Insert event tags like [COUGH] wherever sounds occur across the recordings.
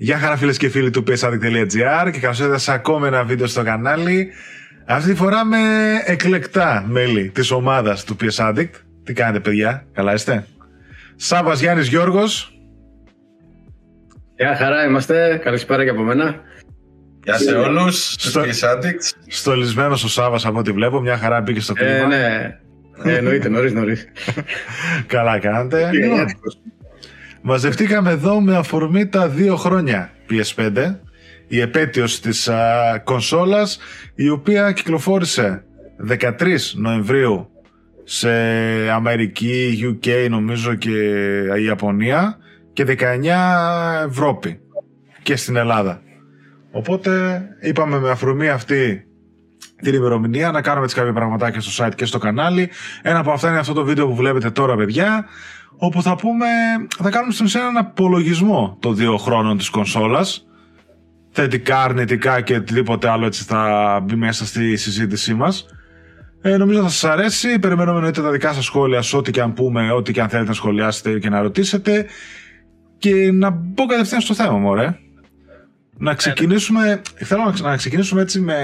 Γεια χαρά φίλες και φίλοι του psaddict.gr και καλώς ήρθατε σε ακόμα ένα βίντεο στο κανάλι. Αυτή τη φορά με εκλεκτά μέλη της ομάδας του PS Addict. Τι κάνετε παιδιά, καλά είστε; Σάββας Γιάννης Γιώργος. Γεια χαρά είμαστε, καλησπέρα και από μένα. Γεια σε όλους, Στο- PS Addicts. Στολισμένος ο Σάββας από ό,τι βλέπω, μια χαρά μπήκε στο κλίμα. Ε, ναι, ε, εννοείται, νωρίς νωρίς. [LAUGHS] Καλά κάνατε. Λοιπόν, Μαζευτήκαμε εδώ με αφορμή τα δύο χρόνια PS5, η επέτειος της α, κονσόλας, η οποία κυκλοφόρησε 13 Νοεμβρίου σε Αμερική, UK νομίζω και η Ιαπωνία και 19 Ευρώπη και στην Ελλάδα. Οπότε είπαμε με αφορμή αυτή την ημερομηνία να κάνουμε τις κάποια πραγματάκια στο site και στο κανάλι. Ένα από αυτά είναι αυτό το βίντεο που βλέπετε τώρα παιδιά όπου θα πούμε, θα κάνουμε στην ουσία έναν απολογισμό των δύο χρόνων της κονσόλας. Θετικά, αρνητικά και οτιδήποτε άλλο έτσι θα μπει μέσα στη συζήτησή μας. Ε, νομίζω θα σας αρέσει, περιμένουμε εννοείται τα δικά σας σχόλια σε ό,τι και αν πούμε, ό,τι και αν θέλετε να σχολιάσετε και να ρωτήσετε. Και να μπω κατευθείαν στο θέμα μου, ωραία. Να ξεκινήσουμε, θέλω να, να ξεκινήσουμε έτσι με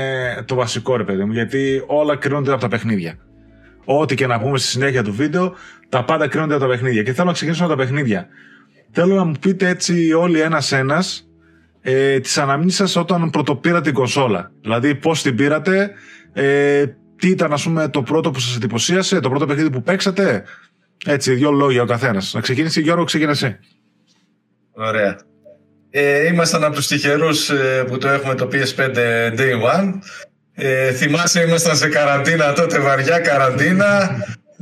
το βασικό ρε παιδί μου, γιατί όλα κρίνονται από τα παιχνίδια. Ό,τι και να πούμε στη συνέχεια του βίντεο, τα πάντα κρίνονται από τα παιχνίδια. Και θέλω να ξεκινήσουμε από τα παιχνίδια. Θέλω να μου πείτε έτσι όλοι ένας-ένας ε, τις αναμνήσεις σας όταν πρωτοπήρατε την κονσόλα. Δηλαδή πώς την πήρατε, ε, τι ήταν ας πούμε το πρώτο που σας εντυπωσίασε, το πρώτο παιχνίδι που παίξατε. Έτσι, δύο λόγια ο καθένας. Να ξεκινήσει Γιώργο, ξεκινά εσύ. Ωραία. Ε, ήμασταν από τους τυχερούς ε, που το έχουμε το PS5 Day One. Ε, θυμάσαι ήμασταν σε καραντίνα τότε, βαριά καραντίνα.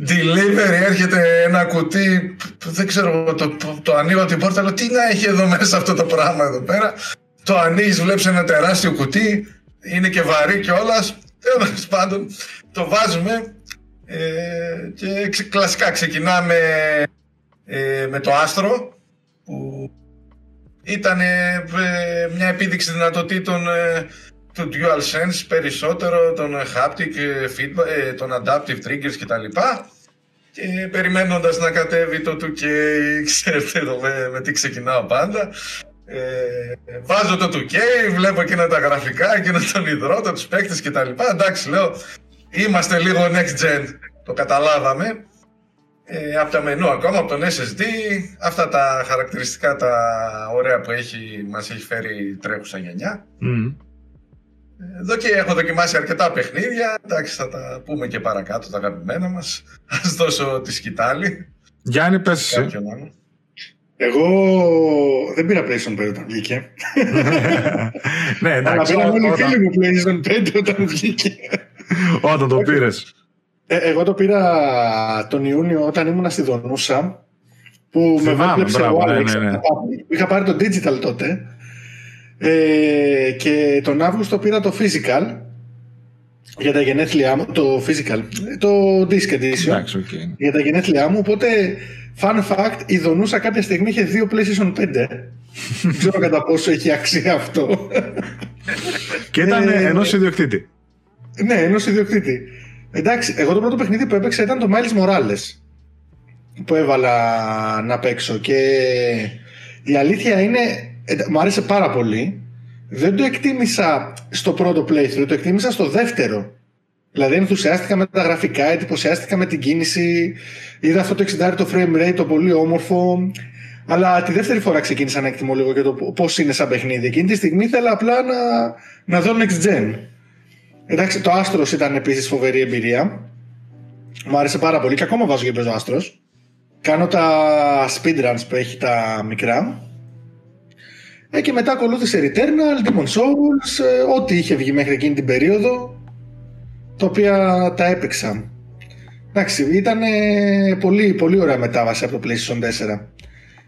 Delivery έρχεται ένα κουτί, δεν ξέρω, το, το ανοίγω την πόρτα, λέω τι να έχει εδώ μέσα αυτό το πράγμα εδώ πέρα. Το ανοίγεις, βλέπεις ένα τεράστιο κουτί, είναι και βαρύ κιόλας. Τέλος πάντων, το βάζουμε ε, και ξε- κλασικά ξεκινάμε ε, με το άστρο που ήταν ε, ε, μια επίδειξη δυνατοτήτων ε, του DualSense περισσότερο, των haptic ε, feedback, ε, των adaptive triggers κτλ. Και περιμένοντας να κατέβει το 2K, [LAUGHS] ξέρετε εδώ με, με τι ξεκινάω πάντα. Ε, βάζω το 2K, βλέπω εκείνα τα γραφικά, εκείνα τον υδρότα, τους παίκτες κτλ. Εντάξει, λέω, είμαστε λίγο next gen, το καταλάβαμε ε, από τα μενού ακόμα, από τον SSD, αυτά τα χαρακτηριστικά τα ωραία που έχει, μας έχει φέρει η τρέχουσα γενιά. Μμμ. Εδώ και έχω δοκιμάσει αρκετά παιχνίδια, εντάξει θα τα πούμε και παρακάτω τα αγαπημένα μας. Ας δώσω τη σκητάλη. Γιάννη, πες εσύ. Κάποιον άλλο. Εγώ δεν πήρα PlayStation 5 όταν βγήκε. [LAUGHS] ναι, Αλλά εντάξει, πήραν όλοι οι όταν, φίλοι μου PlayStation 5 όταν βγήκε. όταν το πήρες. Ε, εγώ το πήρα τον Ιούνιο όταν ήμουν στη Δονούσα. Που με Θυμάμαι, βόλεψε μπράβο, ο ναι, Άλεξ. ναι, ναι. Είχα πάρει το digital τότε. Ε, και τον Αύγουστο πήρα το physical για τα γενέθλιά μου. Το physical. Το disc edition. Εντάξει, οκ. για τα γενέθλιά μου. Οπότε, fun fact, η Δονούσα κάποια στιγμή είχε δύο PlayStation 5. Δεν [LAUGHS] ξέρω κατά πόσο έχει αξία αυτό. Και ήταν Ε, ενός ιδιοκτήτη. ναι, ενός ιδιοκτήτη. Εντάξει, εγώ το πρώτο παιχνίδι που έπαιξα ήταν το Miles Morales. Που έβαλα να παίξω. Και η αλήθεια είναι, ε, μου άρεσε πάρα πολύ. Δεν το εκτίμησα στο πρώτο playthrough, το εκτίμησα στο δεύτερο. Δηλαδή ενθουσιάστηκα με τα γραφικά, εντυπωσιάστηκα με την κίνηση. Είδα αυτό το 60 το frame rate, το πολύ όμορφο. Αλλά τη δεύτερη φορά ξεκίνησα να εκτιμώ λίγο και το πώς είναι σαν παιχνίδι. Εκείνη τη στιγμή ήθελα απλά να, να δω next gen. Εντάξει, το Astros ήταν επίσης φοβερή εμπειρία. Μου άρεσε πάρα πολύ και ακόμα βάζω και παίζω Astros. Κάνω τα speedruns που έχει τα μικρά. Ε, και μετά ακολούθησε Returnal, Demon Souls, ε, ό,τι είχε βγει μέχρι εκείνη την περίοδο, τα οποία τα έπαιξα. Εντάξει, ήταν πολύ, πολύ ωραία μετάβαση από το PlayStation 4.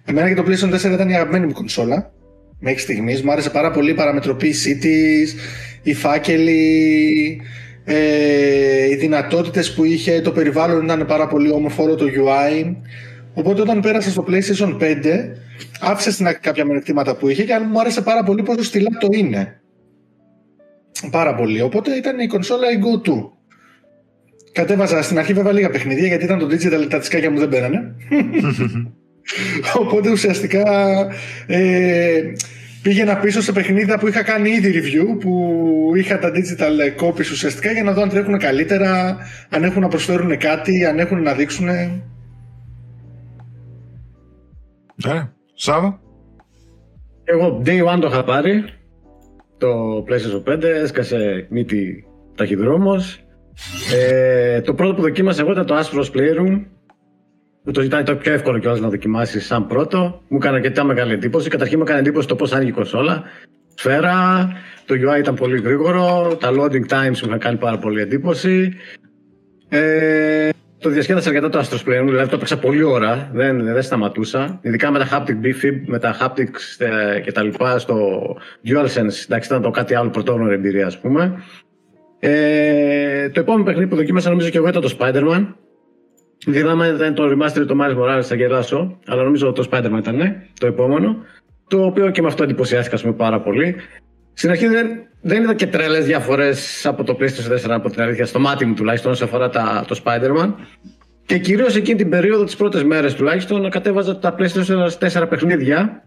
Εμένα και το PlayStation 4 ήταν η αγαπημένη μου κονσόλα μέχρι στιγμής. Μου άρεσε πάρα πολύ η παραμετροποίησή της, οι φάκελοι, ε, οι δυνατότητες που είχε, το περιβάλλον ήταν πάρα πολύ όμορφο όλο το UI. Οπότε όταν πέρασα στο PlayStation 5, άφησε στην άκρη κάποια μειονεκτήματα που είχε και μου άρεσε πάρα πολύ πόσο στυλά το είναι. Πάρα πολύ. Οπότε ήταν η κονσόλα η go-to. Κατέβαζα στην αρχή βέβαια λίγα παιχνίδια γιατί ήταν το digital τα δισκάκια μου δεν πέρανε. Οπότε ουσιαστικά ε, πήγαινα πίσω σε παιχνίδια που είχα κάνει ήδη review, που είχα τα digital copies ουσιαστικά για να δω αν τρέχουν καλύτερα, αν έχουν να προσφέρουν κάτι, αν έχουν να δείξουν. Ναι, Σάβα. Εγώ day one το είχα πάρει, το PlayStation 5, έσκασε μύτη ταχυδρόμος. Ε, το πρώτο που δοκίμασα εγώ ήταν το Astro's Playroom, που το ήταν το πιο εύκολο κιόλας να δοκιμάσεις σαν πρώτο. Μου έκανε αρκετά μεγάλη εντύπωση. Καταρχήν μου έκανε εντύπωση το πώς άνοιγε η κονσόλα. Σφαίρα, το UI ήταν πολύ γρήγορο, τα loading times μου είχαν κάνει πάρα πολύ εντύπωση. Ε, το διασκέδασα αρκετά το Astros Play, δηλαδή το έπαιξα πολύ ώρα, δεν, δεν σταματούσα. Ειδικά με τα haptic BFib, με τα haptics ε, και τα λοιπά στο DualSense, εντάξει ήταν το κάτι άλλο πρωτόγνωρη εμπειρία ας πούμε. Ε, το επόμενο παιχνίδι που δοκίμασα νομίζω και εγώ ήταν το Spider-Man. Θυμάμαι ήταν το remaster το Miles Morales, θα γελάσω, αλλά νομίζω το Spider-Man ήταν ναι, το επόμενο. Το οποίο και με αυτό εντυπωσιάστηκα πούμε, πάρα πολύ. Στην αρχή δεν, δεν είδα και τρελές διαφορές από το PlayStation 4 από την αλήθεια, στο μάτι μου τουλάχιστον, όσο αφορά τα, το Spider-Man. Και κυρίως εκείνη την περίοδο, τις πρώτες μέρες τουλάχιστον, κατέβαζα τα PlayStation 4 παιχνίδια.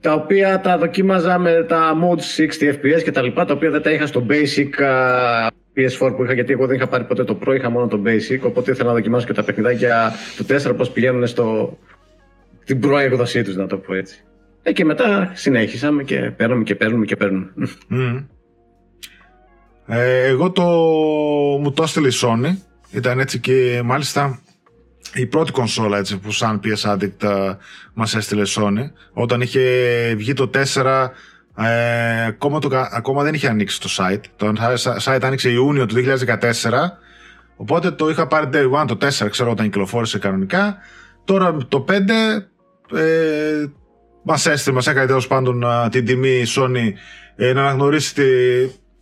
Τα οποία τα δοκίμαζα με τα modes 60 FPS και τα λοιπά, τα οποία δεν τα είχα στο basic PS4 που είχα, γιατί εγώ δεν είχα πάρει ποτέ το Pro, είχα μόνο το basic. Οπότε ήθελα να δοκιμάσω και τα παιχνιδάκια του 4 πώς πηγαίνουν στο, την προέκδοσή τους, να το πω έτσι. Ε, και μετά συνέχισαμε και παίρνουμε και παίρνουμε και παίρνουμε. Mm. Ε, εγώ το μου το έστειλε η Sony. Ήταν έτσι και μάλιστα η πρώτη κονσόλα έτσι, που σαν PS Addict uh, μας έστειλε Sony. Όταν είχε βγει το 4 ε, ακόμα, το, ακόμα δεν είχε ανοίξει το site. Το site άνοιξε Ιούνιο του 2014. Οπότε το είχα πάρει day one, το 4 ξέρω όταν κυκλοφόρησε κανονικά. Τώρα το 5 ε, μας έστειλε, μας έκανε τέλος πάντων την τιμή η Sony ε, να αναγνωρίσει τη,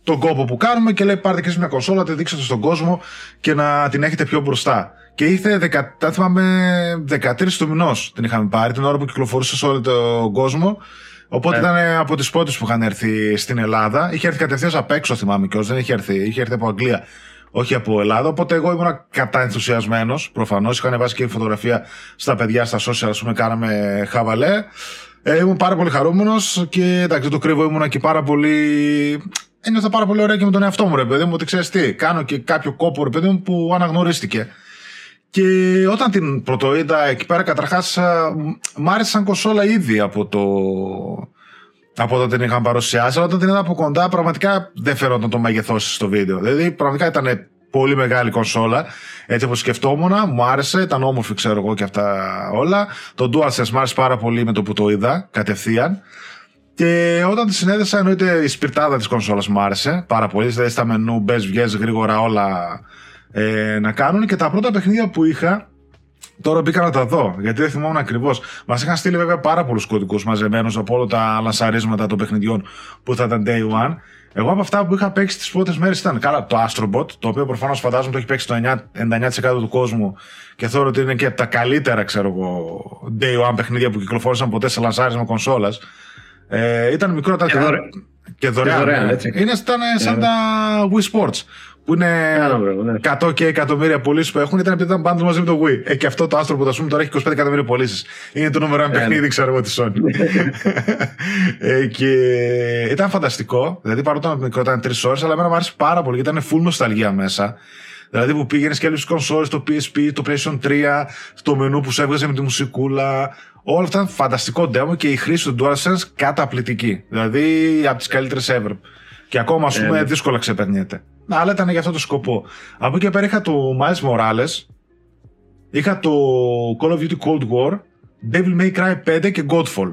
τον κόπο που κάνουμε και λέει πάρτε και εσείς μια κονσόλα, τη δείξετε στον κόσμο και να την έχετε πιο μπροστά. Και ήρθε, δεκα, θυμάμαι, 13 του μηνός την είχαμε πάρει, την ώρα που κυκλοφορούσε σε όλο τον κόσμο. Οπότε ε. ήταν από τις πρώτες που είχαν έρθει στην Ελλάδα. Είχε έρθει κατευθείαν απ' έξω, θυμάμαι κιόλας. Δεν είχε έρθει, είχε έρθει από Αγγλία, όχι από Ελλάδα. Οπότε εγώ ήμουν κατά ενθουσιασμένος. Προφανώς είχαν βάσει και φωτογραφία στα παιδιά στα social, ας πούμε, κάναμε χαβαλέ. Ε, ήμουν πάρα πολύ χαρούμενος και εντάξει, το κρύβω, ήμουν και πάρα πολύ. Ένιωθα πάρα πολύ ωραία και με τον εαυτό μου, ρε παιδί μου, ότι ξέρεις τι, κάνω και κάποιο κόπο, ρε παιδί μου, που αναγνωρίστηκε. Και όταν την πρωτοείδα εκεί πέρα, καταρχάς, μ' άρεσε σαν κοσόλα ήδη από το. Από όταν την είχαν παρουσιάσει, αλλά όταν την είδα από κοντά, πραγματικά δεν φερόταν το μέγεθός στο βίντεο. Δηλαδή, πραγματικά ήταν πολύ μεγάλη κονσόλα. Έτσι όπως σκεφτόμουν, μου άρεσε, ήταν όμορφη, ξέρω εγώ και αυτά όλα. Το DualSense μου άρεσε πάρα πολύ με το που το είδα κατευθείαν. Και όταν τη συνέδεσα, εννοείται η σπιρτάδα της κονσόλας μου άρεσε πάρα πολύ. Δηλαδή στα μενού, μπες, βγες γρήγορα όλα ε, να κάνουν. Και τα πρώτα παιχνίδια που είχα, Τώρα μπήκα να τα δω, γιατί δεν θυμόμουν ακριβώς. Μας είχαν στείλει βέβαια πάρα πολλούς κωδικούς μαζεμένους από όλα τα λασαρίσματα των παιχνιδιών που θα ήταν day one. Εγώ από αυτά που είχα παίξει τις πρώτες μέρες ήταν καλά το Astrobot, το οποίο προφανώς φαντάζομαι το έχει παίξει το 99% του κόσμου και θεωρώ ότι είναι και τα καλύτερα, ξέρω εγώ, day one παιχνίδια που κυκλοφόρησαν ποτέ σε λανσάρισμα κονσόλας. Ε, ήταν μικρό τα και, δωρε... και δωρεάν. δωρεάν ναι. Είναι ήταν σαν yeah. τα Wii Sports που είναι yeah, 100 και εκατομμύρια πωλήσεις που έχουν, ήταν επειδή ήταν πάντω μαζί με το Wii. Ε, και αυτό το άστρο που θα τώρα έχει 25 εκατομμύρια πωλήσεις. Είναι το νούμερο ένα παιχνίδι, ξέρω εγώ, της Sony. [LAUGHS] ε, και ήταν φανταστικό. Δηλαδή, παρότι ήταν μικρό, ήταν τρεις ώρες, αλλά εμένα μου άρεσε πάρα πολύ γιατί ήταν full νοσταλγία μέσα. Δηλαδή που πήγαινες και έλεγε κονσόλες, το PSP, το PlayStation 3, το μενού που σε έβγαζε με τη μουσικούλα. Όλα αυτά ήταν φανταστικό demo και η χρήση του DualSense καταπληκτική. Δηλαδή από τις καλύτερες ever. Και ακόμα, ας πούμε, ε, δύσκολα ξεπερνιέται. Αλλά ήταν για αυτό το σκοπό. Από εκεί και πέρα είχα το Miles Morales, είχα το Call of Duty Cold War, Devil May Cry 5 και Godfall.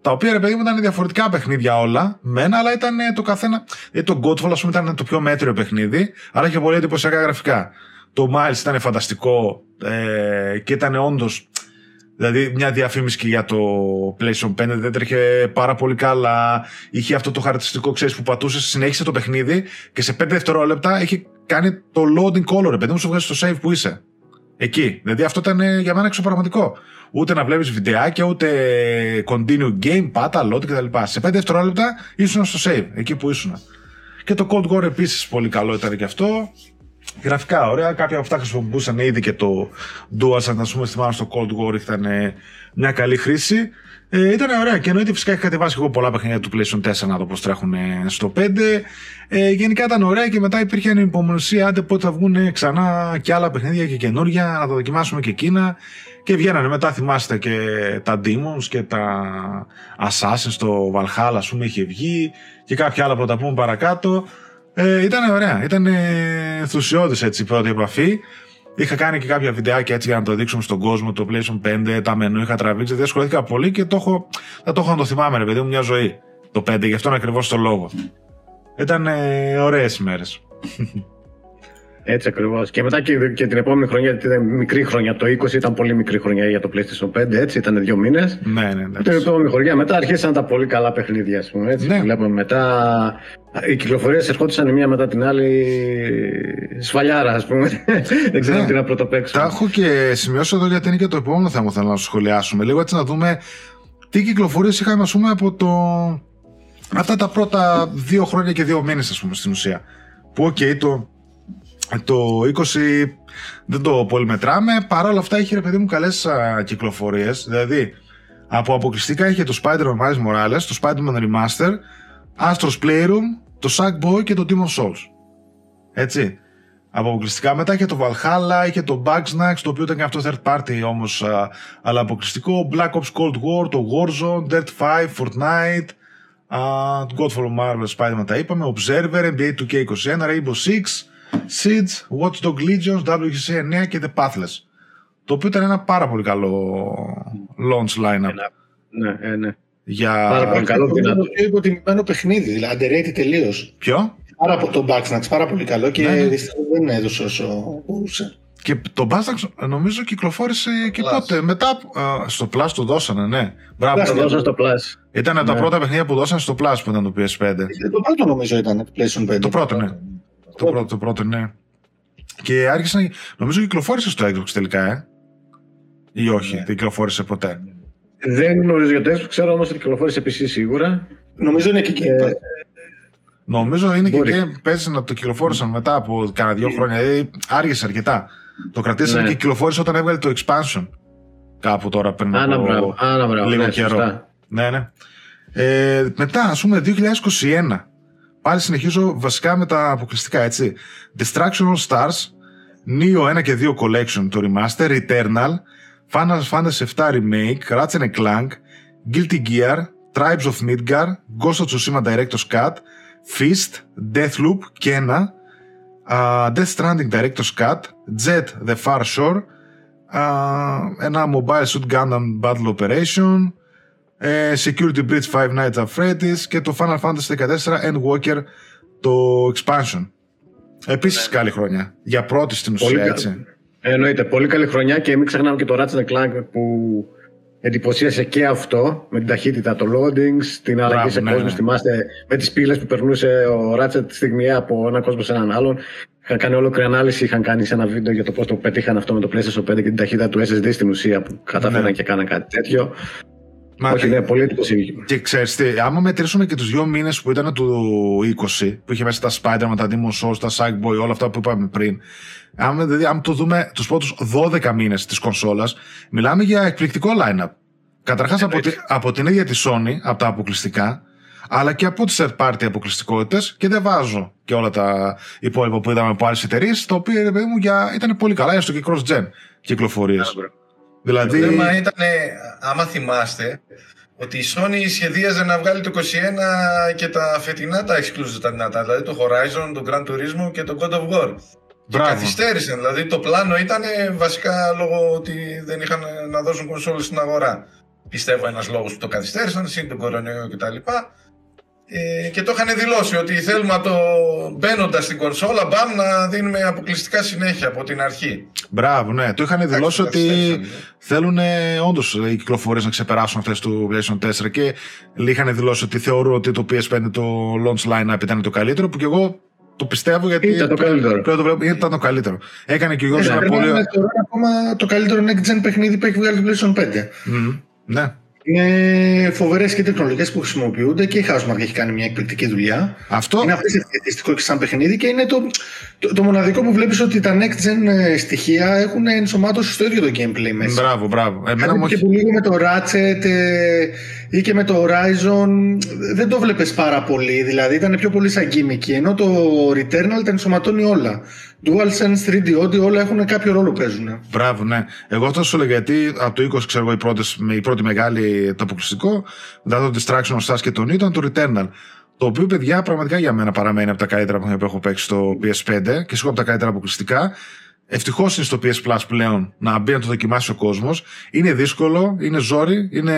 Τα οποία ρε παιδί μου ήταν διαφορετικά παιχνίδια όλα, μένα, αλλά ήταν το καθένα. Ε, το Godfall, ας πούμε, ήταν το πιο μέτριο παιχνίδι, αλλά είχε πολύ εντυπωσιακά γραφικά. Το Miles ήταν φανταστικό ε, και ήταν όντω. Δηλαδή, μια διαφήμιση και για το PlayStation 5 δεν τρέχε πάρα πολύ καλά. Είχε αυτό το χαρακτηριστικό, ξέρεις, που πατούσε, συνέχισε το παιχνίδι και σε 5 δευτερόλεπτα είχε κάνει το loading color, ρε παιδί μου, σου βγάζει το save που είσαι. Εκεί. Δηλαδή, αυτό ήταν ε, για μένα εξωπραγματικό ούτε να βλέπεις βιντεάκια, ούτε continue game, πάτα, load κτλ. Σε 5 δευτερόλεπτα ήσουν στο save, εκεί που ήσουν. Και το Cold War επίσης πολύ καλό ήταν και αυτό. Γραφικά ωραία, κάποια από αυτά χρησιμοποιούσαν ήδη και το DualSense, ας πούμε, θυμάμαι στο Cold War ήταν μια καλή χρήση. Ε, ήταν ωραία και εννοείται φυσικά είχα κατεβάσει εγώ πολλά παιχνίδια του PlayStation 4 να δω πώ τρέχουν στο 5. Ε, γενικά ήταν ωραία και μετά υπήρχε υπομονωσία άντε πότε θα βγουν ξανά και άλλα παιχνίδια και καινούργια, να τα δοκιμάσουμε και εκείνα. Και βγαίνανε μετά, θυμάστε και τα Demons και τα Assassin's στο Valhalla, ας πούμε, είχε βγει και κάποια άλλα που τα πούμε παρακάτω. Ε, ήταν ωραία, ήταν ενθουσιώδης έτσι η πρώτη επαφή. Είχα κάνει και κάποια βιντεάκια έτσι για να το δείξουμε στον κόσμο, το PlayStation 5, τα μενού, είχα τραβήξει, δεν ασχολήθηκα πολύ και το έχω, θα το έχω να το θυμάμαι, ρε παιδί μου, μια ζωή. Το 5, γι' αυτόν ακριβώς το λόγο. Ήταν ε, ωραίες ημέρε. Έτσι ακριβώς. Και μετά και, και, την επόμενη χρονιά, γιατί ήταν μικρή χρονιά, το 20 ήταν πολύ μικρή χρονιά για το PlayStation 5, έτσι ήταν δύο μήνες. Ναι, ναι, ναι. Την επόμενη χρονιά μετά αρχίσαν τα πολύ καλά παιχνίδια, ας πούμε. Έτσι. Ναι. Βλέπουμε μετά. Οι κυκλοφορίες ερχόντουσαν η μία μετά την άλλη σφαλιάρα, ας πούμε. Δεν ξέρω ναι. τι να πρωτοπαίξουμε. Τα έχω και σημειώσω εδώ γιατί είναι και το επόμενο θέμα που θέλω να σχολιάσουμε. Λίγο έτσι να δούμε τι κυκλοφορίες είχαμε, ας πούμε, από το. Αυτά τα πρώτα δύο χρόνια και δύο μήνες, ας πούμε, στην ουσία. Που, OK, okay, το το 20 δεν το πολύ μετράμε. Παρ' όλα αυτά είχε ρε παιδί μου καλέ κυκλοφορίες. Δηλαδή, από αποκλειστικά είχε το Spider-Man Miles Morales, το Spider-Man Remaster, Astro's Playroom, το Sackboy και το Team of Souls. Έτσι. Από αποκλειστικά μετά είχε το Valhalla, είχε το Bugsnax, το οποίο ήταν και αυτό third party όμω, αλλά αποκλειστικό. Black Ops Cold War, το Warzone, Dirt 5, Fortnite, uh, Godfall Marvel, Spider-Man τα είπαμε, Observer, NBA 2K21, Rainbow Six, Siege, Watchdog Legions, WC 9 και The Pathless. Το οποίο ήταν ένα πάρα πολύ καλό launch lineup. Ναι, ναι, ναι. Για... Πάρα πολύ καλό. Είναι το πιο υποτιμημένο παιχνίδι, δηλαδή underrated τελείως. Ποιο; Πάρα από το Backsnacks, πάρα πολύ καλό και ναι, ναι. δεν έδωσε όσο μπορούσε. Και το Backsnacks νομίζω κυκλοφόρησε και Plus. πότε. Μετά στο Plus το δώσανε, ναι. Μπράβο. Το δώσανε στο Plus. Ήταν ναι. τα πρώτα παιχνίδια που δώσανε στο Plus που ήταν το PS5. Ε, το πρώτο νομίζω ήταν το PlayStation 5. Το πρώτο, ναι. Το πρώτο, το πρώτο, ναι. Και άρχισε να. Νομίζω κυκλοφόρησε στο Xbox τελικά, ε. Ή όχι, ναι. δεν κυκλοφόρησε ποτέ. Δεν γνωρίζω για το Xbox, ξέρω όμως ότι κυκλοφόρησε PC σίγουρα. Νομίζω είναι και εκεί. Ε, νομίζω είναι Μπορεί. και εκεί. Παίζει να το κυκλοφόρησαν μετά από κάνα δύο χρόνια. Δηλαδή άργησε αρκετά. Το κρατήσαν ναι. και κυκλοφόρησε όταν έβγαλε το expansion. Κάπου τώρα πριν Άνα, από Άνα, μπράβο. λίγο ναι, καιρό. Σωστά. Ναι, ναι. Ε, μετά, ας πούμε, 2021 Πάλι συνεχίζω βασικά με τα αποκλειστικά, έτσι. Destruction All Stars, Neo 1 και 2 Collection, το Remaster, Eternal, Final Fantasy 7 Remake, Ratchet Clank, Guilty Gear, Tribes of Midgar, Ghost of Tsushima Director's Cut, Fist, Deathloop, Kena, uh, Death Stranding Director's Cut, Jet The Far Shore, uh, ένα Mobile Suit Gundam Battle Operation, ε, Security Breach Five Nights at Freddy's και το Final Fantasy 14 Endwalker το expansion. Επίσης ναι. καλή χρονιά. Για πρώτη στην ουσία, πολύ έτσι. Εννοείται. Πολύ καλή χρονιά και μην ξεχνάμε και το Ratchet Clank που εντυπωσίασε και αυτό με την ταχύτητα, το loadings, την αλλαγή σε ναι, κόσμο. Ναι. Θυμάστε με τις πύλες που περνούσε ο Ratchet τη στιγμή από έναν κόσμο σε έναν άλλον. Είχαν κάνει ολόκληρη ανάλυση, είχαν κάνει σε ένα βίντεο για το πώς το πετύχαν αυτό με το PlayStation 5 και την ταχύτητα του SSD στην ουσία που καταφέραν και κάναν κάτι τέτοιο. Μα Όχι, ναι, πολύ εντυπωσιακή. Και ξέρεις τι, άμα μετρήσουμε και τους δύο μήνες που ήταν του 20, που είχε μέσα τα Spider-Man, τα Demon Souls, τα Sackboy, όλα αυτά που είπαμε πριν. Άμα, δηλαδή, άμα το δούμε τους πρώτους 12 μήνες της κονσόλας, μιλάμε για εκπληκτικό line-up. Καταρχάς από, από την ίδια τη Sony, από τα αποκλειστικά, αλλά και από τις third party αποκλειστικότητες και δεν βάζω και όλα τα υπόλοιπα που είδαμε από άλλες εταιρείες, τα οποία μου για, ήταν πολύ καλά, έστω και cross-gen κυκλοφορίες. Δηλαδή... Το θέμα ήταν, άμα θυμάστε, ότι η Sony σχεδίαζε να βγάλει το 21 και τα φετινά τα exclusive τα δυνατά, δηλαδή το Horizon, το Gran Turismo και το God of War. Και καθυστέρησαν, δηλαδή το πλάνο ήταν βασικά λόγω ότι δεν είχαν να δώσουν κονσόλες στην αγορά. Πιστεύω ένας λόγος που το καθυστέρησαν, σύν τον κορονοϊό κτλ. Ε, και το είχαν δηλώσει ότι θέλουμε να το μπαίνοντας στην κονσόλα, μπαμ να δίνουμε αποκλειστικά συνέχεια από την αρχή. Μπράβο, ναι. Το είχαν δηλώσει ότι ναι. θέλουν όντως οι κυκλοφορίες να ξεπεράσουν αυτές του PlayStation 4 και είχαν δηλώσει ότι θεωρούν ότι το PS5 το launch line-up ήταν το καλύτερο που και εγώ το πιστεύω γιατί. Ήταν το καλύτερο. Πρέπει το βλέπω, ήταν το καλύτερο. Έκανε και ο Γιώργο ένα πολύ. Είναι ακόμα το καλύτερο next gen παιχνίδι που έχει βγάλει το PlayStation 5. Mm, ναι. Είναι φοβερές και τεχνολογίε που χρησιμοποιούνται και η Housemark έχει κάνει μια εκπληκτική δουλειά. Αυτό; Είναι αυτιστικό και σαν παιχνίδι και είναι το, το, το μοναδικό που βλέπεις ότι τα next gen ε, στοιχεία έχουν ενσωμάτωση στο ίδιο το gameplay μέσα. Μπράβο, μπράβο. Εμένα μου και έχει- που λίγο με το Ratchet ε, ή και με το Horizon δεν το βλέπεις πάρα πολύ. Δηλαδή ήταν πιο πολύ σαν gimmick. Ενώ το Returnal τα ενσωματώνει όλα. DualSense, 3D audio, όλα έχουν κάποιο ρόλο που παίζουν. Μπράβο, ναι. Εγώ αυτό σου έλεγα γιατί από το 20 ξέρω εγώ η, πρώτη, η πρώτη μεγάλη το αποκλειστικό, μετά το Distraction of Stars και τον ήταν το Returnal. Το οποίο, παιδιά, πραγματικά για μένα παραμένει από τα καλύτερα παιχνίδια που έχω παίξει στο PS5 και σίγουρα από τα καλύτερα αποκλειστικά. Ευτυχώς είναι στο PS Plus πλέον να μπει να το δοκιμάσει ο κόσμος. Είναι δύσκολο, είναι ζόρι, είναι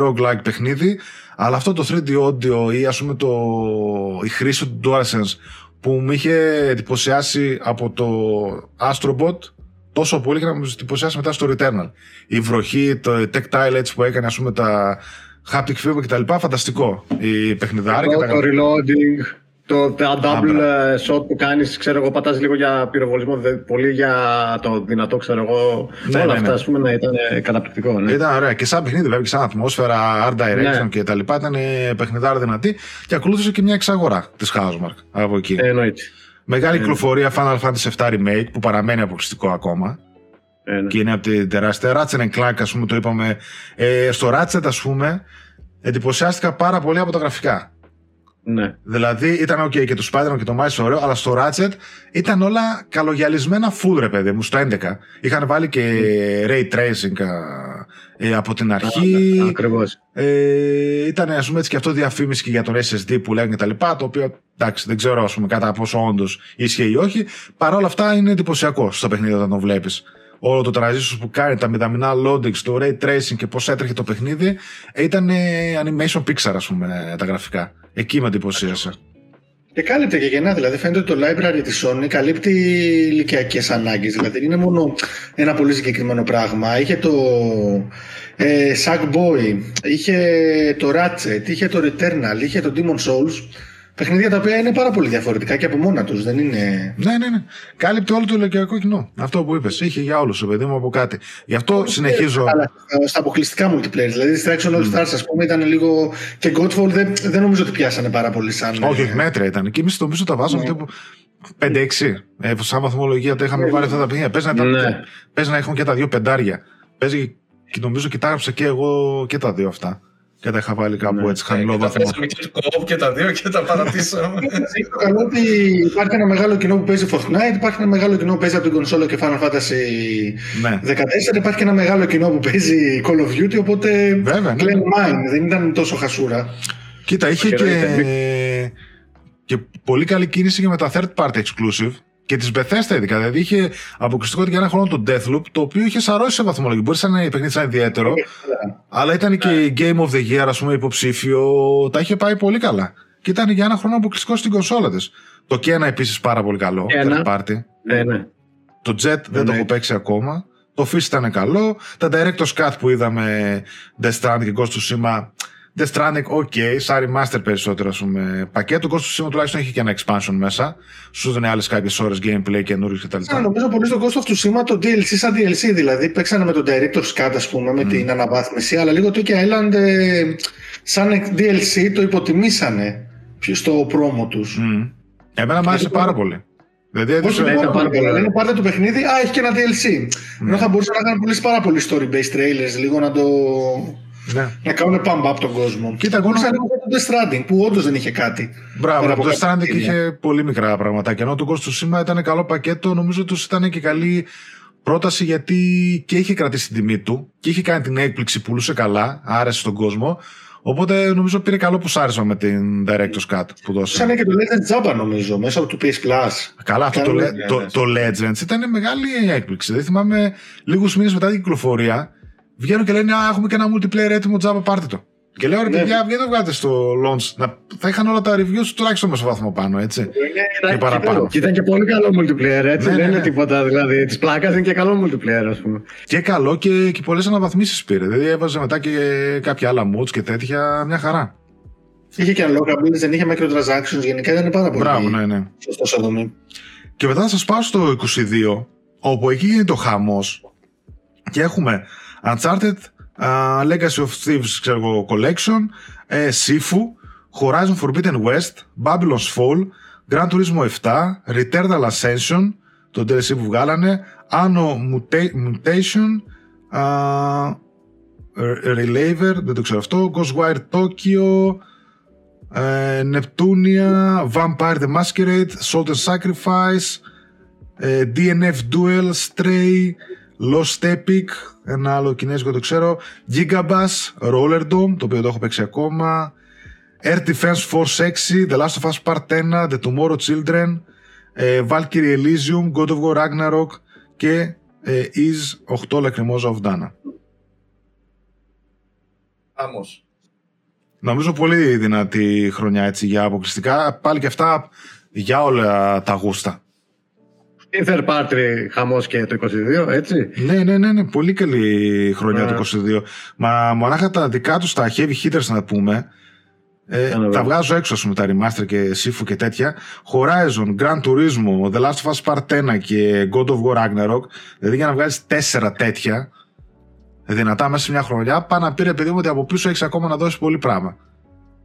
roguelike παιχνίδι, αλλά αυτό το 3D audio ή ας πούμε το, η χρήση του DualSense που με είχε εντυπωσιάσει από το Astrobot τόσο πολύ και να με εντυπωσιάσει μετά στο Returnal. Η βροχή, το tactile έτσι που έκανε, ας πούμε τα haptic feedback κτλ. Φανταστικό. Η παιχνιδάρη και Το, τα το reloading, το τα double μπράβο. ε, shot που κάνεις, ξέρω εγώ, πατάς λίγο για πυροβολισμό, δε- πολύ για το δυνατό, ξέρω εγώ. Ναι, όλα ναι, αυτά, ναι. ας πούμε, να ήταν ε, καταπληκτικό. Ναι. Ήταν ωραία και σαν παιχνίδι, βέβαια, και σαν ατμόσφαιρα, art direction Ναι. και τα λοιπά. Ήταν παιχνιδάρα δυνατή και ακολούθησε και μια εξαγορά της Housemark από εκεί. Ε, εννοείται. Μεγάλη κυκλοφορία Final Fantasy VII Remake που παραμένει αποκλειστικό ακόμα Ε, ναι. και είναι από την τεράστια. Ratchet Clank, ας πούμε, το είπαμε. Ε, στο Ratchet, ας πούμε, εντυπωσιάστηκα πάρα πολύ από τα γραφικά. Ναι. Δηλαδή ήταν ok και το Spider-Man και το Miles ωραίο, αλλά στο Ratchet ήταν όλα καλογιαλισμένα full ρε παιδί μου, στο 11. Είχαν βάλει και ray tracing α, ε, από την αρχή. Ακριβώς. Ε, ήταν ας πούμε έτσι και αυτό διαφήμιση και για τον SSD που λένε και τα λοιπά, το οποίο εντάξει δεν ξέρω ας πούμε κατά πόσο όντως ίσχυε ή όχι. Παρ' όλα αυτά είναι εντυπωσιακό στο παιχνίδι όταν το βλέπεις. Όλο το transition που κάνει, τα μηδαμινά loadings, το ray tracing και πώς έτρεχε το παιχνίδι, ε, ήταν ε, animation pixar ας πούμε τα γραφικά. Εκεί με εντυπωσίασε. Και κάλυπτε και γεννά, δηλαδή φαίνεται ότι το library της Sony καλύπτει ηλικιακές ανάγκες, δηλαδή δεν είναι μόνο ένα πολύ συγκεκριμένο πράγμα. Είχε το ε, Sackboy, είχε το Ratchet, είχε το Returnal, είχε το Demon Souls, παιχνίδια τα οποία είναι πάρα πολύ διαφορετικά και από μόνα τους, δεν είναι... Ναι, ναι, ναι. Κάλυπτε όλο το ηλικιακό κοινό. Αυτό που είπες. Είχε για όλους, παιδί μου, από κάτι. Γι' αυτό συνεχίζω. Αλλά στα- στα αποκλειστικά multiplayer, δηλαδή Distraction All Stars ας πούμε ήταν λίγο και Godfall δεν, δεν νομίζω ότι πιάσανε πάρα πολύ σαν... Όχι, ε, όχι, μέτρα ήταν. Και εμείς νομίζω τα βάζαμε τύπου 5-6. Ε, σαν βαθμολογία τα είχαμε βάλει αυτά τα παιχνίδια. Παίζει να, ήταν- Ναι. παίζει να έχουν και τα δύο πεντάρια. Παίζει και νομίζω και τα έγραψα και εγώ και τα δύο αυτά. Και τα είχα βάλει κάπου έτσι χαμηλό Και τα βαθμό. παίζαμε και το co και τα δύο και τα παρατήσαμε. Έχει [LAUGHS] το καλό ότι υπάρχει ένα μεγάλο κοινό που παίζει Fortnite, υπάρχει ένα μεγάλο κοινό που παίζει από την κονσόλα και Final Fantasy Ναι. 14, υπάρχει και ένα μεγάλο κοινό που παίζει Call of Duty, οπότε Βέβαια, ναι. κλαίν mine, δεν ήταν τόσο χασούρα. Κοίτα, είχε και, Χαιρετίζεται. και πολύ καλή κίνηση και με τα third party exclusive και της Bethesda ειδικά. Δηλαδή είχε αποκλειστικότητα για ένα χρόνο το Deathloop, το οποίο είχε σαρώσει σε βαθμολογία. Μπορεί να είναι παιχνίδι σαν ιδιαίτερο, αλλά ήταν και η Game of the Year, ας πούμε, υποψήφιο. Τα είχε πάει πολύ καλά. Και ήταν για ένα χρόνο αποκλειστικό στην κονσόλα της. Το Kena επίσης πάρα πολύ καλό. Kena. Third party. Ναι, ναι. Το Jet δεν το έχω παίξει ακόμα. Το Fish ήταν καλό. Τα Director's Cut που είδαμε Death Stranding και Ghost of Tsushima. Death Stranding, ok, σαν remaster περισσότερο, ας πούμε. Πακέτο Ghost of Tsushima τουλάχιστον έχει και ένα expansion μέσα. Σου δίνει άλλες κάποιες ώρες gameplay καινούριου κτλ. Α, νομίζω πολύ στο Ghost of Tsushima το DLC σαν DLC, δηλαδή παίξανε με τον Director's Cut, ας πούμε, με την αναβάθμιση, αλλά λίγο το Tokyo Island ε, σαν DLC το υποτιμήσανε πιο στο πρόμο τους. Μμμ. Εμένα μου άρεσε πάρα πολύ. Δηλαδή Όχι, έδωσε. δεν ήταν ήταν πάρα πάρα πολύ. Λένε πάρτε το παιχνίδι, α, έχει και ένα DLC. Ενώ θα μπορούσαν να κάνουν πολλές πάρα πολύ story-based trailers, λίγο να το... Ναι. να κάνουν pump up τον κόσμο. Κοίτα, εγώ Σαν να- λίγο το Death Stranding, που όντως δεν είχε κάτι. Μπράβο, Πέρα το από Death κάποια Stranding παιχνίδια. είχε πολύ μικρά πραγματάκια. Ενώ το Ghost of Tsushima ήταν καλό πακέτο, νομίζω του ήταν και καλή πρόταση γιατί και είχε κρατήσει την τιμή του και είχε κάνει την έκπληξη, πουλούσε καλά, άρεσε στον κόσμο. Οπότε νομίζω πήρε καλό που σ' άρεσε με την Director's Cut που δώσε. Σαν και το Legend Jabba νομίζω, μέσα από το PS Plus. Καλά, αυτό το, Καλό, Le- ναι, το, ναι. το Legends ήταν μεγάλη έκπληξη. Δεν θυμάμαι λίγους μήνες μετά την κυκλοφορία βγαίνουν και λένε Α, έχουμε και ένα multiplayer έτοιμο, τζάμπα, πάρτε το. Και λέω ρε Ναι. παιδιά, βγαίνετε βγάλετε στο launch. Να, θα είχαν όλα τα reviews τουλάχιστον μέσω βαθμό πάνω, έτσι. Και παραπάνω. Και ήταν και πολύ καλό multiplayer, έτσι. Ναι, ναι, δεν ναι. είναι τίποτα. Δηλαδή, της πλάκας είναι και καλό multiplayer, ας πούμε. Και καλό και, και πολλές αναβαθμίσεις πήρε. Δηλαδή έβαζε μετά και κάποια άλλα mods και τέτοια. Μια χαρά. Είχε και unlockables, δεν είχε microtransactions, γενικά ήταν πάρα πολύ Μπράβο, ναι, ναι. σωστός σαν δομή. Και μετά θα σας πάω στο 22, όπου εκεί γίνεται ο χαμός και έχουμε Uncharted Legacy of Thieves ξέρω εγώ, Collection, ε, Sifu, Horizon Forbidden West, Babylon's Fall, Gran Turismo 7, Returnal Ascension, το DLC που βγάλανε, Anno Mutation, uh, Relaver, δεν το ξέρω αυτό, Ghostwire Tokyo, uh, Neptunia, Vampire the Masquerade, Salt and Sacrifice, uh, DNF Duel, Stray, Lost Epic, ένα άλλο κινέζικο το ξέρω, Gigabass, Rollerdome, το οποίο το έχω παίξει ακόμα, Air Defense Force 6, The Last of Us Part 1, The Tomorrow Children, ε, Valkyrie Elysium, God of War Ragnarok και ε, Is 8 Lacrimosa of Dana. Άμος. Νομίζω πολύ δυνατή χρονιά έτσι για αποκλειστικά. Πάλι και αυτά για όλα τα γούστα. Η third party χαμός και το 22, έτσι. Ναι, ναι, ναι, ναι. πολύ καλή χρονιά το 22. Μα μονάχα τα δικά τους τα heavy hitters να πούμε, ε, τα βγάζω έξω με τα remaster και Sifu και τέτοια. Horizon, Gran Turismo, The Last of Us Part 1 και God of War Ragnarok. Δηλαδή για να βγάλεις τέσσερα τέτοια δυνατά μέσα σε μια χρονιά, πάει να πει ρε παιδί μου ότι από πίσω έχεις ακόμα να δώσεις πολύ πράγμα.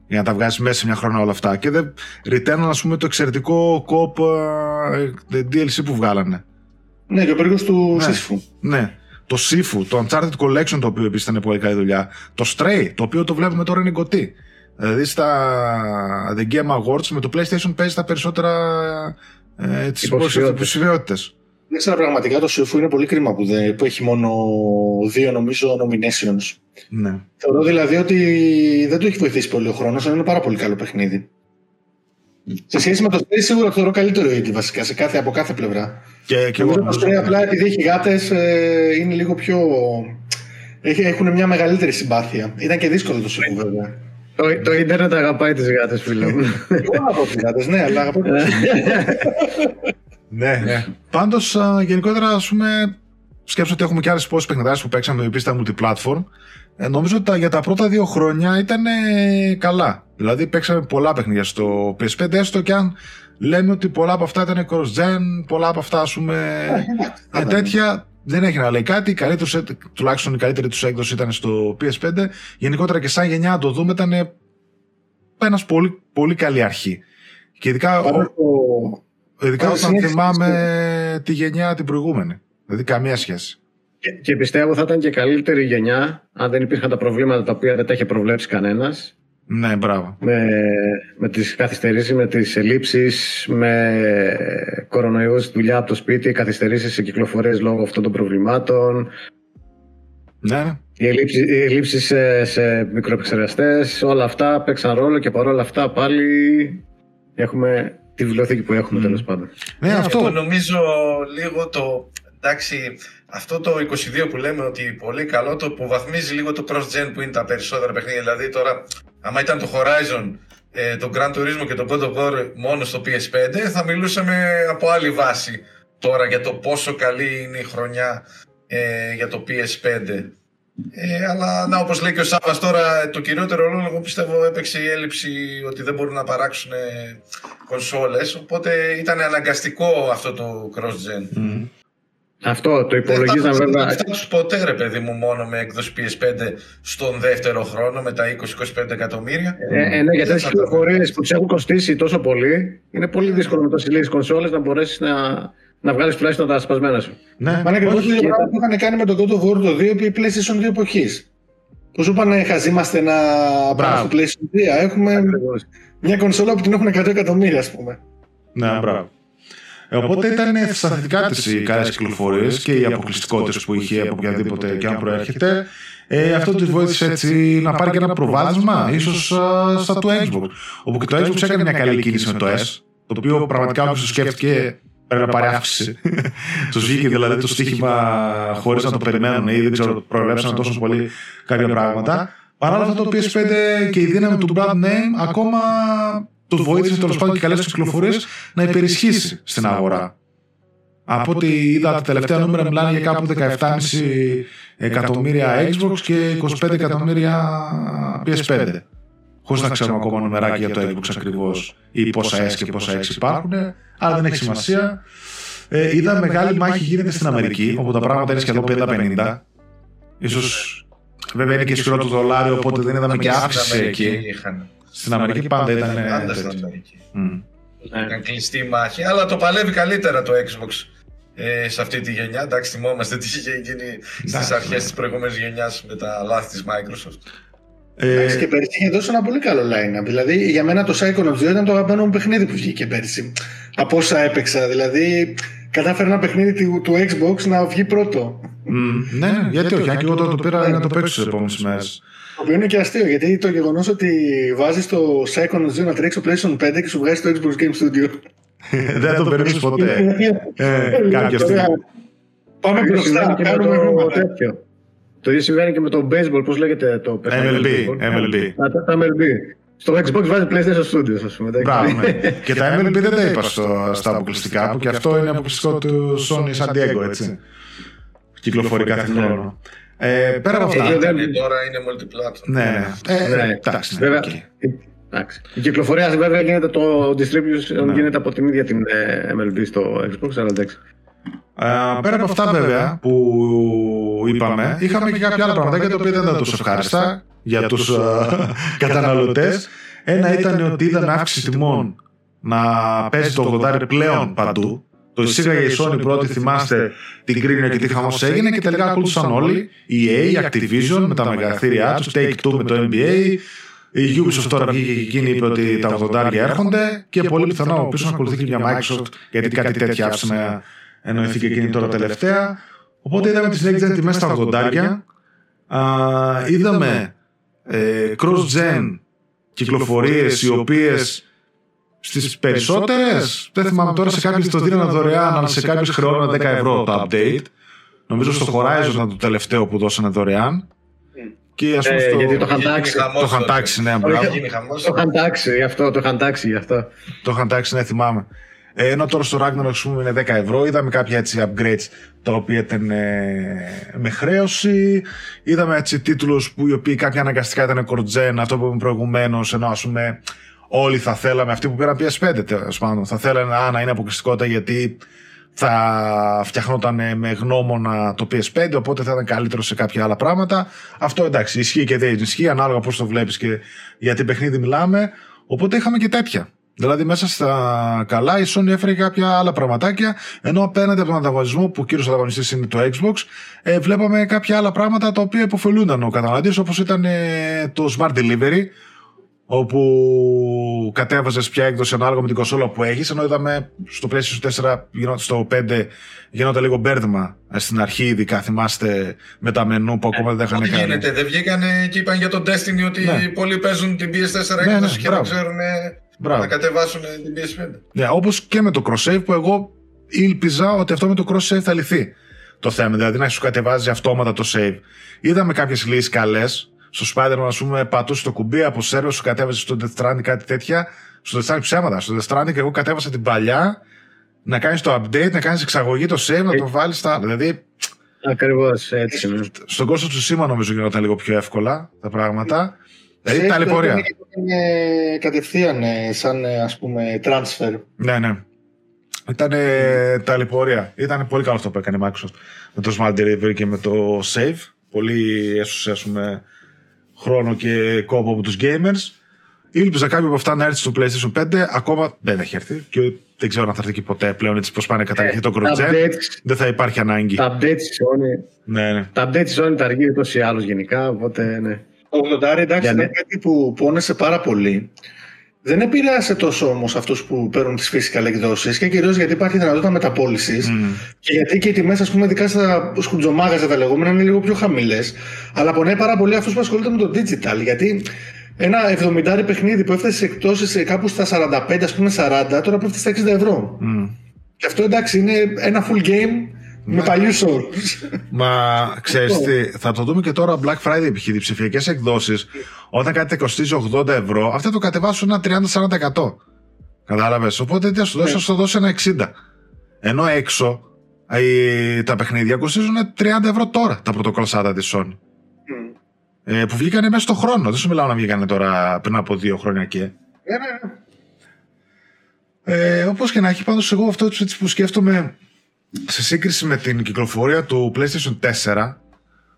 Για να τα βγάζεις μέσα σε μια χρονιά όλα αυτά. Και δεν return, ας πούμε, το εξαιρετικό κοπ uh, DLC που βγάλανε. Ναι, και ο περίπου του ναι. Sifu. Ναι. Το Sifu, το Uncharted Collection το οποίο επίσης ήταν πολύ καλή δουλειά. Το Stray, το οποίο το βλέπουμε τώρα είναι κοτή. Δηλαδή στα The Game Awards με το PlayStation παίζει τα περισσότερα ε, τις υποψηφιότητες. Δεν ξέρω πραγματικά το Sifu είναι πολύ κρίμα που, δεν, που έχει μόνο δύο νομίζω nominations. Ναι. Θεωρώ δηλαδή ότι δεν το έχει βοηθήσει πολύ ο χρόνος, αλλά είναι πάρα πολύ καλό παιχνίδι. Σε σχέση με το Stray σίγουρα θεωρώ καλύτερο ήδη βασικά σε κάθε, από κάθε πλευρά. Και, και εγώ εγώ το Stray απλά επειδή έχει γάτες ε, είναι λίγο πιο... Έχουν μια μεγαλύτερη συμπάθεια. Ήταν και δύσκολο το Sifu βέβαια. Το, το ίντερνετ αγαπάει τις γάτες, φίλε μου. Εγώ αγαπάω τις γάτες, ναι, αλλά αγαπάω [LAUGHS] ναι, ναι. Πάντως, γενικότερα, ας πούμε, σκέψω ότι έχουμε και άλλες πόσε παιχνιδάρες που παίξαμε επίση στα multiplatform. Ε, νομίζω ότι για τα πρώτα δύο χρόνια ήταν ε, καλά. Δηλαδή, παίξαμε πολλά παιχνίδια στο PS5, έστω και αν λέμε ότι πολλά από αυτά ήταν cross-gen, πολλά από αυτά, ας πούμε, ε, τέτοια. Δεν έχει να λέει κάτι. Καλύτερος, τουλάχιστον η καλύτερη τους έκδοση ήταν στο PS5. Γενικότερα και σαν γενιά, το δούμε, ήταν ένας πολύ, πολύ καλή αρχή. Και ειδικά, ειδικά όταν θυμάμαι τη γενιά την προηγούμενη. Δηλαδή καμία σχέση. Και, και πιστεύω θα ήταν και καλύτερη γενιά αν δεν υπήρχαν τα προβλήματα τα οποία δεν τα είχε προβλέψει κανένας. Ναι, μπράβο. Με, με τις καθυστερήσεις, με τις ελλείψεις, με κορονοϊούς, δουλειά από το σπίτι, καθυστερήσεις σε κυκλοφορίες λόγω αυτών των προβλημάτων. Ναι. Οι ελλείψεις, οι ελλείψεις σε, σε μικροεπεξεργαστές, όλα αυτά παίξαν ρόλο και παρόλα αυτά πάλι έχουμε τη βιβλιοθήκη που έχουμε mm. τέλος πάντων. Ναι, αυτό... αυτό νομίζω λίγο το... Εντάξει, αυτό το 22 που λέμε ότι πολύ καλό το που βαθμίζει λίγο το cross-gen που είναι τα περισσότερα παιχνίδια. Δηλαδή τώρα, άμα ήταν το Horizon, ε, το Gran Turismo και το God of War μόνο στο PS5, θα μιλούσαμε από άλλη βάση τώρα για το πόσο καλή είναι η χρονιά ε, για το PS5. Ε, αλλά να, όπως λέει και ο Σάββας τώρα, το κυριότερο ρόλο εγώ πιστεύω έπαιξε η έλλειψη ότι δεν μπορούν να παράξουν ε, κονσόλες, οπότε ήταν αναγκαστικό αυτό το cross-gen. Mm. Αυτό το υπολογίζαν βέβαια. Δεν φτάσει ποτέ ρε παιδί μου μόνο με έκδοση PS5 στον δεύτερο χρόνο με τα 20-25 εκατομμύρια. Ε, ε, ναι, γιατί τέτοιε πληροφορίες που τους έχουν κοστίσει τόσο πολύ, είναι πολύ δύσκολο με τόσε λίγε κονσόλες να μπορέσεις να, να βγάλεις τουλάχιστον τα σπασμένα σου. Ναι, Μα είναι ακριβώ το ίδιο πράγμα που είχαν κάνει με τον God of War το 2 επί PlayStation 2 εποχής. Που σου είπαν χαζήμαστε να πάμε στο PlayStation 2. Έχουμε μια κονσόλα που την έχουν 100 εκατομμύρια, ας πούμε. Ναι, μπράβο. Οπότε ήταν σταθερικά τις οι καλές κυκλοφορίες και οι αποκλειστικότητες που είχε από οποιαδήποτε και αν προέρχεται. Ε, αυτό τη βοήθησε έτσι να πάρει και ένα προβάδισμα, ίσως στα του Xbox. Όπου και το Xbox έκανε μια καλή κίνηση με το S, το οποίο πραγματικά όποιο το σκέφτηκε πρέπει να πάρει αύξηση. [LAUGHS] Του βγήκε δηλαδή το στοίχημα χωρίς να το περιμένουν ή δεν ξέρω, προβλέψαν τόσο πολύ κάποια πράγματα. Παρ' όλα αυτά το PS5 και η δύναμη του brand name ακόμα το βοήθησε τέλος πάντων και καλές κυκλοφορίες να υπερισχύσει στην αγορά. Από ό,τι είδα τα τελευταία νούμερα μιλάνε για κάπου 17,5 εκατομμύρια Xbox και 25 εκατομμύρια PS5. Χωρίς να ξέρουμε ακόμα νομεράκι για το Xbox ακριβώς ή πόσα S και πόσα X υπάρχουν, αλλά δεν έχει σημασία. Ε, είδα μεγάλη μάχη γίνεται στην Αμερική, όπου τα πράγματα είναι σχεδόν 50-50. Ίσως Βέβαια είναι και ισχυρό το δολάριο, οπότε δεν είδαμε και αύξηση εκεί. Είχαν. Στην Αμερική πάντα ήταν. Πάντα ε, στην τέτοιο. Αμερική. Μμ. Ναι. Ήταν κλειστή η μάχη, αλλά το παλεύει καλύτερα το Xbox ε, σε αυτή τη γενιά. Εντάξει, θυμόμαστε τι είχε γίνει στις Εντάξει, αρχές ναι. της προηγούμενης γενιάς με τα λάθη της Microsoft. Ε, Εντάξει, και πέρυσι είχε δώσει ένα πολύ καλό line-up. Δηλαδή, για μένα το Psychonauts 2 ήταν το αγαπημένο μου παιχνίδι που βγήκε πέρυσι. Από όσα έπαιξα. Δηλαδή, κατάφερα ένα παιχνίδι του, του Xbox να βγει πρώτο. μ, ναι, ναι, γιατί όχι. Αν και εγώ τώρα το πήρα να το παίξω τις επόμενες μέρες. Το οποίο είναι και αστείο, γιατί το γεγονός ότι βάζεις το Psychonauts 2 να τρέξει στο PlayStation 5 και σου βγάζει το Xbox Game Studio. [LAUGHS] Δεν το περίμενε ποτέ. Ε, κάποια στιγμή. Πάμε Το ίδιο συμβαίνει μπροστά, και με κάνουμε το βήματα. τέτοιο. Το ίδιο συμβαίνει και με το baseball, πώς λέγεται το παιχνίδι. MLB, baseball; MLB. Α, τα- τα MLB. Στο Xbox βάζει PlayStation Studios, ας πούμε. εντάξει. Μπράβο, ναι. [LAUGHS] Και τα MLB δεν τα είπα στο, στα αποκλειστικά που και αυτό είναι αποκλειστικό του Sony San Diego, έτσι. Κυκλοφορεί κάθε Ναι. χρόνο. Ε, πέρα από αυτά. Ε, δεν- Ε, τώρα είναι multiplatform. Ναι, ναι. Ε, Ναι. εντάξει, ναι, Βέβαια, οκ. εντάξει. Η κυκλοφορία βέβαια γίνεται το distribution Ναι. γίνεται από την ίδια την ε, MLB στο Xbox, αλλά εντάξει. Ε, πέρα από αυτά βέβαια που είπαμε, είχαμε και κάποια άλλα πραγματάκια τα οποία δεν ήταν τόσο ευχάριστα για τους ε, [LAUGHS] καταναλωτές. Ένα ήταν ότι είδαμε αύξηση τιμών. να παίζει το 80 πλέον παντού. Το εισήγαγε η Sony πρώτη, θυμάστε την κρίνια και τι χαμός έγινε και τελικά ακολούθησαν όλοι. Η EA, Activision με τα μεγαθύρια τους, Take-Two με το NBA, η Ubisoft τώρα βγήκε και εκείνη είπε ότι τα 80 έρχονται και πολύ πιθανό πίσω να ακολουθεί και μια Microsoft γιατί κάτι τέτοια άφησε να εννοηθεί και εκείνη τώρα τελευταία. Οπότε είδαμε τις next gen τιμές στα 80 Α, είδαμε ε, cross-gen κυκλοφορίες οι οποίες στις περισσότερες δεν θυμάμαι τώρα σε κάποιες το δίνανε δωρεάν αλλά σε κάποιες χρεώνανε 10 ευρώ το update νομίζω στο Horizon ήταν το τελευταίο που δώσανε δωρεάν και ας πούμε Ε, στο... γιατί το είχαν Είχε γίνει τάξει. χαμός το είχαν τότε. τάξει, ναι, Είχε μπράβο. γίνει χαμός. Το είχαν τάξει γι' αυτό, το είχαν τάξει γι' αυτό. Το είχαν τάξει, ναι, θυμάμαι. Ε, ενώ τώρα στο Ragnarok ας πούμε, είναι 10 ευρώ. Είδαμε κάποια έτσι upgrades τα οποία ήταν ε, με χρέωση. Είδαμε έτσι τίτλους που οι οποίοι κάποια αναγκαστικά ήταν κορτζέν, αυτό που είπαμε προηγουμένως, ενώ ας πούμε όλοι θα θέλαμε, αυτοί που πήραν PS5 τέλος πάντων, θα θέλανε α, να είναι αποκλειστικότητα γιατί θα φτιαχνόταν ε, με γνώμονα το PS5, οπότε θα ήταν καλύτερο σε κάποια άλλα πράγματα. Αυτό εντάξει, ισχύει και δεν ισχύει, ανάλογα πώς το βλέπεις και για τι παιχνίδι μιλάμε. Οπότε είχαμε και τέτοια. Δηλαδή μέσα στα καλά η Sony έφερε κάποια άλλα πραγματάκια, ενώ απέναντι από τον ανταγωνισμό που ο κύριος ανταγωνιστής είναι το Xbox, ε, βλέπαμε κάποια άλλα πράγματα τα οποία υποφελούνταν ο καταναλωτής, όπως ήταν ε, το Smart Delivery, όπου κατέβαζες ποια έκδοση ανάλογα με την κονσόλα που έχεις, ενώ είδαμε στο PlayStation 4, γινόταν- στο 5 γινόταν λίγο μπέρδεμα ε, στην αρχή, ειδικά θυμάστε με τα μενού που ακόμα δεν είχαν Τι κάνει. γίνεται, δεν βγήκανε και είπαν για τον Destiny ότι Ναι. πολλοί παίζουν την PS4 Ναι, έκδοση ναι, και δεν μπράβο. ξέρουν Μπράβο. να κατεβάσουν την PS5. Ναι, όπως και με το cross-save που εγώ ήλπιζα ότι αυτό με το cross-save θα λυθεί το θέμα. Δηλαδή να σου κατεβάζει αυτόματα το save. Είδαμε κάποιες λύσεις καλές. Στο Spider-Man, ας πούμε, πατούσε το κουμπί από σερβερ, σου κατέβαζε στο Death Stranding κάτι τέτοια. Στο Death Stranding ψέματα. Στο Death Stranding εγώ κατέβασα την παλιά να κάνεις το update, να κάνεις εξαγωγή το save, να το βάλεις στα άλλα. Δηλαδή Ακριβώς έτσι είναι. στον κόσμο του σήμα νομίζω γινόταν λίγο πιο εύκολα τα πράγματα. Δηλαδή Save το ταλαιπωρία. έκανε και το έκανε κατευθείαν ε, σαν ε, ας πούμε transfer. Ναι, ναι. Ήταν ταλαιπωρία. Ήταν πολύ καλό αυτό που έκανε η Microsoft με το Smart Delivery και με το Save. Πολύ έσωσε ας πούμε, χρόνο και κόπο από τους gamers. Ήλπιζα κάποιο από αυτά να έρθει στο PlayStation 5. Ακόμα δεν έχει έρθει και δεν ξέρω αν θα έρθει και ποτέ πλέον έτσι πως πάνε καταρχήν το Τα cross updates, Δεν θα υπάρχει ανάγκη. τα updates της Sony, Ναι, ναι. τα updates της Sony τα αργεί ούτως ή άλλως γενικά, οπότε ναι. Το 80 εντάξει Για είναι ναι. κάτι που πόνεσε πάρα πολύ. Δεν επηρέασε τόσο όμως αυτούς που παίρνουν τις physical εκδόσεις και κυρίως γιατί υπάρχει δυνατότητα μεταπόλησης Μμ. και γιατί και οι τιμές, ας πούμε, ειδικά στα σκουτζομάγαζα τα λεγόμενα είναι λίγο πιο χαμηλές. Αλλά πονάει πάρα πολύ αυτούς που ασχολούνται με το digital. Γιατί ένα 70 παιχνίδι που έφτασε σε εκπτώσεις κάπου στα 45, ας πούμε 40, τώρα πέφτει στα 60 ευρώ. Μμ. Και αυτό εντάξει είναι ένα full game με παλιούς όρους. Μα ξέρεις τι, θα το δούμε και τώρα Black Friday π.χ. Οι ψηφιακέ εκδόσεις, όταν κάτι κοστίζει 80 ευρώ, αυτά το κατεβάσουν ένα 30-40%. Κατάλαβες; Οπότε τι θα σου δώσει, θα σου δώσει ένα 60. Ενώ έξω οι- τα παιχνίδια κοστίζουν 30 ευρώ τώρα τα πρωτοκολλσάτα της Sony. Ε, που βγήκανε μέσα στο χρόνο. Δεν σου μιλάω να βγήκανε τώρα πριν από δύο χρόνια και. Ναι, ναι, ναι. Ε, Όπως και να έχει, πάντως εγώ αυτό έτσι που σκέφτομαι σε σύγκριση με την κυκλοφορία του PlayStation 4,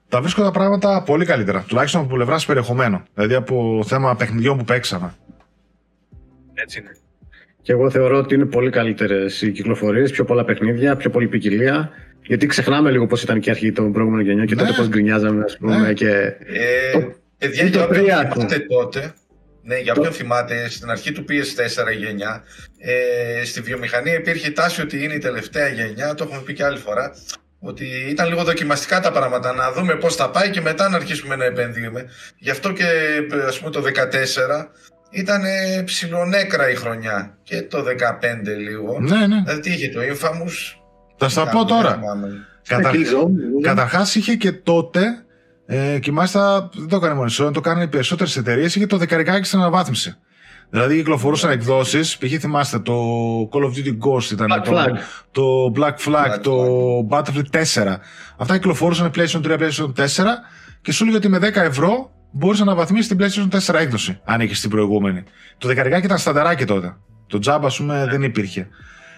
τα βρίσκω τα πράγματα πολύ καλύτερα. Τουλάχιστον από πλευράς περιεχομένου. Δηλαδή από θέμα παιχνιδιών που παίξαμε. Έτσι είναι. Και εγώ θεωρώ ότι είναι πολύ καλύτερες οι κυκλοφορίες, πιο πολλά παιχνίδια, πιο πολλή ποικιλία. Γιατί ξεχνάμε λίγο πώς ήταν και η αρχή των προηγούμενων γενιών και Ναι. τότε πώς γκρινιάζαμε, ας πούμε. Ναι. Και... Ε, Το- παιδιά, είναι το για όποιον τρία, θυμάται τότε, ναι, για Το- όποιον θυμάται, στην αρχή του PS4 η γενιά, ε, στη βιομηχανία υπήρχε η τάση ότι είναι η τελευταία γενιά, το έχουμε πει και άλλη φορά, ότι ήταν λίγο δοκιμαστικά τα πράγματα, να δούμε πώς θα πάει και μετά να αρχίσουμε να επενδύουμε. Γι' αυτό και ας πούμε το 14 ήταν ε, ψιλονέκρα η χρονιά και το 15 λίγο. Ναι, ναι. Δηλαδή τι είχε το Infamous. Θα στα ήταν, πω δεν τώρα. θυμάμαι. Κατα... Killzone, Καταρχάς είχε και τότε. Ε, και μάλιστα δεν το έκανε μόνος η Sony, το κάνανε οι περισσότερες εταιρείες. Είχε το δεκαρικάκι στην αναβάθμιση. Δηλαδή κυκλοφορούσαν εκδόσεις. Π.χ. θυμάστε το Call of Duty Ghost ήταν. Black το, Flag. το Black Flag, Black το Battlefield 4. Αυτά κυκλοφορούσαν PlayStation 3, PlayStation 4 και σου έλεγε ότι με 10 ευρώ μπορείς να αναβαθμίσεις την PlayStation 4 έκδοση. Αν είχες την προηγούμενη. Το δεκαρικάκι ήταν σταντεράκι τότε. Το τζάμπα, ας πούμε, δεν υπήρχε.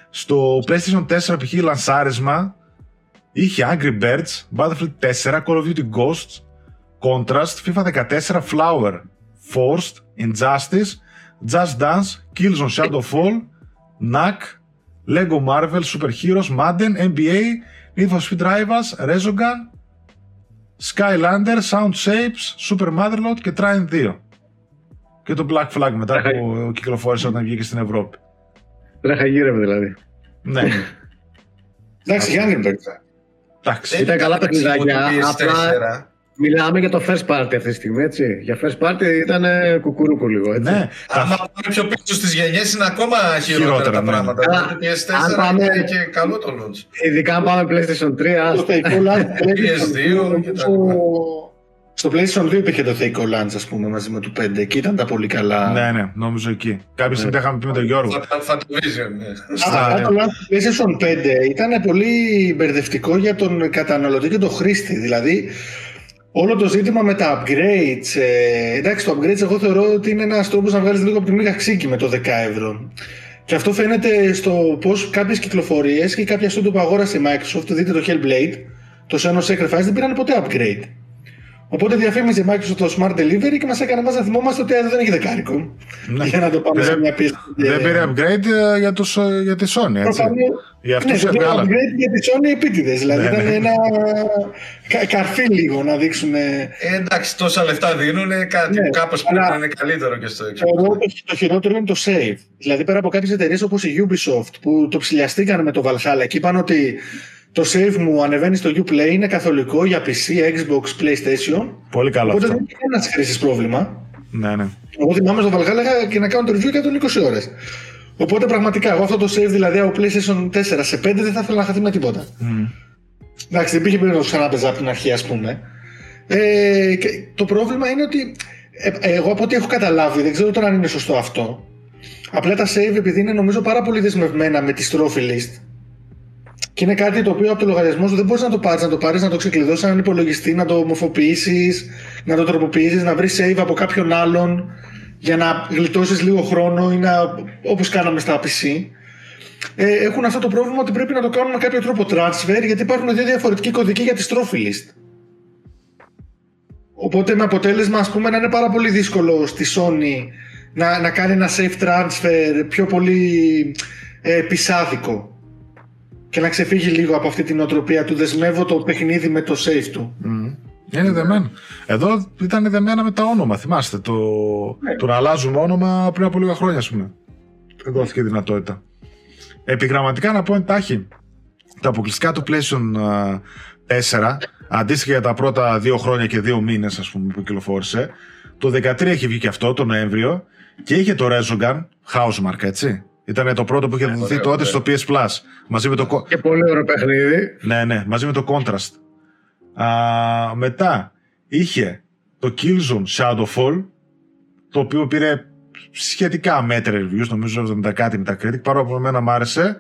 Στο PlayStation 4 π.χ. λανσάρισμα είχε Angry Birds, Battlefield 4, Call of Duty Ghosts, Contrast, FIFA 14, Flower, Forced, Injustice, Just Dance, Killzone Shadowfall, Knack, Lego Marvel, Super Heroes, Madden, NBA, Need for Speed Rivals, Resogun, Skylander, Sound Shapes, Super Motherload και Trine 2. Και το Black Flag μετά που κυκλοφόρησε όταν βγήκε στην Ευρώπη. Τρέχα γύρευε δηλαδή. Ναι, Εντάξει, για Angry Birds. Εντάξει. Ήταν καλά παίξει παιχνιδάκια, το PS4. απλά- Μιλάμε για το first party αυτή τη στιγμή, έτσι. Για first party ήταν ε, κουκουρούκου λίγο, έτσι. Ναι, Άμα πάμε πιο πίσω στις γενιές είναι ακόμα χειρότερα, Χειρότερα, τα ναι. πράγματα. Αλλά, Το PS4 αν πάμε- είναι και καλό το launch. Ειδικά αν πάμε PlayStation 3, Το Take All Lunch, PS2 και τα στο- Στο PlayStation 2 υπήρχε το Take All Lunch, ας πούμε, μαζί με το 5 και ήταν τα πολύ καλά. ναι, ναι, νομίζω εκεί. Κάποια στιγμή τα είχαμε πει με τον Γιώργο. Θα- θα το vision, ναι. Στα- Αυτό το Lunch του PlayStation 5 ήταν πολύ μπερδευτικό για τον καταναλωτή και τον χρήστη. Δηλαδή, όλο το ζήτημα με τα upgrades. Ε, εντάξει, το upgrades εγώ θεωρώ ότι είναι ένας τρόπος να βγάλεις λίγο από τη μίγα ξύκι με το 10 ευρώ. Και αυτό φαίνεται στο πώς κάποιες κυκλοφορίες και κάποια στούντιο που αγόρασε η Microsoft, δείτε το Hellblade, το Senos Sacrifice, δεν πήραν ποτέ upgrade. Οπότε διαφήμιζε η Microsoft το Smart Delivery και μας έκανε μας να θυμόμαστε ότι ε, δεν έχει δεκάρικο. Ναι. Για να το πάμε σε Δεν- μια πίστη. Δεν πήρε upgrade ε, για, τους, ε, για τη Sony, έτσι. Προφανώς- Για ναι, αυτούς δεν πήρε έβγαλαν. upgrade για τη Sony επίτηδες. Δηλαδή Ναι, ήταν ναι. ένα κα- καρφί λίγο να δείξουν. Ε, εντάξει, τόσα λεφτά δίνουν, κάτι Ναι, που κάπως πρέπει αλλά- να είναι καλύτερο και στο έξω. Θεωρώ ότι το χειρότερο είναι το save. Δηλαδή πέρα από κάποιες εταιρείες όπως η Ubisoft που το ψηλιαστήκαν με το Valhalla και είπαν ότι το save μου ανεβαίνει στο Uplay είναι καθολικό για PC, Xbox, PlayStation. Πολύ καλό Οπότε αυτό. δεν είναι ένα χρήσης πρόβλημα. Ναι, ναι. Εγώ θυμάμαι στο Valhalla είχα και να κάνω το review 120 ώρες. Οπότε πραγματικά εγώ αυτό το save δηλαδή από PlayStation 4 σε 5 δεν θα ήθελα να χαθεί με τίποτα. Μμ. Εντάξει, δεν πήγε περίπτωση ξανά παίζα από την αρχή, ας πούμε. Ε, και το πρόβλημα είναι ότι ε, εγώ από ό,τι έχω καταλάβει, δεν ξέρω τώρα αν είναι σωστό αυτό. Απλά τα save επειδή είναι νομίζω πάρα πολύ δεσμευμένα με τη strophy list. Και είναι κάτι το οποίο από το λογαριασμό σου δεν μπορείς να το πάρεις, να το πάρεις, να το ξεκλειδώσεις έναν υπολογιστή, να το ομοφοποιήσεις, να το τροποποιήσεις, να βρεις save από κάποιον άλλον για να γλιτώσεις λίγο χρόνο ή να. όπως κάναμε στα PC ε, έχουν αυτό το πρόβλημα ότι πρέπει να το κάνουν με κάποιο τρόπο transfer γιατί υπάρχουν δύο διαφορετικοί κωδικοί για τη strophy list. Οπότε με αποτέλεσμα ας πούμε να είναι πάρα πολύ δύσκολο στη Sony να, να κάνει ένα safe transfer πιο πολύ ε, πισάδικο και να ξεφύγει λίγο από αυτή την οτροπία του δεσμεύω το παιχνίδι με το save του. Μμ. Είναι δεμένο. Εδώ ήταν δεμένα με τα όνομα, θυμάστε. Το, το να αλλάζουμε όνομα πριν από λίγα χρόνια, ας πούμε. Δεν δόθηκε η δυνατότητα. Επιγραμματικά να πω εντάχει, τα αποκλειστικά του PlayStation α, 4, αντίστοιχα για τα πρώτα δύο χρόνια και δύο μήνες, ας πούμε, που κυκλοφόρησε, το 13 έχει βγει και αυτό, το Νοέμβριο, και είχε το Resogun, Housemark, έτσι. Ήταν το πρώτο που είχε δοθεί ωραίο, τότε ωραίο. στο PS Plus. Μαζί με το, co- και πολύ ωραίο παιχνίδι. ναι, ναι, μαζί με το Contrast. Α, μετά είχε το Killzone Shadowfall, το οποίο πήρε σχετικά μέτρα reviews, νομίζω 70 κάτι με τα critic, παρόλο που εμένα μ' άρεσε,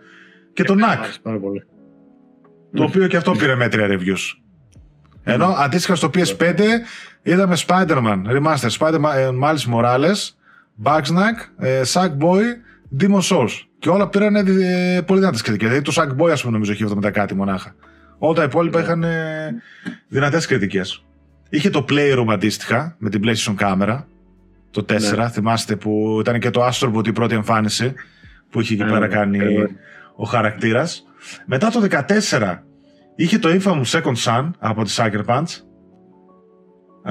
και το Μ' NAC, άρεσε πάρα πολύ. το οποίο και αυτό πήρε μέτρια reviews. Ενώ αντίστοιχα στο PS5 είδαμε Spider-Man, Remaster, Spider-Man ε, Miles Morales, Bugsnack, ε, Sackboy, Demon Souls. Και όλα πήραν ε, πολύ δυνατές κριτικές. Δηλαδή το Sackboy, ας πούμε, νομίζω έχει 70 κάτι μονάχα. Όλα τα υπόλοιπα είχαν ε, δυνατές κριτικές. Είχε το Playroom αντίστοιχα με την PlayStation Camera. Το 4, Ναι. θυμάστε που ήταν και το Astrobot η πρώτη εμφάνιση που είχε εκεί Α, πέρα ναι, κάνει ναι. ο χαρακτήρας. Μετά το 14 είχε το Infamous Second Son από τη Sucker Punch.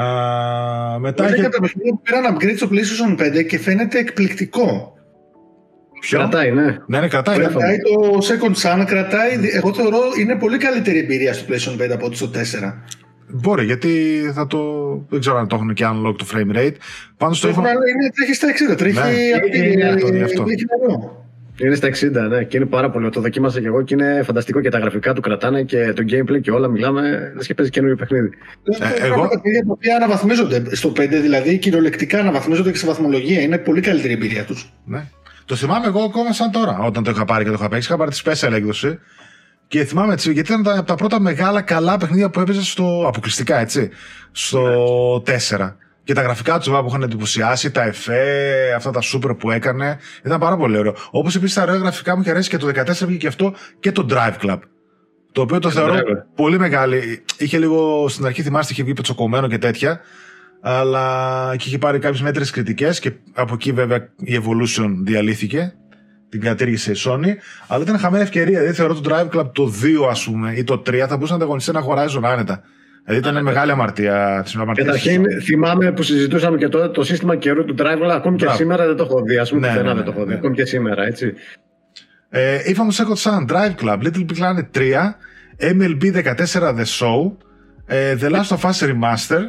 Α, μετά Είναι είχε... και τα παιχνίδια που πήραν upgrade στο PlayStation 5 και φαίνεται εκπληκτικό. Ποιο; Κρατάει, ναι. Ναι, ναι, κρατάει. Infamous. Κρατάει το Second Sun, κρατάει. Εγώ θεωρώ είναι πολύ καλύτερη εμπειρία στο PlayStation 5 από ό,τι στο 4. Μπορεί, γιατί θα το. Δεν ξέρω αν το έχουν και unlock το frame rate. Πάντως το Το είπα. Infamous είναι, τρέχει στα 60, τρέχει Ναι. απ' τη- Είναι αυτό, είναι αυτό. τρέχει νερό. Είναι στα 60, ναι, και είναι πάρα πολύ. Το δοκίμασα και εγώ και είναι φανταστικό και τα γραφικά του κρατάνε και το gameplay και όλα. Μιλάμε, λες και παίζει καινούριο παιχνίδι. Ε, Εγώ... εγώ- Τα παιχνίδια τα οποία αναβαθμίζονται στο 5, δηλαδή κυριολεκτικά αναβαθμίζονται και σε βαθμολογία. Είναι πολύ καλύτερη η εμπειρία τους. Ναι. Το θυμάμαι εγώ ακόμα σαν τώρα, όταν το είχα πάρει και το είχα παίξει. Είχα πάρει τη special έκδοση. Και θυμάμαι έτσι, γιατί ήταν τα, από τα πρώτα μεγάλα καλά παιχνίδια που έπαιζε στο. αποκλειστικά έτσι. Στο 4. Και τα γραφικά του βέβαια που είχαν εντυπωσιάσει, τα εφέ, αυτά τα super που έκανε. Ήταν πάρα πολύ ωραίο. Όπως επίσης τα ωραία γραφικά μου είχε αρέσει και το 14 βγήκε και αυτό και το Drive Club. Το οποίο το θεωρώ Drive. πολύ μεγάλη. Είχε λίγο στην αρχή, θυμάστε, είχε βγει πετσοκομμένο και τέτοια. Αλλά και είχε πάρει κάποιες μέτρες κριτικές και από εκεί βέβαια η Evolution διαλύθηκε. Την κατήργησε η Sony. Αλλά ήταν χαμένη ευκαιρία. Δηλαδή θεωρώ το Drive Club το 2 ας πούμε ή το 3 θα μπορούσε να ανταγωνιστεί ένα Horizon άνετα. Δηλαδή ήταν μεγάλη αμαρτία της αμαρτίας. Καταρχήν, θυμάμαι που συζητούσαμε και τότε το σύστημα καιρού του Drive, αλλά ακόμη και Μπράβο. σήμερα δεν το έχω δει. Α πούμε, Ναι, πουθενά ναι, δεν ναι, το έχω δει. ναι. Ακόμη και σήμερα, έτσι. Ε, Infamous Second Son, Drive Club, Little Big Planet 3, MLB 14 The Show, ε, The Last of Us Remaster.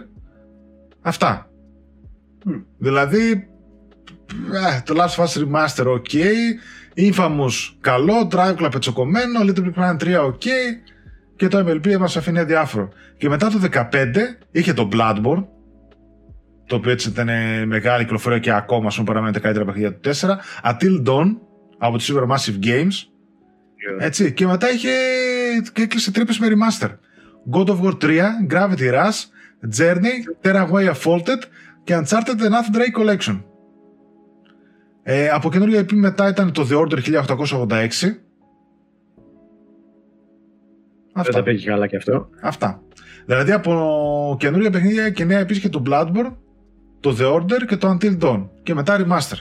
Αυτά. Δηλαδή, ε, το Last of Us Remaster ok, Infamous καλό, Drive Club ετσοκομμένο, Little Big Planet 3 ok και το MLB μας αφήνει αδιάφορο. Και μετά το 15 είχε το Bloodborne, το οποίο έτσι ήταν ε, μεγάλη κυκλοφορία και ακόμα σου παραμένει τα καλύτερα παιχνίδια του 4. Until Dawn από τη Supermassive Games. Έτσι. Και μετά είχε και έκλεισε τρύπες με remaster. God of War 3, Gravity Rush, Journey, Terraway Faulted και Uncharted The Nathan Drake Collection. Ε, από καινούργια EP μετά ήταν το The Order 1886. Δεν Αυτά. τα πήγε καλά και αυτό. Αυτά. Δηλαδή από καινούργια παιχνίδια και νέα επίσης και το Bloodborne, το The Order και το Until Dawn. Και μετά Remaster.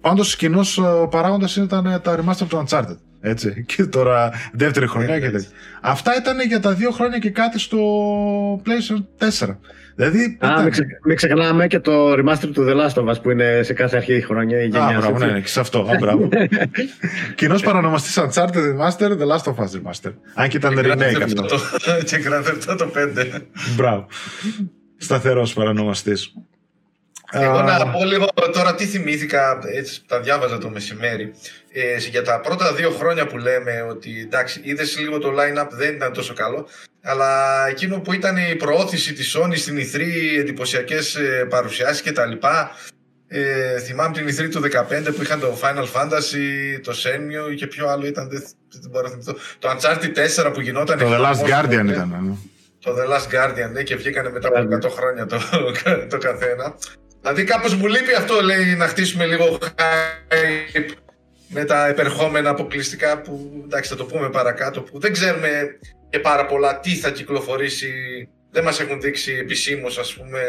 Πάντως κοινός παράγοντας ήταν τα Remaster του Uncharted. Έτσι. Και τώρα δεύτερη χρονιά και τέτοια. Αυτά ήταν για τα δύο χρόνια και κάτι στο PlayStation 4. Δηλαδή. Α, ήταν- μην, ξε, μην ξεχνάμε και το remaster του The Last of Us που είναι σε κάθε αρχή χρονιά η Α, γενιά. μπράβο, ναι, ναι, και σε αυτό. Α, μπράβο. [LAUGHS] Κοινός παρανομαστής Uncharted Remaster, The Last of Us Remaster. Αν και ήταν remake αυτό. [LAUGHS] Και Grand Theft Auto 5. Μπράβο. Σταθερός παρανομαστής. Εγώ να πω λίγο τώρα τι θυμήθηκα, έτσι τα διάβαζα το μεσημέρι. Ε, για τα πρώτα δύο χρόνια που λέμε ότι εντάξει, είδες λίγο το line-up δεν ήταν τόσο καλό, αλλά εκείνο που ήταν η προώθηση της Sony στην E3, εντυπωσιακές παρουσιάσεις κτλ. Ε, θυμάμαι την E3 του 15 που είχαν το Final Fantasy, το Senmue και ποιο άλλο ήταν, δεν, δεν μπορώ να θυμηθώ. Το Uncharted 4 που γινόταν. Το The Last χαμός Guardian τότε. ήταν. ναι. Το The Last Guardian, ναι, και βγήκανε μετά από 100 χρόνια το, [LAUGHS] το καθένα. Δηλαδή κάπως μου λείπει αυτό, λέει, να χτίσουμε λίγο hype με τα επερχόμενα αποκλειστικά που, εντάξει, θα το πούμε παρακάτω, που δεν ξέρουμε και πάρα πολλά τι θα κυκλοφορήσει. Δεν μας έχουν δείξει επισήμως, ας πούμε,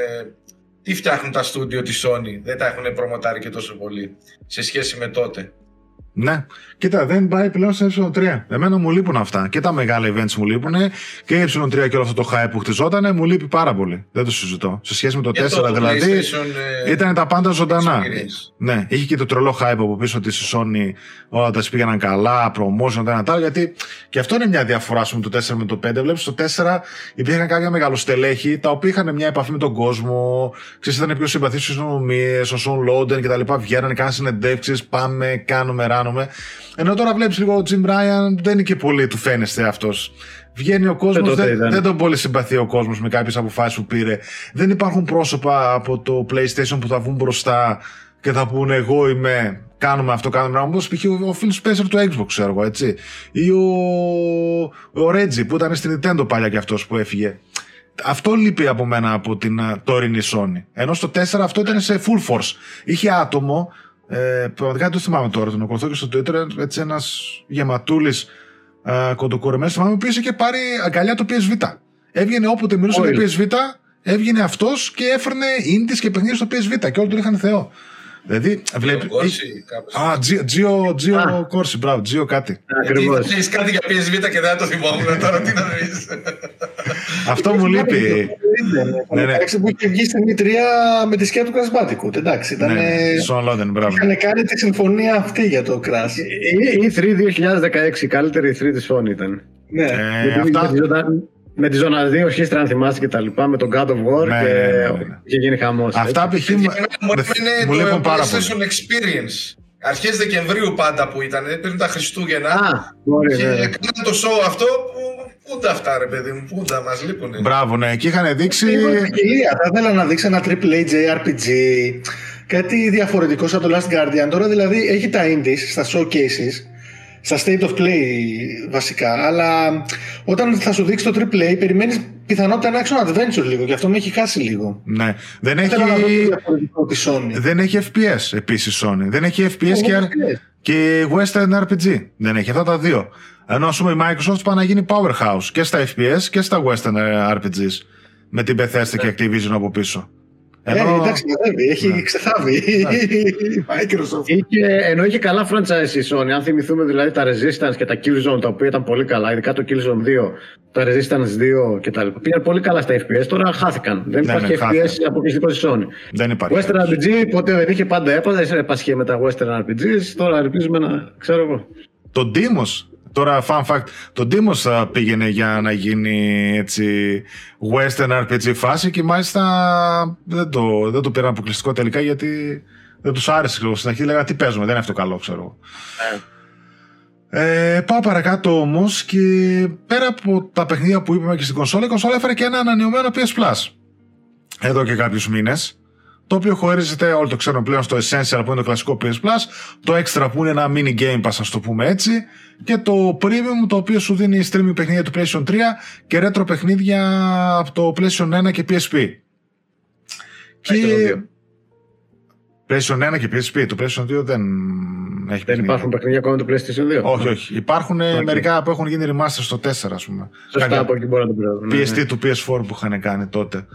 τι φτιάχνουν τα στούντιο της Sony. Δεν τα έχουν προμοτάρει και τόσο πολύ σε σχέση με τότε. Ναι. Κοίτα, δεν πάει πλέον σε ε3. Εμένα μου λείπουν αυτά. Και τα μεγάλα events μου λείπουν. Και η ε3 και όλο αυτό το hype που χτιζόταν μου λείπει πάρα πολύ. Δεν το συζητώ. Σε σχέση με το Και 4 το δηλαδή. PlayStation, ε, Ήταν τα πάντα ζωντανά. experience. Ναι, είχε και το τρελό hype από πίσω της Sony όλα τα πήγαιναν καλά, promotion, τα ένα τα άλλα, γιατί και αυτό είναι μια διαφορά σου με το 4 με το 5. Βλέπεις στο 4 υπήρχαν κάποια μεγαλοστελέχη τα οποία είχαν μια επαφή με τον κόσμο, ξέρεις, ήταν πιο συμπαθείς στι νομίε, ο Σον Λόντεν κτλ. Βγαίνανε, κάνανε συνεντεύξεις, πάμε, κάνουμε, ράνουμε. Ενώ τώρα βλέπεις λίγο ο Jim Ryan, δεν είναι και πολύ του φαίνεστε αυτός. Βγαίνει ο κόσμος, τότε δεν, ήταν. δεν τον πολύ συμπαθεί ο κόσμος με κάποιες αποφάσεις που πήρε. Δεν υπάρχουν πρόσωπα από το PlayStation που θα βγουν μπροστά και θα πούνε εγώ είμαι, κάνουμε αυτό, κάνουμε αυτό. Όπως π.χ. ο, ο Phil Spencer του Xbox, ξέρω εγώ, έτσι. Ή ο, ο Reggie που ήταν στην Nintendo παλιά και αυτός που έφυγε. Αυτό λείπει από μένα από την α, τωρινή Sony. Ενώ στο 4 αυτό ήταν σε full force. Είχε άτομο, ε, πραγματικά δεν το θυμάμαι τώρα, τον ακολουθώ και στο Twitter, έτσι ένας γεματούλης κοντοκορεμένος, θυμάμαι, που είχε πάρει αγκαλιά το PSV. έβγαινε όποτε μιλούσε για PSV, έβγαινε αυτός και έφερνε ίντι και παιχνίδια στο PSV και όλοι τον είχαν θεό. Δηλαδή, βλέπει. Α, Τζιο, Τζιο Κόρση, μπράβο, Τζιο κάτι. Ακριβώς. Έχεις κάτι για PSV και δεν το θυμόμουν τώρα, τι να δει. Αυτό μου λείπει. Ναι, ναι. που είχε βγει στην E3 με τη σκιά του Κρασμπάτικου. Εντάξει, ήταν. Ναι, Σον Λόντεν, μπράβο. Είχαν κάνει τη συμφωνία αυτή για το Crash. Η E3 2016, η καλύτερη E3 της Sony ήταν. Ναι, αυτά με τη ζώνα 2 χίστρα, αν θυμάστε και τα λοιπά, με τον God of War ναι, και ναι, ναι, ναι. είχε γίνει χαμός. Αυτά π.χ. μου είναι το PlayStation Experience. Αρχές Δεκεμβρίου πάντα που ήταν, πριν τα Χριστούγεννα. Α, μπορεί, και ναι. έκαναν το show αυτό που. Πού τα αυτά, ρε παιδί μου, πού τα μας λείπουν. Μπράβο, ναι, και είχαν δείξει. Θα ήθελα να δείξει ένα AAA JRPG. Κάτι διαφορετικό σαν το Last Guardian. Τώρα δηλαδή έχει τα indies στα showcases στα state of play βασικά. Αλλά όταν θα σου δείξει το AAA, περιμένεις πιθανότητα να action adventure λίγο. Και αυτό με έχει χάσει λίγο. Ναι. Δεν έχει, της Sony. δεν έχει FPS επίσης Sony. Δεν έχει FPS και, και Western RPG. Δεν έχει αυτά τα δύο. Ενώ ας πούμε η Microsoft πάει να γίνει powerhouse και στα FPS και στα Western RPGs. Με την Bethesda και Activision από πίσω. Ενώ... Ε, εντάξει, μαζεύει, έχει ναι. ξεθάβει η [LAUGHS] Microsoft. Είχε, ενώ είχε καλά franchise η Sony, αν θυμηθούμε δηλαδή τα Resistance και τα Killzone τα οποία ήταν πολύ καλά, ειδικά το Killzone 2, τα Resistance 2 κτλ. Πήγαν πολύ καλά στα FPS, τώρα χάθηκαν. Δεν ναι, υπάρχει ναι, FPS από οποιασδήποτε Sony. Δεν υπάρχει. Western RPG ποτέ δεν είχε, πάντα έπαζε, έπασχε με τα Western RPGs, τώρα ελπίζουμε να ξέρω εγώ. Το Deimos Τώρα, fun fact, το Deimos πήγαινε για να γίνει έτσι western RPG φάση και μάλιστα δεν το, δεν το πήραν αποκλειστικό τελικά γιατί δεν τους άρεσε. Ξέρω, στην αρχή λέγανε τι παίζουμε, δεν είναι αυτό καλό, ξέρω. Ε. ε, πάω παρακάτω όμως και πέρα από τα παιχνίδια που είπαμε και στην κονσόλα, η κονσόλα έφερε και ένα ανανεωμένο PS Plus. Εδώ και κάποιους μήνες το οποίο χωρίζεται, όλοι το ξέρουν πλέον, στο Essential που είναι το κλασικό PS Plus, το Extra που είναι ένα mini game pass, ας το πούμε έτσι, και το Premium το οποίο σου δίνει streaming παιχνίδια του PlayStation 3 και retro παιχνίδια από το PlayStation 1 και PSP. Και... PlayStation 1 και PSP. Το PlayStation 2 δεν έχει Δεν υπάρχουν παιχνίδια ακόμα το PlayStation 2. Όχι, όχι. Υπάρχουν okay. μερικά που έχουν γίνει remaster στο 4, ας πούμε. Σωστά, από εκεί μπορεί να το πει. PST ναι. του PS4 που είχαν κάνει τότε.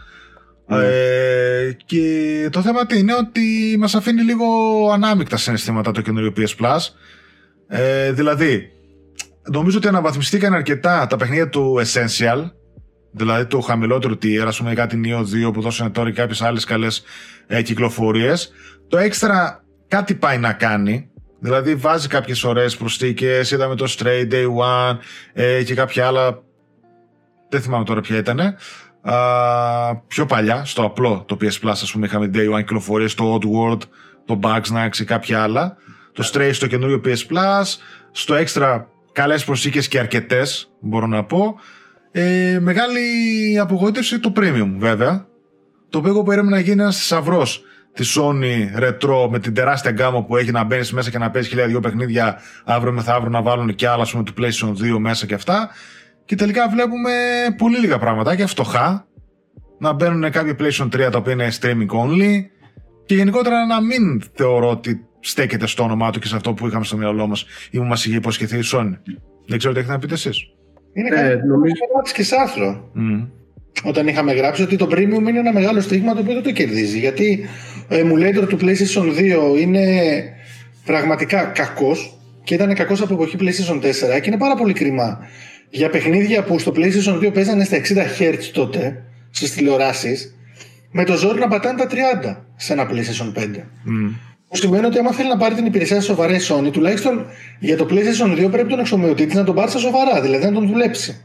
Mm. Ε, και το θέμα τι είναι ότι μας αφήνει λίγο ανάμεικτα συναισθήματα το καινούριο PS Plus. Ε, δηλαδή, νομίζω ότι αναβαθμιστήκαν αρκετά τα παιχνίδια του Essential, δηλαδή του χαμηλότερου tier, ας πούμε κάτι Neo 2 που δώσανε τώρα και κάποιες άλλες καλές ε, κυκλοφορίες. Το Extra κάτι πάει να κάνει. Δηλαδή βάζει κάποιες ωραίες προσθήκες, είδαμε το Stray Day One ε, και κάποια άλλα, δεν θυμάμαι τώρα ποια ήτανε πιο παλιά, στο απλό το PS Plus, ας πούμε, είχαμε Day One κυκλοφορίες, το Oddworld, το Bugsnax και κάποια άλλα. Το Stray στο καινούριο PS Plus, στο Extra καλές προσήκες και αρκετές, μπορώ να πω. Ε, μεγάλη απογοήτευση το Premium, βέβαια. Το οποίο εγώ περίμενα να γίνει ένας θησαυρός της Sony Retro με την τεράστια γκάμα που έχει να μπαίνει μέσα και να παίζει χιλιάδια δυο παιχνίδια αύριο μεθαύριο να βάλουν και άλλα, πούμε, του PlayStation 2 μέσα και αυτά. Και τελικά βλέπουμε πολύ λίγα πράγματα και φτωχά. Να μπαίνουν κάποια PlayStation 3 τα οποία είναι streaming only. Και γενικότερα να μην θεωρώ ότι στέκεται στο όνομά του και σε αυτό που είχαμε στο μυαλό μας ή που μας είχε υποσχεθεί η Sony. Δεν ξέρω τι έχετε να πείτε εσείς. Είναι κάτι ε, νομίζω ότι και σε άρθρο. Mm. Όταν είχαμε γράψει ότι το premium είναι ένα μεγάλο στίγμα το οποίο δεν το κερδίζει. Γιατί ο emulator του PlayStation 2 είναι πραγματικά κακός και ήταν κακός από εποχή PlayStation 4 και είναι πάρα πολύ κρίμα για παιχνίδια που στο PlayStation 2 παίζανε στα 60 Hz τότε στις τηλεοράσεις με το ζόρι να πατάνε τα 30 σε ένα PlayStation 5. Mm. Που σημαίνει ότι άμα θέλει να πάρει την υπηρεσία σοβαρά η Sony, τουλάχιστον για το PlayStation 2 πρέπει τον εξομοιωτή να τον πάρει στα σοβαρά, δηλαδή να τον δουλέψει.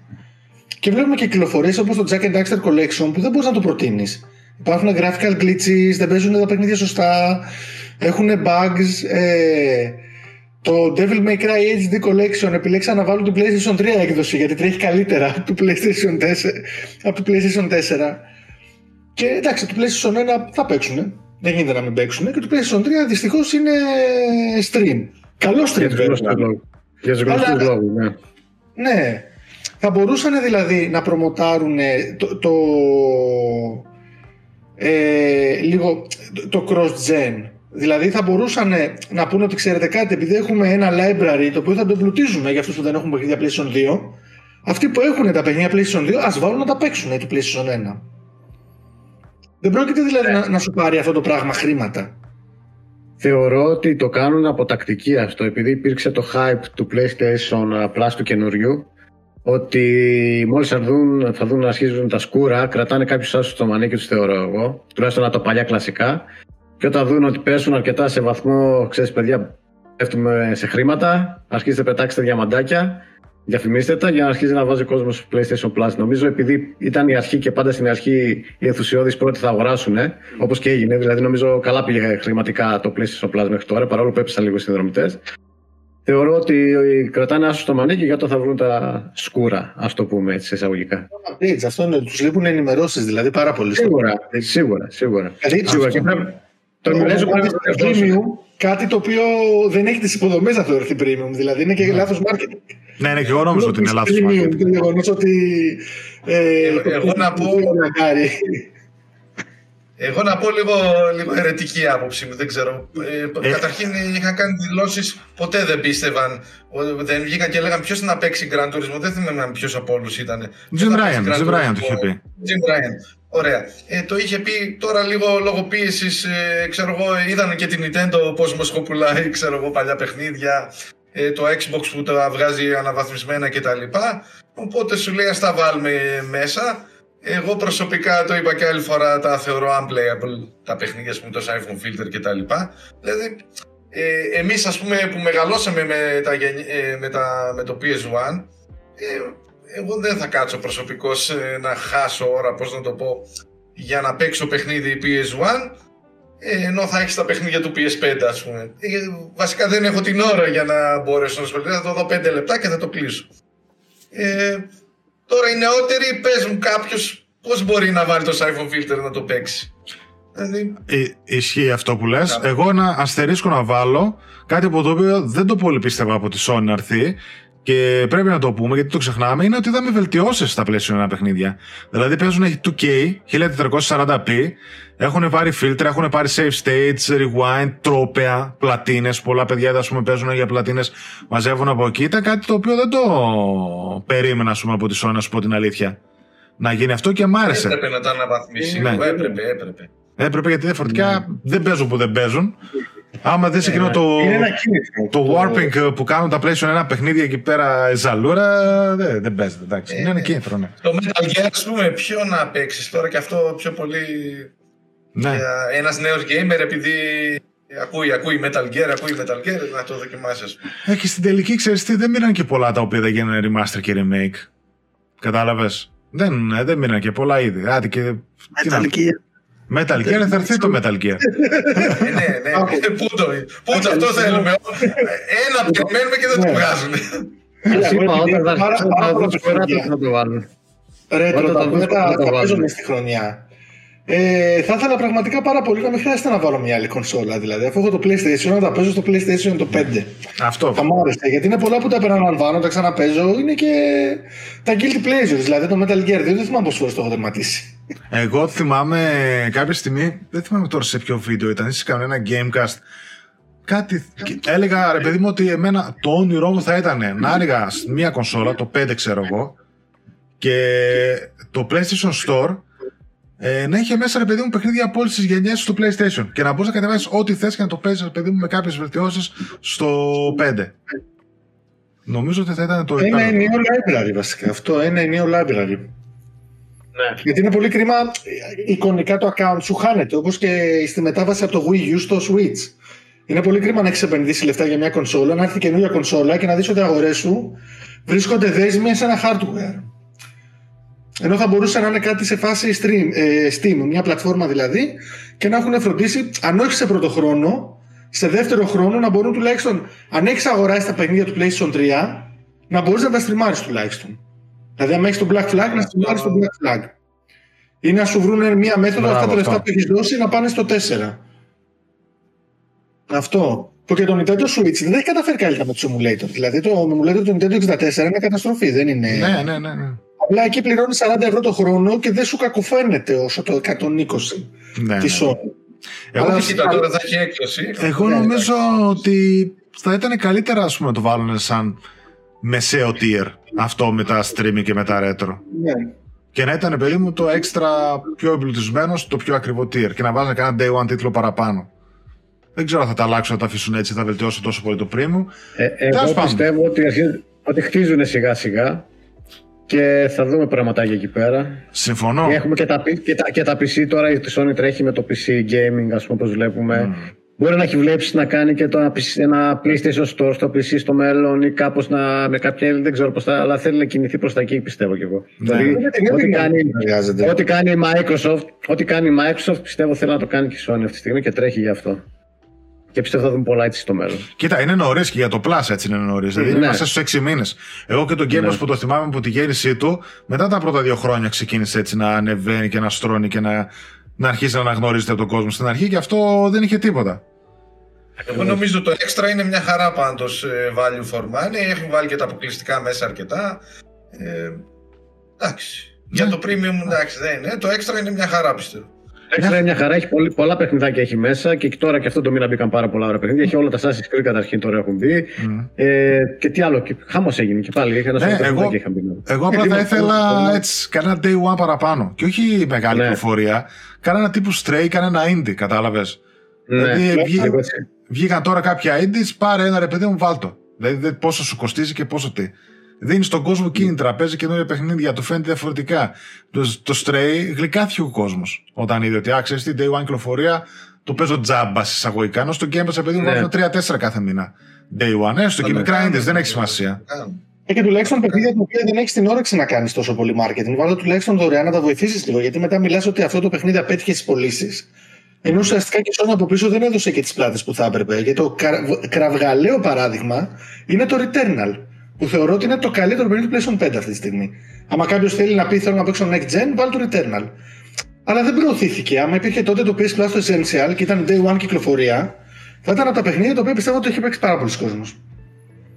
Και βλέπουμε και κυκλοφορίες όπως το Jack and Daxter Collection που δεν μπορείς να το προτείνεις. Υπάρχουν graphical glitches, δεν παίζουν τα παιχνίδια σωστά, έχουν bugs. Ε, το Devil May Cry HD Collection επιλέξα να βάλω το PlayStation 3 έκδοση γιατί τρέχει καλύτερα από το PlayStation 4. Από το PlayStation 4. Και εντάξει, το PlayStation 1 θα παίξουν. Δεν γίνεται να μην παίξουν. Και το PlayStation 3 δυστυχώς είναι stream. Καλό stream. Για τους γνωστούς λόγους, ναι. Ναι. Θα μπορούσαν δηλαδή να προμοτάρουν το, το ε, λίγο το cross-gen Δηλαδή θα μπορούσαν να πούνε ότι ξέρετε κάτι, επειδή έχουμε ένα library το οποίο θα το εμπλουτίζουμε για αυτούς που δεν έχουν παιχνίδια PlayStation 2, αυτοί που έχουν τα παιχνίδια PlayStation 2 ας βάλουν να τα παίξουν του PlayStation 1. Δεν πρόκειται δηλαδή να, να σου πάρει αυτό το πράγμα χρήματα. Θεωρώ ότι το κάνουν από τακτική αυτό, επειδή υπήρξε το hype του PlayStation Plus του καινούριου, ότι μόλις θα δουν, θα δουν να αρχίζουν τα σκούρα, κρατάνε κάποιους άσους στο μανίκι τους, θεωρώ εγώ, τουλάχιστον από τα παλιά κλασικά. Και όταν δουν ότι πέσουν αρκετά σε βαθμό, ξέρεις, παιδιά, πέφτουμε σε χρήματα, αρχίζετε να πετάξετε διαμαντάκια, διαφημίστε τα για να αρχίσει να βάζει ο κόσμος PlayStation Plus. Νομίζω επειδή ήταν η αρχή και πάντα στην αρχή οι ενθουσιώδεις πρώτοι θα αγοράσουν, ε, όπως και έγινε. Δηλαδή, νομίζω καλά πήγε χρηματικά το PlayStation Plus μέχρι τώρα, παρόλο που έπεσαν λίγο οι συνδρομητές. Θεωρώ ότι κρατάνε άσο στο μανίκι για όταν θα βρουν τα σκούρα, ας το πούμε έτσι εισαγωγικά. Έτσι, αυτό είναι, τους λείπουν ενημερώσεις δηλαδή πάρα πολύ. Σίγουρα, σίγουρα. σίγουρα. Δηλαδή, σίγουρα. Αυτό, το English premium, κάτι το οποίο δεν έχει τις υποδομές να θεωρηθεί premium, δηλαδή είναι και ναι. λάθος marketing. Ναι, ναι, και εγώ νόμιζα ότι είναι λάθος marketing. Το γεγονός ότι. Ε, εγώ να πω. Εγώ να πω λίγο, λίγο αιρετική άποψη μου, δεν ξέρω. Ε, ε. Καταρχήν είχαν κάνει δηλώσεις, ποτέ δεν πίστευαν. Δεν βγήκαν και λέγαν ποιος να παίξει Grand Turismo. Δεν θυμάμαι ποιος από όλους ήταν. Jim Ryan, Jim Ryan το είχε πει. Jim Ryan. Ωραία. Ε, το είχε πει τώρα λίγο λόγω πίεση, ε, ξέρω εγώ, είδαν και την Nintendo πώς μας πουλάει, ξέρω εγώ, παλιά παιχνίδια. Ε, το Xbox που τα βγάζει αναβαθμισμένα κτλ. Οπότε σου λέει, ας τα βάλουμε μέσα. Εγώ προσωπικά το είπα και άλλη φορά, τα θεωρώ unplayable τα παιχνίδια με το iPhone filter κτλ. Δηλαδή, ε, εμείς ας πούμε που μεγαλώσαμε με, τα, ε, με, τα, με το PS1, ε, εγώ δεν θα κάτσω προσωπικώς ε, να χάσω ώρα, πώς να το πω, για να παίξω παιχνίδι PS1, ε, ενώ θα έχεις τα παιχνίδια του PS5 ας πούμε. Ε, βασικά δεν έχω την ώρα για να μπορέσω να ασχοληθώ, θα το δω 5 λεπτά και θα το κλείσω. Ε, Τώρα οι νεότεροι, πες μου κάποιος πώς μπορεί να βάλει το iPhone filter να το παίξει; Δηλαδή... ισχύει αυτό που λες. Εγώ ένα αστερίσκο να βάλω κάτι από το οποίο δεν το πολύ πίστευα από τη Sony να έρθει και πρέπει να το πούμε γιατί το ξεχνάμε είναι ότι είδαμε βελτιώσεις στα πλαίσια ένα παιχνίδια. Δηλαδή παίζουν 2K, 1440p, έχουν πάρει φίλτρα, έχουν πάρει save states, rewind, τρόπεα, πλατίνες. Πολλά παιδιά ας πούμε, παίζουν για πλατίνες, μαζεύουν από εκεί. Ήταν κάτι το οποίο δεν το περίμενα πούμε, από τη Sony, να σου πω την αλήθεια. Να γίνει αυτό και μ' άρεσε. Έπρεπε να τα αναβαθμίσει. Ναι. Έπρεπε, έπρεπε. Έπρεπε γιατί διαφορετικά ναι. δεν παίζουν που δεν παίζουν. Άμα δεις εκείνο το, το warping που κάνουν τα PlayStation ένα παιχνίδι εκεί πέρα ζαλούρα, δεν, δεν παίζεται. Εντάξει. είναι ένα ε, κίνητρο, ναι. Το Metal Gear, ας πούμε, ποιο να παίξεις τώρα και αυτό πιο πολύ. Ναι. Ένας νέος gamer επειδή ακούει, ακούει Metal Gear, ακούει Metal Gear, να το δοκιμάσεις. Ε, και στην τελική, ξέρεις τι, δεν μείναν και πολλά τα οποία δεν γίνανε remaster και remake. Κατάλαβες; Δεν, ε, δεν μείναν και πολλά ήδη. Άντε και. Metal Gear. Metal Gear, θα έρθει το Metal Gear. ναι, ναι. Πού το, πού το αυτό θέλουμε. Ένα περιμένουμε και δεν το βγάζουν. Είπα όταν θα το βάλουν. Ρε, τα παίζουν στη χρονιά. Ε, θα ήθελα πραγματικά πάρα πολύ να μην χρειάζεται να βάλω μια άλλη κονσόλα. Δηλαδή, αφού έχω το PlayStation, να τα παίζω στο PlayStation το 5. Αυτό. Θα μου άρεσε. Γιατί είναι πολλά που τα επαναλαμβάνω, τα ξαναπέζω. Είναι και τα guilty pleasures. Δηλαδή, το Metal Gear 2 δεν θυμάμαι πόσε φορές το έχω τερματίσει. Εγώ θυμάμαι κάποια στιγμή, δεν θυμάμαι τώρα σε ποιο βίντεο ήταν, είσαι κάνω ένα gamecast. Κάτι. Έλεγα ρε παιδί μου ότι εμένα το όνειρό μου θα ήταν να άνοιγα μια κονσόλα, το 5 ξέρω εγώ, και το PlayStation Store ε, να είχε μέσα ρε παιδί μου παιχνίδια από όλες τις γενιές στο PlayStation και να μπορείς να κατεβάσεις ό,τι θες και να το παίζεις ρε παιδί μου με κάποιες βελτιώσεις στο 5. Νομίζω ότι θα ήταν το Ένα ενιαίο library βασικά. Αυτό, ένα ενιαίο library. Ναι. Γιατί είναι πολύ κρίμα, εικονικά το account σου χάνεται, όπως και στη μετάβαση από το Wii U στο Switch. Είναι πολύ κρίμα να έχεις επενδύσει λεφτά για μια κονσόλα, να έρθει καινούργια κονσόλα και να δεις ότι οι αγορές σου βρίσκονται δέσμοι σε ένα hardware. Ενώ θα μπορούσε να είναι κάτι σε φάση stream, ε, Steam, μια πλατφόρμα δηλαδή, και να έχουν φροντίσει, αν όχι σε πρώτο χρόνο, σε δεύτερο χρόνο να μπορούν τουλάχιστον, αν έχεις αγοράσει τα παιχνίδια του PlayStation 3, να μπορείς να τα στριμάρεις τουλάχιστον. Δηλαδή, αν έχεις τον Black Flag, να στριμάρεις τον Black Flag. Ή να σου βρουν μια μέθοδο αυτά τα λεφτά που έχεις δώσει να πάνε στο 4. Αυτό. Που και το Nintendo Switch δεν έχει καταφέρει καλύτερα με το emulator. Δηλαδή το emulator του Nintendo 64 είναι καταστροφή, δεν είναι. Ναι, ναι, ναι. ναι. Απλά εκεί πληρώνεις 40 ευρώ το χρόνο και δεν σου κακοφαίνεται όσο το 120 ναι, της Sony. Ναι. Εγώ, κοίτα, τώρα θα έχει έκπτωση. Εγώ νομίζω ότι θα ήταν καλύτερα ας πούμε, να το βάλουν σαν μεσαίο tier αυτό με τα streaming και με τα retro. Ναι. Και να ήταν, παιδί μου, το έξτρα πιο εμπλουτισμένο στο πιο ακριβό tier και να βάζουν κανένα day one τίτλο παραπάνω. Δεν ξέρω αν θα τα αλλάξουν, να τα αφήσουν έτσι, θα βελτιώσουν τόσο πολύ το premium. Ε, εγώ πιστεύω ότι, ότι χτίζουν σιγά σιγά και θα δούμε πραγματάκια εκεί πέρα. Συμφωνώ. Και έχουμε και τα, και τα, και τα PC τώρα, η Sony τρέχει με το PC gaming, ας πούμε, όπως βλέπουμε. Mm. Μπορεί να έχει βλέψει να κάνει και το, ένα PlayStation Store στο PC στο μέλλον ή κάπως να, με κάποια, δεν ξέρω πώς θα, αλλά θέλει να κινηθεί προς τα εκεί πιστεύω κι εγώ. Ναι. Δηλαδή, ό,τι, κάνει, ό,τι κάνει η Microsoft, ό,τι κάνει η Microsoft πιστεύω θέλει να το κάνει και η Sony αυτή τη στιγμή και τρέχει γι' αυτό. Και πιστεύω θα δούμε πολλά έτσι στο μέλλον. Κοίτα, είναι νωρίς και για το Plus έτσι είναι νωρίς. Δηλαδή ναι. είμαστε στους 6 μήνες. Εγώ και τον Game ναι. που το θυμάμαι από τη γέννησή του, μετά τα πρώτα δύο χρόνια ξεκίνησε έτσι να ανεβαίνει και να στρώνει και να, να αρχίσει να αναγνωρίζεται από τον κόσμο στην αρχή και αυτό δεν είχε τίποτα. Εγώ νομίζω το extra είναι μια χαρά πάντως ε, value for money. Έχουν βάλει και τα αποκλειστικά μέσα αρκετά. Ε, εντάξει. Για ναι. το premium εντάξει δεν είναι. Το extra είναι μια χαρά πιστεύω. Έξτρα είναι μια χαρά, έχει πολύ, πολλά παιχνιδάκια έχει μέσα και τώρα και αυτό το μήνα μπήκαν πάρα πολλά ωραία παιχνίδια. Έχει όλα τα Assassin's Creed καταρχήν τώρα έχουν μπει. Mm. Ε, και τι άλλο, χάμο έγινε και πάλι. Έχει ένα ναι, εγώ, μπει. Εγώ απλά θα ήθελα έτσι, κανένα day one παραπάνω. Και όχι μεγάλη ναι. προφορία. Κανένα τύπου stray, κανένα indie, κατάλαβες; Ναι, δηλαδή ναι, βγή, βγήκαν τώρα κάποια indies, πάρε ένα ρε παιδί μου, βάλτο. Δηλαδή πόσο σου κοστίζει και πόσο τι. Δίνεις στον κόσμο κίνητρα, παίζει καινούργια παιχνίδια, του φαίνεται διαφορετικά. Το, το Stray γλυκάθηκε ο κόσμος όταν είδε ότι άξιζε την Day One κυκλοφορία, το παίζω τζάμπα εισαγωγικά. Ενώ στο Game Pass επειδή μου βάζουν 3-4 κάθε μήνα. Day One, έστω και μικρά είναι, δεν έχει σημασία. Ε, και τουλάχιστον παιχνίδια τα οποία δεν έχεις την όρεξη να κάνεις τόσο πολύ marketing. Βάλω τουλάχιστον δωρεάν να τα βοηθήσεις λίγο. Γιατί μετά μιλάς ότι αυτό το παιχνίδι απέτυχε στι πωλήσεις. Ενώ ουσιαστικά και η Sony από πίσω δεν έδωσε και τις πλάτες που θα έπρεπε. Γιατί το κραυγαλαίο παράδειγμα είναι το Returnal που θεωρώ ότι είναι το καλύτερο παιχνίδι του PlayStation 5 αυτή τη στιγμή. Άμα κάποιος θέλει να πει θέλω να παίξω Next Gen, βάλει το Returnal. Αλλά δεν προωθήθηκε. Άμα υπήρχε τότε το PS Plus το Essential και ήταν Day One κυκλοφορία, θα ήταν από τα παιχνίδια τα οποία πιστεύω ότι έχει παίξει πάρα πολλοί κόσμος.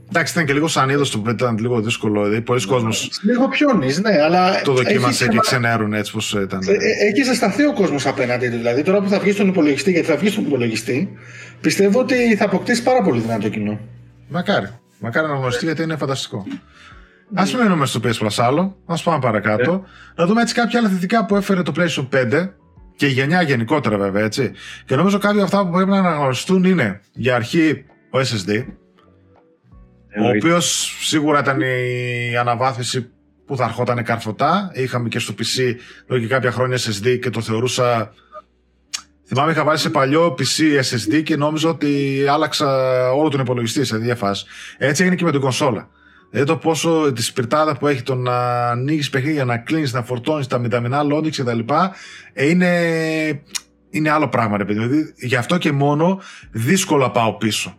Εντάξει, ήταν και λίγο σαν είδος το ήταν λίγο δύσκολο. Δηλαδή, πολλοί κόσμος. Λίγο πιόνι, ναι, αλλά. Το δοκίμασε και ξενέρουν έτσι πώ ήταν. Ε, ε, έχει ζεσταθεί ο κόσμος απέναντι του. Δηλαδή, τώρα που θα βγει στον υπολογιστή, γιατί θα βγει στον υπολογιστή, πιστεύω ότι θα αποκτήσει πάρα πολύ δυνατό κοινό. Μακάρι. Μακάρι να γνωριστεί γιατί είναι φανταστικό. Α μην μείνουμε στο PS Plus άλλο, ας πάμε παρακάτω. Yeah. Να δούμε έτσι κάποια άλλα θετικά που έφερε το PlayStation 5 και η γενιά γενικότερα βέβαια έτσι. Και νομίζω κάποια αυτά που πρέπει να αναγνωριστούν είναι για αρχή ο SSD, ο οποίος σίγουρα ήταν η αναβάθμιση που θα ερχόταν καρφωτά. Είχαμε και στο PC εδώ και κάποια χρόνια SSD και το θεωρούσα Θυμάμαι είχα βάλει σε παλιό PC SSD και νόμιζα ότι άλλαξα όλο τον υπολογιστή σε διάφαση. Έτσι έγινε και με την κονσόλα. Δηλαδή το πόσο τη σπιρτάδα που έχει το να ανοίγεις παιχνίδια, να κλείνεις, να φορτώνεις τα μηταμινά loading κτλ. Ε, είναι, είναι άλλο πράγμα, ρε παιδί. Δηλαδή, γι' αυτό και μόνο δύσκολα πάω πίσω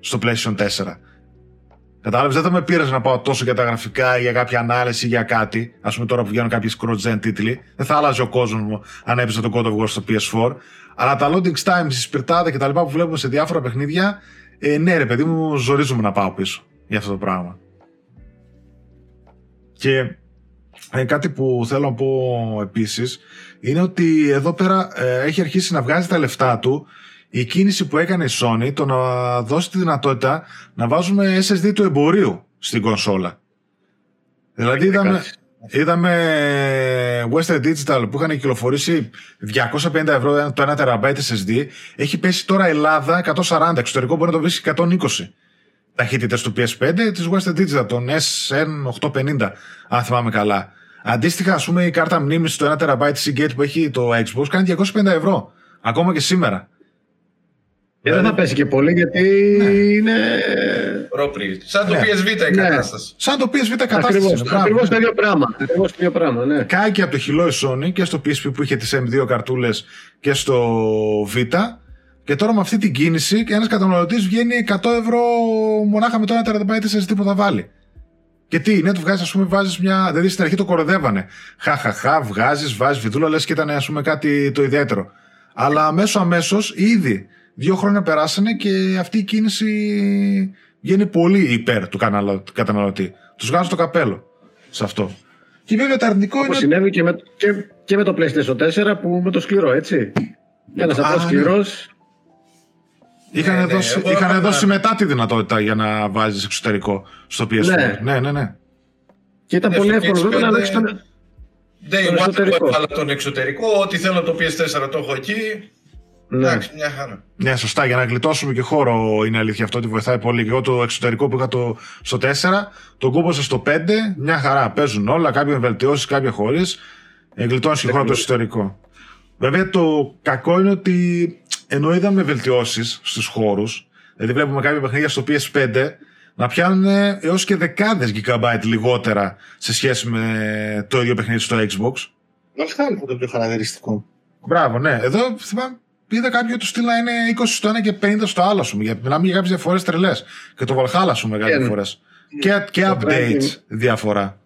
στο PlayStation 4. Κατάλαβες, δεν θα με πήρε να πάω τόσο για τα γραφικά, για κάποια ανάλυση, για κάτι. Α πούμε τώρα που βγαίνουν κάποιε cross-gen τίτλοι. Δεν θα άλλαζε ο κόσμος μου αν έπαιζε το God of War στο PS4. Αλλά τα loading times, η σπιρτάδα και τα λοιπά που βλέπουμε σε διάφορα παιχνίδια, ε, ναι, ρε παιδί μου, ζορίζουμε να πάω πίσω για αυτό το πράγμα. Και ε, κάτι που θέλω να πω επίσης είναι ότι εδώ πέρα ε, έχει αρχίσει να βγάζει τα λεφτά του η κίνηση που έκανε η Sony το να δώσει τη δυνατότητα να βάζουμε SSD του εμπορίου στην κονσόλα. Δηλαδή είδαμε, είδαμε Western Digital που είχαν κυκλοφορήσει 250 ευρώ το 1 TB SSD. Έχει πέσει τώρα Ελλάδα 140, εξωτερικό μπορεί να το βρεις 120 ταχύτητες του PS5 της Western Digital, τον SN850 αν θυμάμαι καλά. Αντίστοιχα, ας πούμε, η κάρτα μνήμης στο 1 TB Seagate που έχει το Xbox κάνει 250 ευρώ. Ακόμα και σήμερα. Και δεν θα πέσει και πολύ γιατί ναι. είναι. Πρόπρι. Σαν το ναι. PSV η ναι. κατάσταση. Σαν το PSV η κατάσταση. Ακριβώς το ίδιο πράγμα. Ακριβώς το ίδιο πράγμα ναι. Κάει από το χυλό η Sony και στο PSP που είχε τις M2 καρτούλες και στο Β. Και τώρα με αυτή την κίνηση και ένας καταναλωτής βγαίνει 100 ευρώ μονάχα με το 1 TB SSD που θα βάλει. Και τι, ναι, του βγάζεις, ας πούμε, βάζεις μια. Δηλαδή στην αρχή το κοροδεύανε. Χαχαχά, βγάζεις, βάζεις βιδούλα, λες και ήταν ας πούμε κάτι το ιδιαίτερο. Αλλά αμέσως αμέσως ήδη Δύο χρόνια περάσανε και αυτή η κίνηση βγαίνει πολύ υπέρ του καταναλωτή. Τους βγάζω το καπέλο σε αυτό. Και βέβαια το αρνητικό είναι. συνέβη και με, και, και με το PlayStation 4 που με το σκληρό, έτσι. Ένας απλός σκληρός. Είχαν, Ναι, ναι, δώσει, εγώ είχαν έκανα- δώσει μετά τη δυνατότητα για να βάζεις εξωτερικό στο PS4. Ναι. Ναι, ναι, ναι. Και ήταν Ναι, πολύ στο εύκολο βέβαια να PS5 ανοίξει τον. Day Τον one εσωτερικό. έβαλα τον εξωτερικό, ό,τι θέλω το PS4 το έχω εκεί. Ναι. Εντάξει, μια χαρά. Ναι, σωστά. Για να γλιτώσουμε και χώρο είναι αλήθεια αυτό ότι βοηθάει πολύ. Και εγώ το εξωτερικό που είχα το, στο 4, το κούμπωσα στο 5, μια χαρά. Παίζουν όλα, κάποια βελτιώσεις, κάποια χωρίς. Ε, γλιτώνεις και χώρο το εξωτερικό. Βέβαια το κακό είναι ότι ενώ είδαμε βελτιώσεις στους χώρους, δηλαδή βλέπουμε κάποια παιχνίδια στο PS5 να πιάνουν έως και δεκάδες gigabyte λιγότερα σε σχέση με το ίδιο παιχνίδι στο Xbox. Valhalla είναι το πιο χαρακτηριστικό. Μπράβο, ναι. Εδώ θυμάμαι, είδα κάποιο του στυλ να είναι 20 στο ένα και 50 στο άλλο, ας πούμε. Για- Μιλάμε για κάποιες διαφορές τρελές. Και το Valhalla, ας πούμε, κάποιε Ναι. φορέ. Και, και Το updates Prime. διαφορά.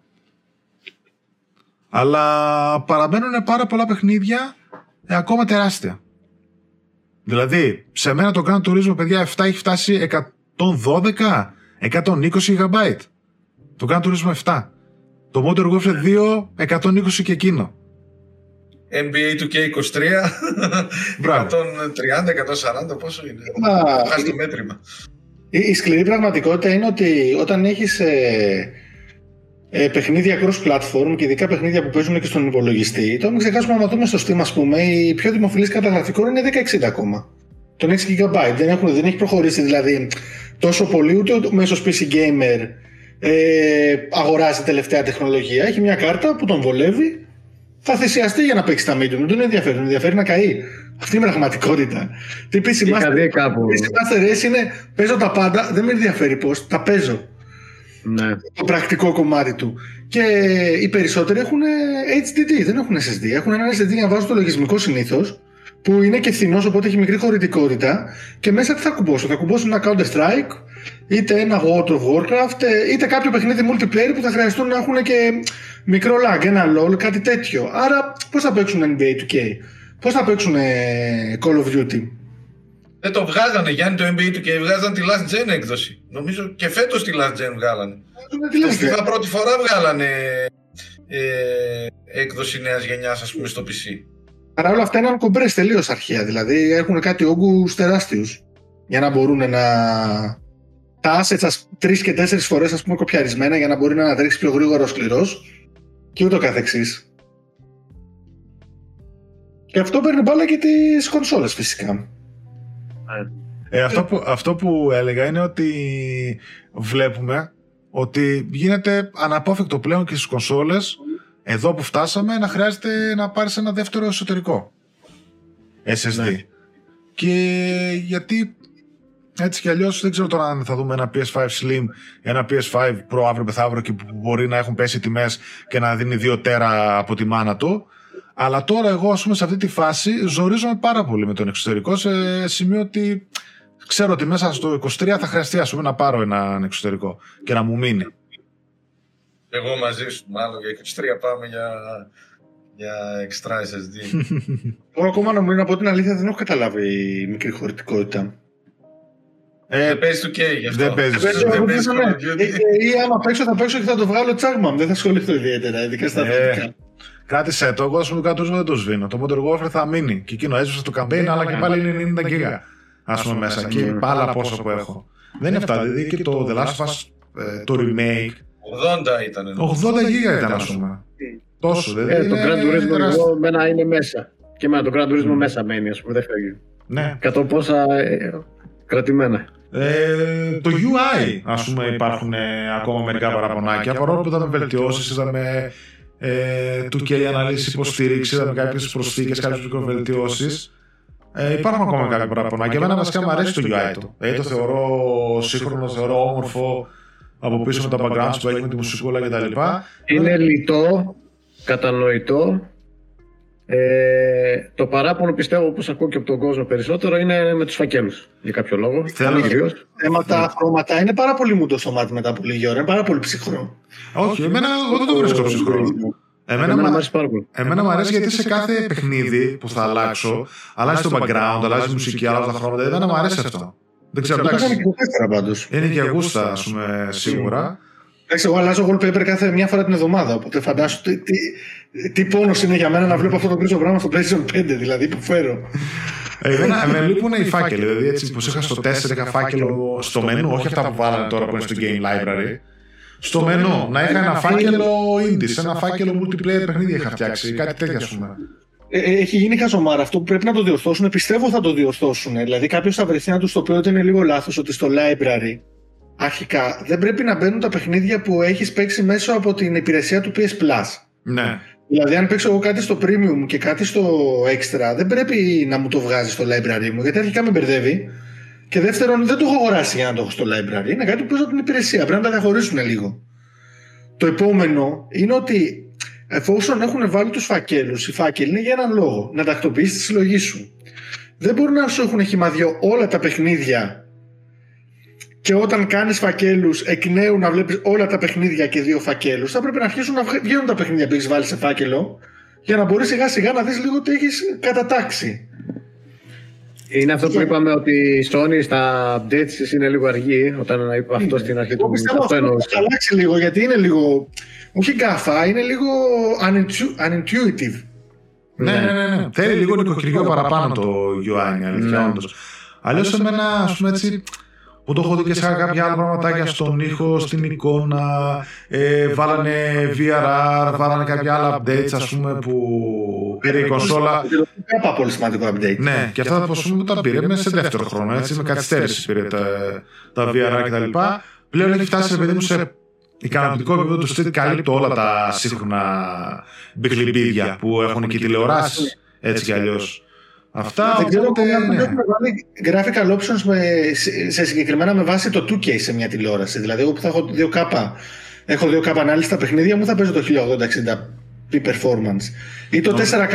Αλλά παραμένουν πάρα πολλά παιχνίδια ε, ακόμα τεράστια. Δηλαδή, σε μένα το Gran Turismo, παιδιά, 7 έχει φτάσει 112, 120 GB. Το Gran Turismo 7. Το Modern Warfare 2, 120 και εκείνο. NBA 2K23, Μπράβο. [LAUGHS] 130, 140, πόσο είναι. Μα, Χάσει το μέτρημα. η, η σκληρή πραγματικότητα είναι ότι όταν έχεις ε, ε, παιχνίδια cross-platform και ειδικά παιχνίδια που παίζουν και στον υπολογιστή, το μην ξεχάσουμε να δούμε στο Steam, ας πούμε, η πιο δημοφιλής καταγραφικό είναι 1060 ακόμα. Τον 6 GB. Δεν, έχουν, δεν έχει προχωρήσει δηλαδή τόσο πολύ, ούτε ο μέσος PC gamer ε, αγοράζει τελευταία τεχνολογία. Έχει μια κάρτα που τον βολεύει, θα θυσιαστεί για να παίξει τα medium. Δεν τον ενδιαφέρει, τον ενδιαφέρει να καεί. Αυτή είναι η πραγματικότητα. Τι PC Είχα Master δει κάπου. PC Master Race είναι παίζω τα πάντα, δεν με ενδιαφέρει πώς, τα παίζω. Ναι. Το πρακτικό κομμάτι του. Και οι περισσότεροι έχουν HDD, δεν έχουν SSD. Έχουν ένα SSD για να βάζουν το λογισμικό συνήθως, που είναι και φθηνός, οπότε έχει μικρή χωρητικότητα. Και μέσα τι θα κουμπώσω; Θα κουμπώσω ένα Counter Strike, είτε ένα World of Warcraft, ε, είτε κάποιο παιχνίδι multiplayer που θα χρειαστούν να έχουν και μικρό lag, ένα LOL, κάτι τέτοιο. Άρα, πώς θα παίξουν NBA 2K, πώς θα παίξουν ε, Call of Duty; Δεν το βγάζανε Γιάννη το NBA 2K, βγάζαν τη Last Gen έκδοση. Νομίζω και φέτος τη Last Gen βγάλανε. Τι λες, Στο ρε. FIFA πρώτη φορά βγάλανε ε, έκδοση νέας γενιάς ας πούμε στο PC. Άρα όλα αυτά είναι κομπρές τελείως αρχαία. Δηλαδή έχουν κάτι όγκους τεράστιους για να μπορούν να. Τα assets τρεις και τέσσερις φορές ας πούμε κοπιαρισμένα για να μπορεί να ανατρέξει πιο γρήγορα ο σκληρός και ούτω καθεξής. Και αυτό παίρνει μπάλα και τις κονσόλες φυσικά. Ε, αυτό, που, αυτό που έλεγα είναι ότι βλέπουμε ότι γίνεται αναπόφευκτο πλέον και στις κονσόλες εδώ που φτάσαμε να χρειάζεται να πάρεις ένα δεύτερο εσωτερικό SSD. Ναι. Και γιατί έτσι κι αλλιώς δεν ξέρω τώρα αν θα δούμε ένα PS5 Slim ένα PS5 Pro αύριο μεθαύριο και που μπορεί να έχουν πέσει τιμές και να δίνει 2 τέρα από τη μάνα του. Αλλά τώρα εγώ ας πούμε σε αυτή τη φάση ζορίζομαι πάρα πολύ με τον εξωτερικό σε σημείο ότι ξέρω ότι μέσα στο 23 θα χρειαστεί ας πούμε να πάρω έναν εξωτερικό και να μου μείνει. Εγώ μαζί σου, μάλλον για 23 πάμε για, για extra SSD. Εγώ [LAUGHS] ακόμα να μου είναι από την αλήθεια δεν έχω καταλάβει η μικρή χωρητικότητα. Ε, δεν παίζεις του K γι' αυτό. δεν παίζεις. Δεν Δεν παίζει ναι. Call of Duty. Ε, ε, Ή άμα παίξω θα παίξω και θα το βγάλω τσάγμαμ. Δεν θα ασχοληθώ ιδιαίτερα, ειδικά στα Ε, αθλητικά. κράτησε το, εγώ ας πούμε το δεν το σβήνω. Το Modern Warfare θα μείνει. Και εκείνο έσβησε το campaign, αλλά και πάλι είναι 90 γίγα. Ας πούμε μέσα. Και ναι. πάλα πόσο που έχω. Δεν είναι αυτά. Δηλαδή και το The Last of Us, ε, το remake, 80 ήταν. 80 γίγα ήταν ας πούμε. Τόσο, δηλαδή. Ε, το είναι Grand Turismo τεράστιο. εγώ μένα είναι μέσα. Και εμένα το Grand Turismo μέσα μένει, ας πούμε, δεν φεύγει. Ναι. Κατ' πόσα ε, κρατημένα. Ε, το UI, ας πούμε, υπάρχουν ε, ακόμα μερικά παραπονάκια. Παρόλο που είδαμε βελτιώσεις, είδαμε ε, του και αναλύσει υποστήριξη, είδαμε κάποιες προσθήκες, κάποιες μικροβελτιώσεις. Ε, υπάρχουν ακόμα κάποια παραπονάκια. Εμένα βασικά μου αρέσει το UI του. Ε, το θεωρώ σύγχρονο, το θεωρώ όμορφο από πίσω με τα backgrounds που έχει με τη μουσικούλα κτλ. Είναι λιτό, κατανοητό. Ε, το παράπονο πιστεύω, όπως ακούω και από τον κόσμο περισσότερο, είναι με τους φακέλους, για κάποιο λόγο. Θέλω- Κυρίως. Θέματα χρώματα είναι πάρα πολύ μουντό στο μάτι μετά από λίγη ώρα. Είναι πάρα πολύ ψυχρό. Όχι, εμένα εγώ δεν το βρίσκω ψυχρό. Εμένα, Εμένα μου μου αρέσει πάρα πολύ. Εμένα μου αρέσει γιατί σε κάθε παιχνίδι που θα αλλάξω, αλλάζει το background, αλλάζει η μουσική, αλλάζει τα χρώματα. Εμένα μου αρέσει αυτό. Δεν ξέρω, Το εντάξει. είχαμε και το τέσσερα πάντω. Είναι και αγούστα, ας πούμε, σίγουρα. Εντάξει, εγώ αλλάζω wallpaper κάθε μια φορά την εβδομάδα. Οπότε φαντάσου τι, τι, τι πόνος είναι για μένα να βλέπω αυτό το κρίσο πράγμα στο PlayStation 5, δηλαδή που φέρω. Εμένα με λείπουν οι φάκελοι. Δηλαδή, έτσι που είχα στο 4 είχα φάκελο στο μενού, όχι αυτά που βάλανε τώρα που είναι στο Game Library. Στο μενού, να είχα ένα φάκελο indies, ένα φάκελο multiplayer παιχνίδι είχα φτιάξει, κάτι τέτοια ας πούμε. Ε, ε, έχει γίνει χαζομάρα. Αυτό που πρέπει να το διορθώσουν, πιστεύω θα το διορθώσουν. Δηλαδή, κάποιος θα βρεθεί να τους το πει ότι είναι λίγο λάθος ότι στο library αρχικά δεν πρέπει να μπαίνουν τα παιχνίδια που έχεις παίξει μέσω από την υπηρεσία του PS Plus. Ναι. Δηλαδή, αν παίξω εγώ κάτι στο premium και κάτι στο extra, δεν πρέπει να μου το βγάζει στο library μου, γιατί αρχικά με μπερδεύει. Και δεύτερον, δεν το έχω αγοράσει για να το έχω στο library. Είναι κάτι που παίζω από την υπηρεσία. Πρέπει να τα διαχωρίσουν λίγο. Το επόμενο είναι ότι εφόσον έχουν βάλει τους φακέλους, οι φάκελοι είναι για έναν λόγο. Να τακτοποιήσει τη συλλογή σου. Δεν μπορεί να σου έχουν χυμαδιό όλα τα παιχνίδια και όταν κάνεις φακέλους εκ νέου να βλέπεις όλα τα παιχνίδια και δύο φακέλους, θα πρέπει να αρχίσουν να βγαίνουν τα παιχνίδια που έχεις βάλει σε φάκελο για να μπορείς σιγά σιγά να δεις λίγο τι έχεις κατατάξει. Είναι αυτό που είπαμε ότι η Sony στα updates είναι λίγο αργή όταν είπα αυτό στην αρχή του Εγώ αυτό θα αλλάξει λίγο γιατί είναι λίγο. Όχι γκάφα, είναι λίγο unintuitive. Ναι, ναι, ναι. ναι. Θέλει λίγο νοικοκυριό παραπάνω το UI, αλήθεια, ναι. όντως. Αλλιώς εμένα, ας πούμε έτσι, που το έχω δει και σε κάποια άλλα πραγματάκια στον ήχο, στην εικόνα, ε, βάλανε VRR, βάλανε κάποια άλλα updates ας πούμε που πήρε η κονσόλα. Κάπα πολύ σημαντικό update. Ναι, και αυτά που πούμε τα πήρε μέσα σε δεύτερο χρόνο, έτσι, με καθυστέρηση πήρε τα, τα VRR κτλ. Πλέον έχει φτάσει παιδί μου σε ικανοποιητικό επίπεδο του Street καλύπτει όλα τα σύγχρονα μπιχλιμπίδια που έχουν και τηλεοράσεις έτσι κι αλλιώς. Αυτά δεν ξέρω οπότε, ναι. έχουμε βάλει graphical options με, σε συγκεκριμένα με βάση το 2K σε μια τηλεόραση. Δηλαδή, εγώ που θα έχω 2K, έχω 2K ανάλυση στα παιχνίδια μου, θα παίζω το 1080-60p performance. Ή το 4K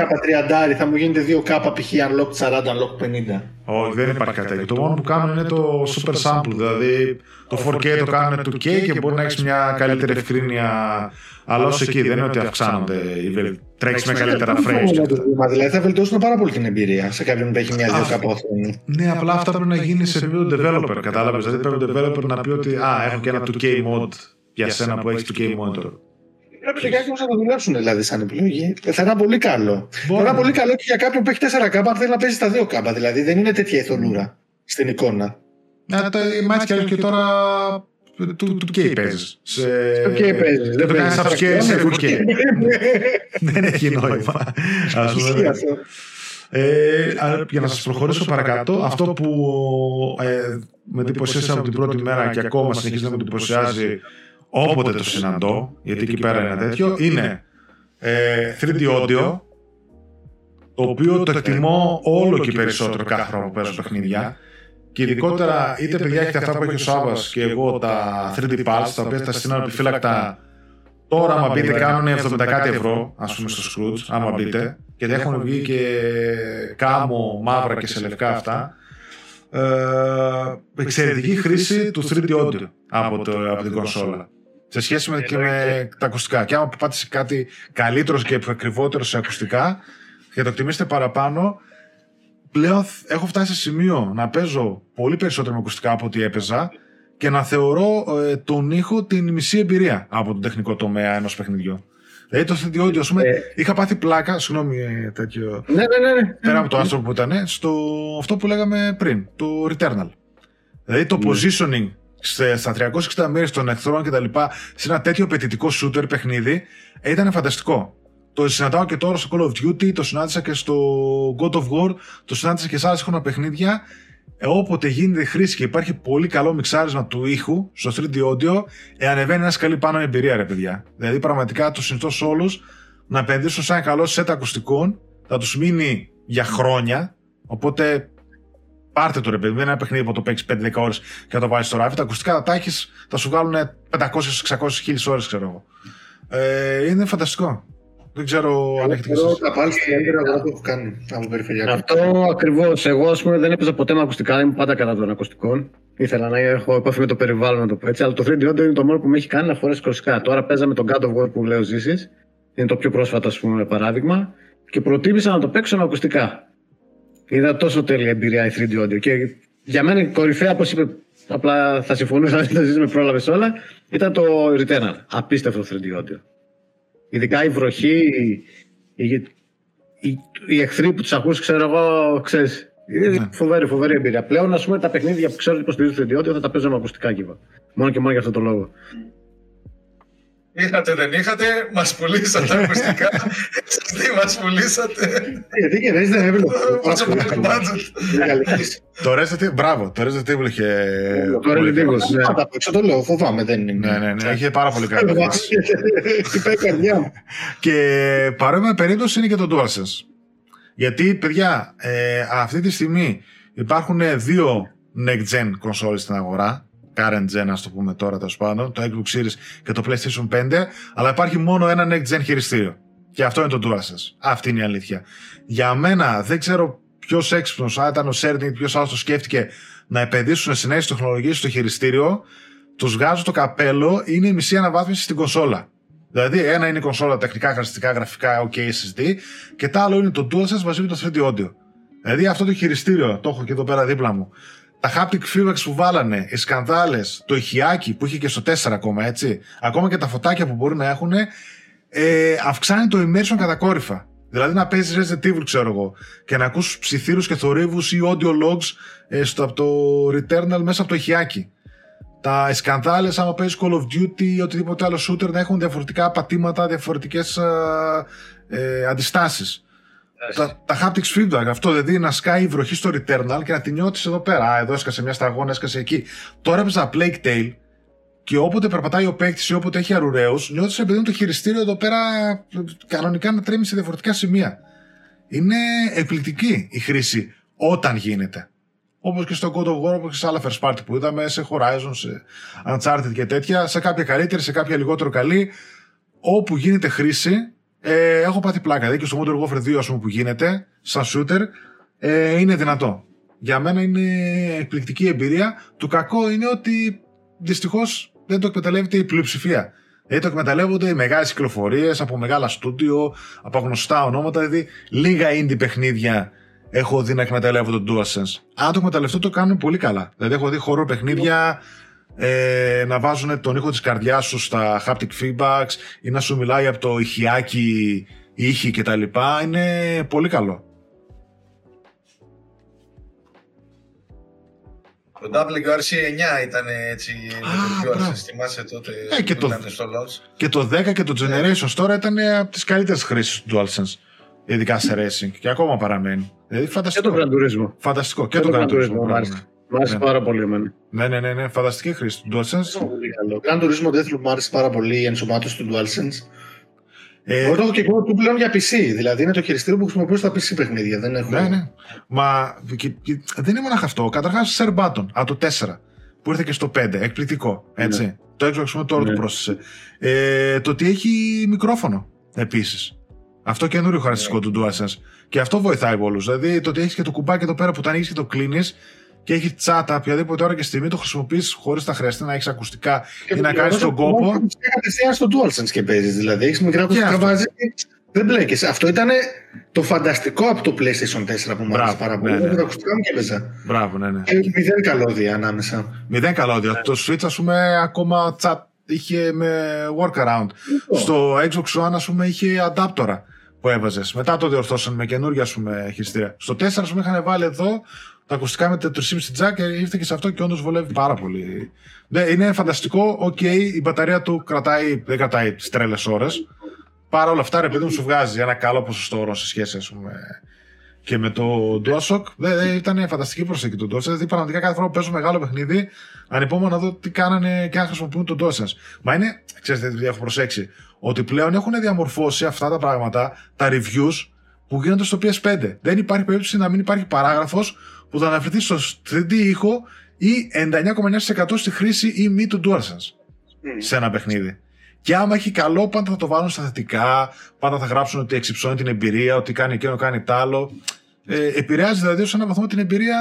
30 θα μου γίνεται 2K π.χ. unlocked 40, unlocked 50. Όχι, δεν υπάρχει κάτι τέτοιο. Το μόνο που κάνουν είναι το super sample. Δηλαδή το 4K το κάνουν 2K και μπορεί να έχεις μια καλύτερη ευκρίνεια αλλά όσο εκεί δεν είναι ότι αυξάνονται οι τρέξεις με καλύτερα frames. Δηλαδή θα βελτιώσουν πάρα πολύ την εμπειρία σε κάποιον που έχει μια δύο καπόθεση. Ναι, απλά αυτά πρέπει να γίνει σε επίπεδο developer. Κατάλαβες. Δηλαδή πρέπει ο developer να πει ότι Α, έχω και ένα 2K mod για σένα που έχεις 2K monitor. Πρέπει λιγάκι να το δουλέψουν δηλαδή σαν επιλογή. Θα είναι πολύ καλό. Θα είναι πολύ καλό και για κάποιον που έχει 4K αν θέλει να παίζει στα 2K. Δηλαδή δεν είναι τέτοια ηθολούρα στην εικόνα. Ναι, το μάτια και τώρα του, του K παίζεις. Σε... Το K παίζεις. Δεν το κάνεις upscale σε full K. Δεν έχει νόημα. Ας πούμε. Ε, για να σας προχωρήσω παρακάτω, αυτό που ε, με εντυπωσίασε από την πρώτη μέρα και ακόμα συνεχίζει να με εντυπωσιάζει όποτε το συναντώ, γιατί εκεί πέρα είναι τέτοιο, είναι ε, 3D audio, το οποίο το εκτιμώ όλο και περισσότερο κάθε χρόνο που παίζω παιχνίδια. Και ειδικότερα, είτε παιδιά έχετε αυτά που έχει ο Σάβα και εγώ τα 3D Pulse, τα οποία τα στείλω επιφύλακτα. Τώρα, άμα μπείτε, κάνουν 70 κάτι ευρώ, ας πούμε, στο Scrooge, άμα μπείτε. Και έχουν βγει και κάμω, μαύρα και σε λευκά αυτά. Ε, εξαιρετική χρήση του 3D audio από, το, από την κονσόλα. Σε σχέση με, και με τα ακουστικά. Και άμα πάτε σε κάτι καλύτερος και ακριβότερο σε ακουστικά, και το εκτιμήσετε παραπάνω, πλέον έχω φτάσει σε σημείο να παίζω πολύ περισσότερο με ακουστικά από ό,τι έπαιζα και να θεωρώ ε, τον ήχο την μισή εμπειρία από τον τεχνικό τομέα ενός παιχνιδιού. Δηλαδή το θετικό ότι πούμε, ε... είχα πάθει πλάκα, συγγνώμη ε, τέτοιο. Ναι, ναι, ναι. ναι. Πέρα από το άνθρωπο που ήταν, στο αυτό που λέγαμε πριν, το Returnal. Δηλαδή το ναι. Positioning στα 360 μέρες των εχθρών κτλ. σε ένα τέτοιο απαιτητικό shooter παιχνίδι ήταν φανταστικό. Το συναντάω και τώρα στο Call of Duty, το συνάντησα και στο God of War, το συνάντησα και σε άλλα σύγχρονα παιχνίδια. Ε, όποτε γίνεται χρήση και υπάρχει πολύ καλό μιξάρισμα του ήχου στο 3D audio, ε, ανεβαίνει ένας καλή πάνω εμπειρία, ρε παιδιά. Δηλαδή, πραγματικά το συνιστώ σε όλους να επενδύσουν σε ένα καλό σετ ακουστικών, θα τους μείνει για χρόνια. Οπότε πάρτε το ρε παιδί, δεν είναι ένα παιχνίδι που το παίξεις 5-10 ώρες και θα το βάλει στο ράφι. Τα ακουστικά τα έχεις, θα σου βγάλουν 500, 600, 1000 ώρες, ξέρω εγώ. Ε, είναι φανταστικό. Δεν ξέρω αν έχετε Εγώ τα πάλι στην έγκυρα δεν το έχω κάνει από περιφερειακά. Αυτό ακριβώς. Εγώ ας πούμε, δεν έπαιζα ποτέ με ακουστικά, ήμουν πάντα κατά των ακουστικών. Ήθελα να έχω επαφή με το περιβάλλον, να το πω έτσι. Αλλά το 3D audio είναι το μόνο που με έχει κάνει να φορέσει ακουστικά. Τώρα παίζαμε τον God of War που λέω ζήσεις. Είναι το πιο πρόσφατο ας πούμε, παράδειγμα. Και προτίμησα να το παίξω με ακουστικά. Είδα τόσο τέλεια εμπειρία η 3D audio. Και για μένα η κορυφαία, όπως είπε απλά θα συμφωνούσα να ζήσει με πρόλαβες όλα, ήταν το Returnal. Απίστευτο 3D audio. Ειδικά η βροχή, οι, οι, οι εχθροί που τους ακούς, ξέρω εγώ, ξέρεις. Είναι Ναι. φοβερή, φοβερή εμπειρία. Πλέον, ας πούμε, τα παιχνίδια που ξέρω ότι υποστηρίζουν 3D audio θα τα παίζω με ακουστικά κύβα. Μόνο και μόνο για αυτό το λόγο. Είχατε, δεν είχατε, μας πουλήσατε [LAUGHS] ακουστικά. Εσείς τι μας πουλήσατε. Γιατί και δεν έβλεπε. Πόσο πολύ το budget. Το Resident Evil, μπράβο, το Resident Evil είχε. Το πολύ Resident καλό. Evil, ναι. Πάντα παίξω, το λέω, φοβάμαι, δεν είναι. Ναι, ναι, ναι, είχε πάρα πολύ καλή χρήση. Χτυπάει η καρδιά μου. Και παρόμοια περίπτωση είναι και το DualSense. Γιατί, παιδιά, ε, αυτή τη στιγμή υπάρχουν δύο next gen consoles στην αγορά. Current gen, ας το πούμε τώρα, τέλος πάντων. Το Xbox Series και το PlayStation 5. Αλλά υπάρχει μόνο ένα next gen χειριστήριο. Και αυτό είναι το DualSense. Αυτή είναι η αλήθεια. Για μένα, δεν ξέρω ποιος έξυπνος, αν ήταν ο Σέρντινγκ, ποιος άλλος το σκέφτηκε να επενδύσουν σε νέες τεχνολογίες στο χειριστήριο. Τους βγάζω το καπέλο, είναι η μισή αναβάθμιση στην κονσόλα. Δηλαδή, ένα είναι η κονσόλα τεχνικά, χαρακτηριστικά, γραφικά, OK, SSD, και το άλλο είναι το DualSense μαζί με το 3D Audio. Δηλαδή, αυτό το χειριστήριο, το έχω και εδώ πέρα δίπλα μου. Τα haptic feedbacks που βάλανε, οι σκανδάλες, το ηχιάκι που είχε και στο 4 ακόμα, έτσι. Ακόμα και τα φωτάκια που μπορεί να έχουν, ε, αυξάνει το immersion κατακόρυφα. Δηλαδή να παίζεις Resident Evil, ξέρω εγώ, και να ακούς ψιθύρους και θορύβους ή audio logs ε, στο, από το Returnal μέσα από το ηχιάκι. Τα σκανδάλες, άμα παίζεις Call of Duty ή οτιδήποτε άλλο shooter, να έχουν διαφορετικά πατήματα, διαφορετικές ε, αντιστάσεις. Τα, τα haptics feedback, αυτό δηλαδή να σκάει η βροχή στο Returnal και να την νιώθεις εδώ πέρα. Α, εδώ έσκασε μια σταγόνα, έσκασε εκεί. Τώρα έπαιζα Plague Tale και όποτε περπατάει ο παίκτης ή όποτε έχει αρουραίους, νιώθεις επειδή είναι το χειριστήριο εδώ πέρα κανονικά να τρέμει σε διαφορετικά σημεία. Είναι εκπληκτική η χρήση όταν γίνεται. Όπως και στο God of War, όπως και σε άλλα first party που είδαμε, σε Horizon, σε Uncharted και τέτοια, σε κάποια καλύτερη, σε κάποια λιγότερο καλή. Όπου γίνεται χρήση, ε, έχω πάθει πλάκα. Δηλαδή και στο Modern Warfare 2, ας πούμε, που γίνεται, σαν shooter, ε, είναι δυνατό. Για μένα είναι εκπληκτική εμπειρία. Το κακό είναι ότι δυστυχώς δεν το εκμεταλλεύεται η πλειοψηφία. Δηλαδή το εκμεταλλεύονται οι μεγάλες κυκλοφορίες από μεγάλα στούντιο, από γνωστά ονόματα. Δηλαδή λίγα indie παιχνίδια έχω δει να εκμεταλλεύω το DualSense. Αν το εκμεταλλευτώ, το κάνουν πολύ καλά. Δηλαδή έχω δει χώρο παιχνίδια ε, να βάζουν τον ήχο της καρδιάς σου στα haptic feedbacks ή να σου μιλάει από το ηχιάκι ήχη και τα λοιπά. Είναι πολύ καλό. Το WRC 9 ήταν έτσι με Α, το μπράβο. DualSense, θυμάσαι τότε Ε, και που το- ήταν στο launch. Και το 10 και το Generations τώρα ήταν από τις καλύτερες χρήσεις του DualSense. Ειδικά σε racing. Και ακόμα παραμένει. Δηλαδή Και φανταστικό. το Gran Turismo. Φανταστικό. Και Και το το Gran Gran Turismo, Turismo. Μ' άρεσε. Μ' άρεσε Ναι. πάρα πολύ εμένα. Ναι, ναι, ναι, ναι. Φανταστική χρήση του DualSense. Πολύ καλό. Grand Turismo Deathloop μου άρεσε πάρα πολύ η ενσωμάτωση του DualSense. Ε, Εγώ το έχω και εγώ του πλέον για PC. Δηλαδή είναι το χειριστήριο που χρησιμοποιώ στα PC παιχνίδια. Δεν έχω... Ναι, ναι. Μα και- και δεν είναι μόνο αυτό. Καταρχάς, share button από το 4 που ήρθε και στο 5. Εκπληκτικό. Έτσι. Το Xbox με τώρα Ναι. το πρόσθεσε. Ε, το ότι έχει μικρόφωνο επίσης. Αυτό καινούριο χαρακτηριστικό του DualSense. Και αυτό βοηθάει πολλού. Δηλαδή το ότι έχεις και το κουμπάκι εδώ πέρα που το ανοίγεις και το κλείνεις και έχει τσάτα οποιαδήποτε ώρα και στιγμή το χρησιμοποιείς χωρίς να χρειαστεί να έχεις ακουστικά και ή να κάνεις τον κόπο. Έχεις κατευθείαν στο DualSense και παίζεις. Δηλαδή έχεις μικρά που τραβάζει. Δεν μπλέκε. Αυτό ήταν το φανταστικό από το PlayStation 4 που μου άρεσε πάρα πολύ. Ναι, ναι. Τα ακουστικά μου και έπαιζα. Μπράβο, ναι, ναι. Και μηδέν καλώδια ανάμεσα. Μηδέν καλώδια. Ναι. Το Switch, ας πούμε, ακόμα τσατ είχε με workaround. Λοιπόν. Στο Xbox One, ας πούμε, είχε adapter που έβαζες. Μετά το διορθώσαν με καινούργια, ας πούμε, χειριστήρια. Στο 4, ας πούμε, είχαν βάλει εδώ τα ακουστικά με 4,5 τζακ και ήρθε και σε αυτό και όντως βολεύει πάρα πολύ. Ναι, είναι φανταστικό. Οκ, η μπαταρία του κρατάει, δεν κρατάει τις τρέλες ώρες. Παρά όλα αυτά, ρε παιδί μου, σου βγάζει ένα καλό ποσοστό ώρων σε σχέση, ας πούμε, και με το DualShock. Δεν, δεν, ήταν φανταστική προσέγγιση του DualSense. Δηλαδή, πραγματικά κάθε φορά που παίζω μεγάλο παιχνίδι, ανυπόμονα να δω τι κάνανε και αν χρησιμοποιούν το DualSense. Μα είναι, ξέρετε τι έχω προσέξει, ότι πλέον έχουν διαμορφώσει αυτά τα πράγματα, τα reviews που γίνονται στο PS5. Δεν υπάρχει περίπτωση να μην υπάρχει παράγραφος που θα αναφερθεί στο 3D ήχο ή 99,9% στη χρήση ή μη του DualSense σε ένα παιχνίδι. Και άμα έχει καλό, πάντα θα το βάλουν στα θετικά, πάντα θα γράψουν ότι εξυψώνει την εμπειρία, ότι κάνει εκείνο, κάνει τ' άλλο. Ε, επηρεάζει δηλαδή σε έναν βαθμό την εμπειρία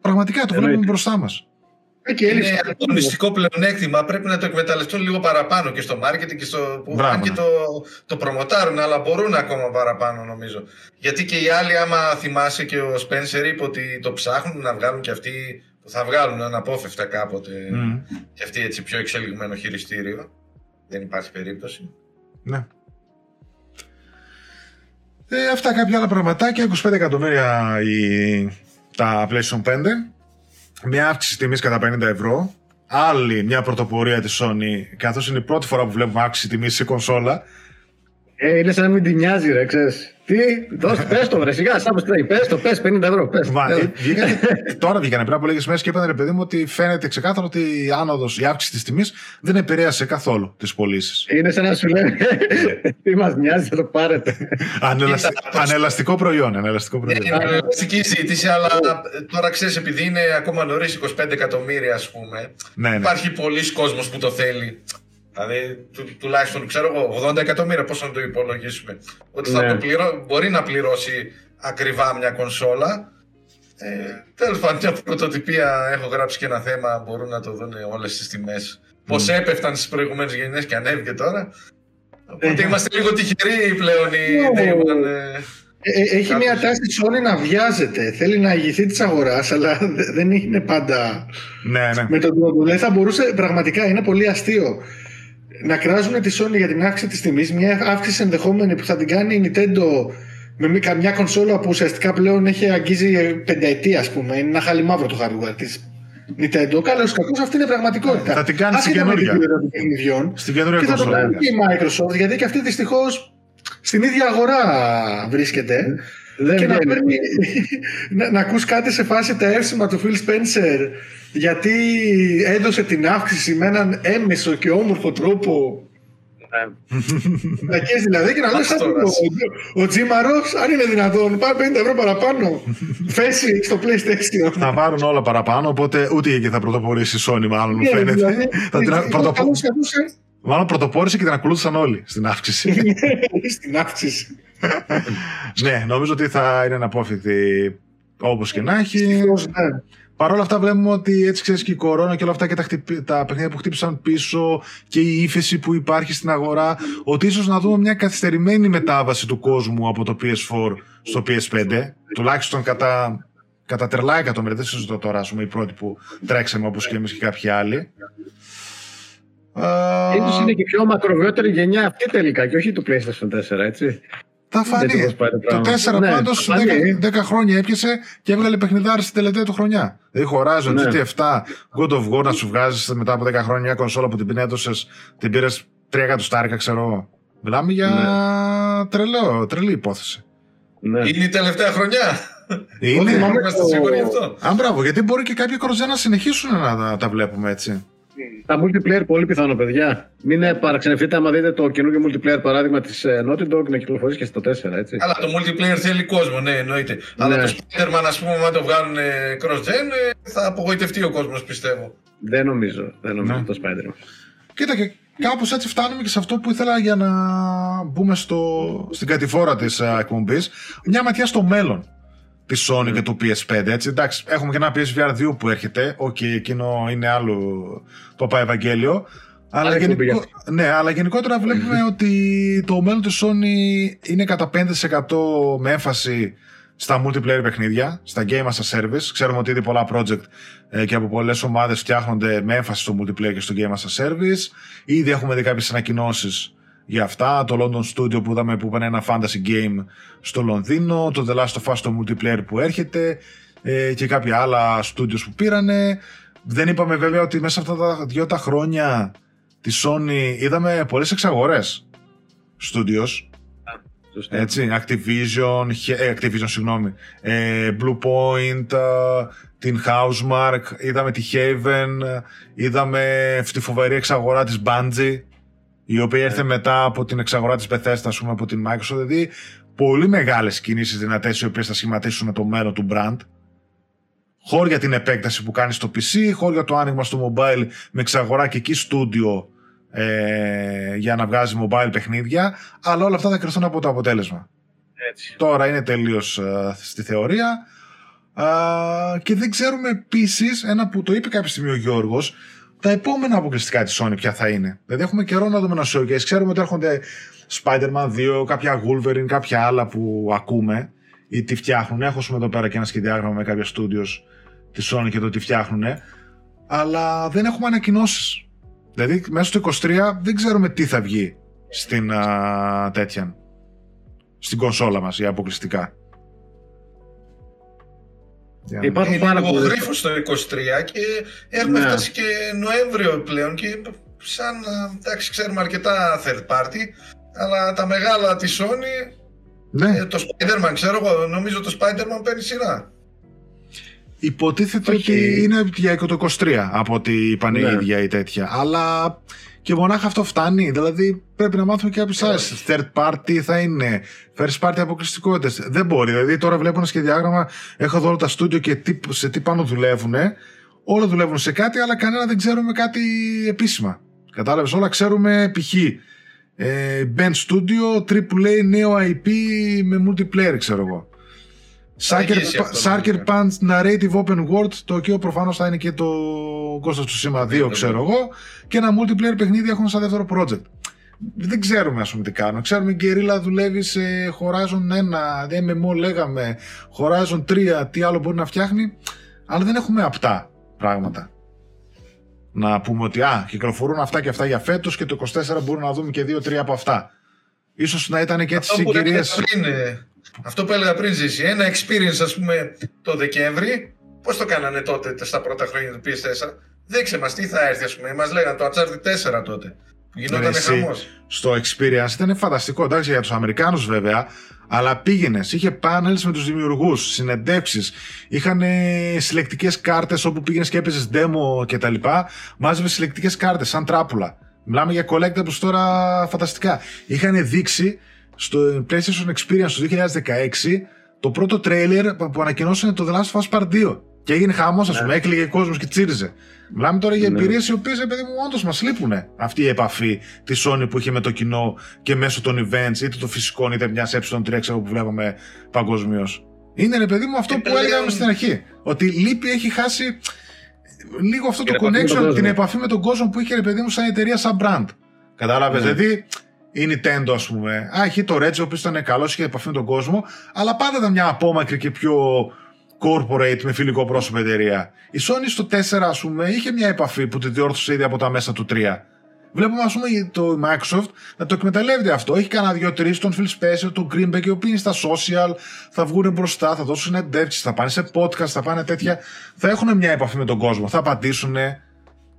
πραγματικά, το βλέπουμε μπροστά μας. Ε, και έλειψε. Είναι αγωνιστικό πλεονέκτημα. Πρέπει να το εκμεταλλευτούν λίγο παραπάνω και στο marketing και στο. που Μπράβο, αν και ναι. το, το προμοτάρουν, αλλά μπορούν ακόμα παραπάνω νομίζω. Γιατί και οι άλλοι, άμα θυμάσαι και ο Spencer είπε ότι το ψάχνουν να βγάλουν και αυτοί θα βγάλουν αναπόφευκτα κάποτε Μμ. και αυτή έτσι πιο εξελιγμένο χειριστήριο. Δεν υπάρχει περίπτωση. Ναι. Ε, αυτά κάποια άλλα πραγματάκια. 25 εκατομμύρια η, τα PlayStation 5. Μια αύξηση τιμής κατά 50 ευρώ. Άλλη μια πρωτοπορία της Sony, καθώς είναι η πρώτη φορά που βλέπουμε αύξηση τιμής σε κονσόλα. Ε, είναι σαν να μην τη νοιάζει, ρε, ξέρεις. Τι, δώσ' πες το, ρε, σιγά, σάπως τρέχει, πες το, πες 50 ευρώ, πες. Μα, Ε, ε, βγήκανε- τώρα βγήκανε πριν από λίγες μέρες και είπαν ρε παιδί μου ότι φαίνεται ξεκάθαρο ότι η άνοδος, η αύξηση της τιμής δεν επηρέασε καθόλου τις πωλήσεις. Είναι σαν να σου λένε, τι μας νοιάζει, θα το πάρετε. Ανελαστι... Κοίτα, Ανελαστικό προϊόν. Ανελαστικό προϊόν. Είναι ελαστική συζήτηση, αλλά τώρα ξέρεις, επειδή είναι ακόμα νωρίς 25 εκατομμύρια, ας πούμε, ναι, ναι. υπάρχει πολλοί κόσμος που το θέλει. Δηλαδή, του, τουλάχιστον ξέρω εγώ, 80 εκατομμύρια, πώς να το υπολογίσουμε. Ότι θα Ναι. το πληρώ, μπορεί να πληρώσει ακριβά μια κονσόλα. Ε, Τέλος πάντων, μια πρωτοτυπία έχω γράψει και ένα θέμα, μπορούν να το δουν όλες τις τιμές. Πώς έπεφταν στις προηγούμενες γενιές και ανέβηκε τώρα. Οπότε είμαστε λίγο τυχεροί πλέον οι Ναι. Day One, ε, Ε, ε, έχει Κάποιος- μια τάση τη Sony να βιάζεται. Θέλει να ηγηθεί της αγοράς, αλλά δε- δεν είναι πάντα ναι, ναι. με τον τρόπο. Δηλαδή θα μπορούσε πραγματικά, είναι πολύ αστείο να κράζουν τη Sony για την αύξηση της τιμής. Μια αύξηση ενδεχόμενη που θα την κάνει η Nintendo με μη- καμιά κονσόλα που ουσιαστικά πλέον έχει αγγίζει πενταετία, ας πούμε. Είναι ένα χαλιμαύρο το hardware της Nintendo. Καλώς ή κακό, αυτή είναι η πραγματικότητα. Θα την κάνει στην Άσχετα με την καινούργια. ποιότητα των παιχνιδιών. Στην καινούργια Και θα το κονσόλα. κάνει και η Microsoft, γιατί και αυτή δυστυχώς στην ίδια αγορά βρίσκεται. Δεν και να, βγαίνει. παίρνει, [LAUGHS] να, να ακούς κάτι σε φάση τα εύσημα του Phil Spencer γιατί έδωσε την αύξηση με έναν έμεσο και όμορφο τρόπο Λακές δηλαδή και να λες Αυτό, «Άντε, ρε. ο, ο Τζίμαρος αν είναι δυνατόν πάρε 50 ευρώ παραπάνω θέση στο PlayStation Θα πάρουν όλα παραπάνω, οπότε ούτε εκεί θα πρωτοπορήσει η Sony, μάλλον μου Ναι, φαίνεται. δηλαδή, θα την, εγώ πρωτοπο- καλώς καλώς, Μάλλον πρωτοπόρησε και την ακολούθησαν όλοι στην αύξηση. ε, στην αύξηση ναι, νομίζω ότι θα είναι αναπόφευκτη όπως και να έχει. Ευτυχώς, ναι. Παρ' όλα αυτά βλέπουμε ότι έτσι ξέρεις και η κορώνα και όλα αυτά και τα, χτυπη- τα παιχνίδια που χτύπησαν πίσω και η ύφεση που υπάρχει στην αγορά, ότι ίσως να δούμε μια καθυστερημένη μετάβαση του κόσμου από το PS4 στο PS5, τουλάχιστον κατά, κατά τρελά εκατομμύρια. Δεν συζητώ τώρα, ας πούμε, οι πρώτοι που τρέξαμε όπως και εμείς και κάποιοι άλλοι. Α, Ίσως είναι και η πιο μακροβιότερη γενιά αυτή τελικά και όχι του PlayStation 4, έτσι. Θα Δεν το φανεί. πώς πάει το Το πράγμα. 4 Ναι, πάντως θα φανεί. 10, 10 χρόνια έπιασε και έβγαλε παιχνιδάρι στην τελευταία του χρονιά. Δηλαδή Horizon, Ναι. GT7, God of War να σου βγάζεις μετά από 10 χρόνια μια κονσόλα που την έδωσες, την πήρες 3 εκατοστάρικα, ξέρω εγώ. Μιλάμε για τρελό, τρελή υπόθεση. Ναι. Είναι η τελευταία χρονιά. Είναι. θυμάμαι Είμαστε το- σίγουροι γι' αυτό. Α, μπράβο, γιατί μπορεί και κάποια κροζέ να συνεχίσουν να τα, τα βλέπουμε έτσι. Τα multiplayer πολύ πιθανό, παιδιά. Μην ε, παραξενευτείτε άμα δείτε το καινούργιο multiplayer παράδειγμα της Naughty Dog να κυκλοφορήσει και στο 4, έτσι. Αλλά το multiplayer θέλει κόσμο, ναι, εννοείται. Αλλά Ναι. το Spider-Man, ας πούμε, αν το βγάλουν ε, cross-gen, ε, θα απογοητευτεί ο κόσμος, πιστεύω. Δεν νομίζω, δεν νομίζω Ναι. το Spider-Man. Κοίτα και κάπως έτσι φτάνουμε και σε αυτό που ήθελα για να μπούμε στο, στην κατηφόρα της α, εκπομπής. Μια ματιά στο μέλλον της Sony και του PS5. Έτσι. Εντάξει, έχουμε και ένα PSVR 2 που έρχεται. Οκ, εκείνο είναι άλλο το πάει Ευαγγέλιο. Αλλά, Άλλη εκπομπή γενικο... ναι, αλλά γενικότερα βλέπουμε ότι το μέλλον της Sony είναι κατά 5% με έμφαση στα multiplayer παιχνίδια, στα game as a service. Ξέρουμε ότι ήδη πολλά project ε, και από πολλές ομάδες φτιάχνονται με έμφαση στο multiplayer και στο game as a service. Ήδη έχουμε δει κάποιες ανακοινώσεις για αυτά. Το London Studio που είδαμε που ήταν ένα fantasy game στο Λονδίνο, το The Last of Us το multiplayer που έρχεται ε, και κάποια άλλα studios που πήρανε. Δεν είπαμε βέβαια ότι μέσα αυτά τα δυο τα χρόνια τη Sony είδαμε πολλές εξαγορές studios Σωστά. έτσι, Activision, χε- ε, Activision συγγνώμη, ε, Blue Point, ε, την Housemark, είδαμε τη Haven, ε, είδαμε τη φοβερή εξαγορά της Bungie, η οποία ήρθε μετά από την εξαγορά της Bethesda, ας πούμε, από την Microsoft, δηλαδή πολύ μεγάλες κινήσεις δυνατές οι οποίες θα σχηματίσουν το μέλλον του brand. Χώρια για την επέκταση που κάνεις στο PC, χώρια για το άνοιγμα στο mobile με εξαγορά και εκεί στούντιο ε, για να βγάζει mobile παιχνίδια, αλλά όλα αυτά θα κρυθούν από το αποτέλεσμα. Έτσι. Τώρα είναι τελείως ε, στη θεωρία Α, και δεν ξέρουμε επίσης ένα που το είπε κάποια στιγμή ο Γιώργος τα επόμενα αποκλειστικά της Sony ποια θα είναι; Δηλαδή έχουμε καιρό να δούμε ένα showcase. Ξέρουμε ότι έρχονται Spider-Man 2, κάποια Wolverine, κάποια άλλα που ακούμε ή τι φτιάχνουν. Έχω ας πούμε, εδώ πέρα και ένα σχεδιάγραμμα με κάποια studios της Sony και το τι φτιάχνουν, αλλά δεν έχουμε ανακοινώσεις. Δηλαδή, μέσα στο 23 δεν ξέρουμε τι θα βγει στην α, τέτοια. Στην κονσόλα μας, ή αποκλειστικά. Υπάρχουν είναι πάρα πολύ. γρίφος στο 23 και έχουμε ναι. φτάσει και Νοέμβριο πλέον και σαν, εντάξει, ξέρουμε αρκετά third party, αλλά τα μεγάλα της Sony, ναι. ε, το Spider-Man, ξέρω εγώ, νομίζω το Spider-Man παίρνει σειρά. Υποτίθεται ότι είναι για το 23 από ό,τι είπαν ναι. η ίδια ή τέτοια. Αλλά και μονάχα αυτό φτάνει. Δηλαδή πρέπει να μάθουμε και κάποιε άλλε. Third party θα είναι. First party αποκλειστικότητες. Δεν μπορεί. Δηλαδή τώρα βλέπω ένα σχεδιάγραμμα. Έχω εδώ όλα τα στούντιο και τι, σε τι πάνω δουλεύουν. Όλα δουλεύουν σε κάτι, αλλά κανένα δεν ξέρουμε κάτι επίσημα. Κατάλαβες; Όλα ξέρουμε π.χ. Ε, band Studio, AAA, νέο IP με multiplayer, ξέρω εγώ. Sucker Punch Narrative Open World, το οποίο προφανώς θα είναι και το Ghost of Tsushima 2, ναι, ξέρω εγώ, και ένα multiplayer παιχνίδι έχουν σαν δεύτερο project. Δεν ξέρουμε, ας πούμε, τι κάνουν. Ξέρουμε η Guerrilla δουλεύει σε Horizon 1, MMO λέγαμε, Horizon 3, τι άλλο μπορεί να φτιάχνει, αλλά δεν έχουμε απτά πράγματα. Να πούμε ότι α, κυκλοφορούν αυτά και αυτά για φέτος και το 24 μπορούμε να δούμε και 2-3 από αυτά. Ίσως να ήταν και έτσι συγκυρίες. Αυτό που έλεγα πριν ζήσει, ένα experience ας πούμε το Δεκέμβρη, πώς το κάνανε τότε στα πρώτα χρόνια του PS4. Δέξε μας τι θα έρθει ας πούμε, μας λέγανε το Uncharted 4 τότε. Γινόταν χαμός. Στο experience ήταν φανταστικό, εντάξει για τους Αμερικάνους βέβαια, αλλά πήγαινες, είχε πάνελς με τους δημιουργούς, συνεντεύξεις, είχαν συλλεκτικές κάρτες όπου πήγαινες και έπαιζες demo κτλ. Μάζευες συλλεκτικές κάρτες, σαν τράπουλα. Μιλάμε για collectibles τώρα φανταστικά. Είχαν δείξει στο PlayStation Experience του 2016 το πρώτο τρέιλερ που ανακοινώσανε το The Last of Us Part 2. Και έγινε χαμός, ας ναι. πούμε, έκλειγε κόσμος και τσίριζε. Μιλάμε τώρα για ναι. εμπειρίες οι οποίες, παιδί μου, όντως μας λείπουν αυτή η επαφή τη Sony που είχε με το κοινό και μέσω των events, είτε των φυσικών είτε μιας ε3 που βλέπαμε παγκοσμίως. Είναι, ρε παιδί μου, αυτό που έλεγαμε στην αρχή. Ότι λείπει, έχει χάσει λίγο αυτό το connection, την επαφή με τον κόσμο που είχε, ρε παιδί μου, σαν εταιρεία, σαν brand. Κατάλαβες. Ναι. Δηλαδή, η Nintendo, ας πούμε. Α, έχει το Reggie, ο οποίος ήταν καλός, είχε επαφή με τον κόσμο, αλλά πάντα ήταν μια απόμακρη και πιο corporate με φιλικό πρόσωπο εταιρεία. Η Sony στο 4, ας πούμε, είχε μια επαφή που τη διόρθωσε ήδη από τα μέσα του 3. Βλέπουμε, ας πούμε, το Microsoft να το εκμεταλλεύεται αυτό. Έχει κανένα δύο-τρεις, τον Phil Spencer, τον Greenback, οι οποίοι είναι στα social, θα βγουν μπροστά, θα δώσουν συνεντεύξεις, θα πάνε σε podcast, θα πάνε τέτοια. Θα έχουν μια επαφή με τον κόσμο, θα απαντήσουν,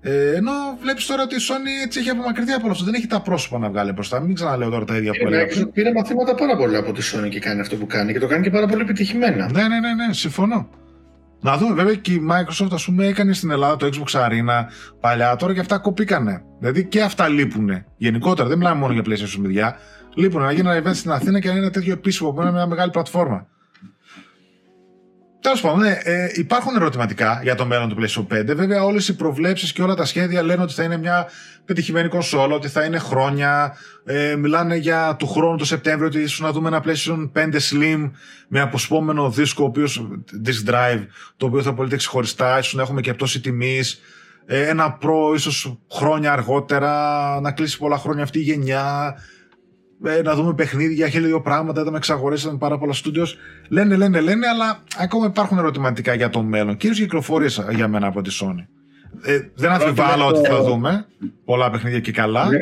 ε, ενώ βλέπεις τώρα ότι η Sony έτσι έχει απομακρυνθεί από αυτό. Δεν έχει τα πρόσωπα να βγάλει μπροστά. Μην ξαναλέω τώρα τα ίδια που έλεγα. Πήρε μαθήματα πάρα πολλά από τη Sony και κάνει αυτό που κάνει και το κάνει και πάρα πολύ επιτυχημένα. Ναι, ναι, ναι, ναι συμφωνώ. Να δούμε, βέβαια και η Microsoft, ας πούμε, έκανε στην Ελλάδα το Xbox Arena παλιά, τώρα και αυτά κοπήκανε. Δηλαδή και αυτά λείπουν. Γενικότερα, δεν μιλάμε μόνο για PlayStation παιδιά. Λείπουν να γίνει ένα event στην Αθήνα και να είναι ένα τέτοιο επίσημο που είναι μια μεγάλη πλατφόρμα. Τέλος πάντων, ναι, ε, υπάρχουν ερωτηματικά για το μέλλον του PlayStation 5. Βέβαια, όλες οι προβλέψεις και όλα τα σχέδια λένε ότι θα είναι μια πετυχημένη κονσόλα, ότι θα είναι χρόνια. Ε, μιλάνε για του χρόνου το Σεπτέμβριο ότι ίσως να δούμε ένα PlayStation 5 Slim με αποσπόμενο δίσκο, ο οποίος, disk drive, το οποίο θα πωλείται ξεχωριστά, ίσως να έχουμε και πτώση τιμής. Ε, ένα Pro ίσως χρόνια αργότερα, να κλείσει πολλά χρόνια αυτή η γενιά ε, να δούμε παιχνίδια, χίλια δύο πράγματα, είδαμε εξαγορές, πάρα πολλά στούντιο. Λένε, λένε, λένε, αλλά ακόμα υπάρχουν ερωτηματικά για το μέλλον. Κυρίως κυκλοφορίες για μένα από τη Sony. Ε, δεν αμφιβάλλω ότι θα δούμε πολλά παιχνίδια και καλά. Ναι.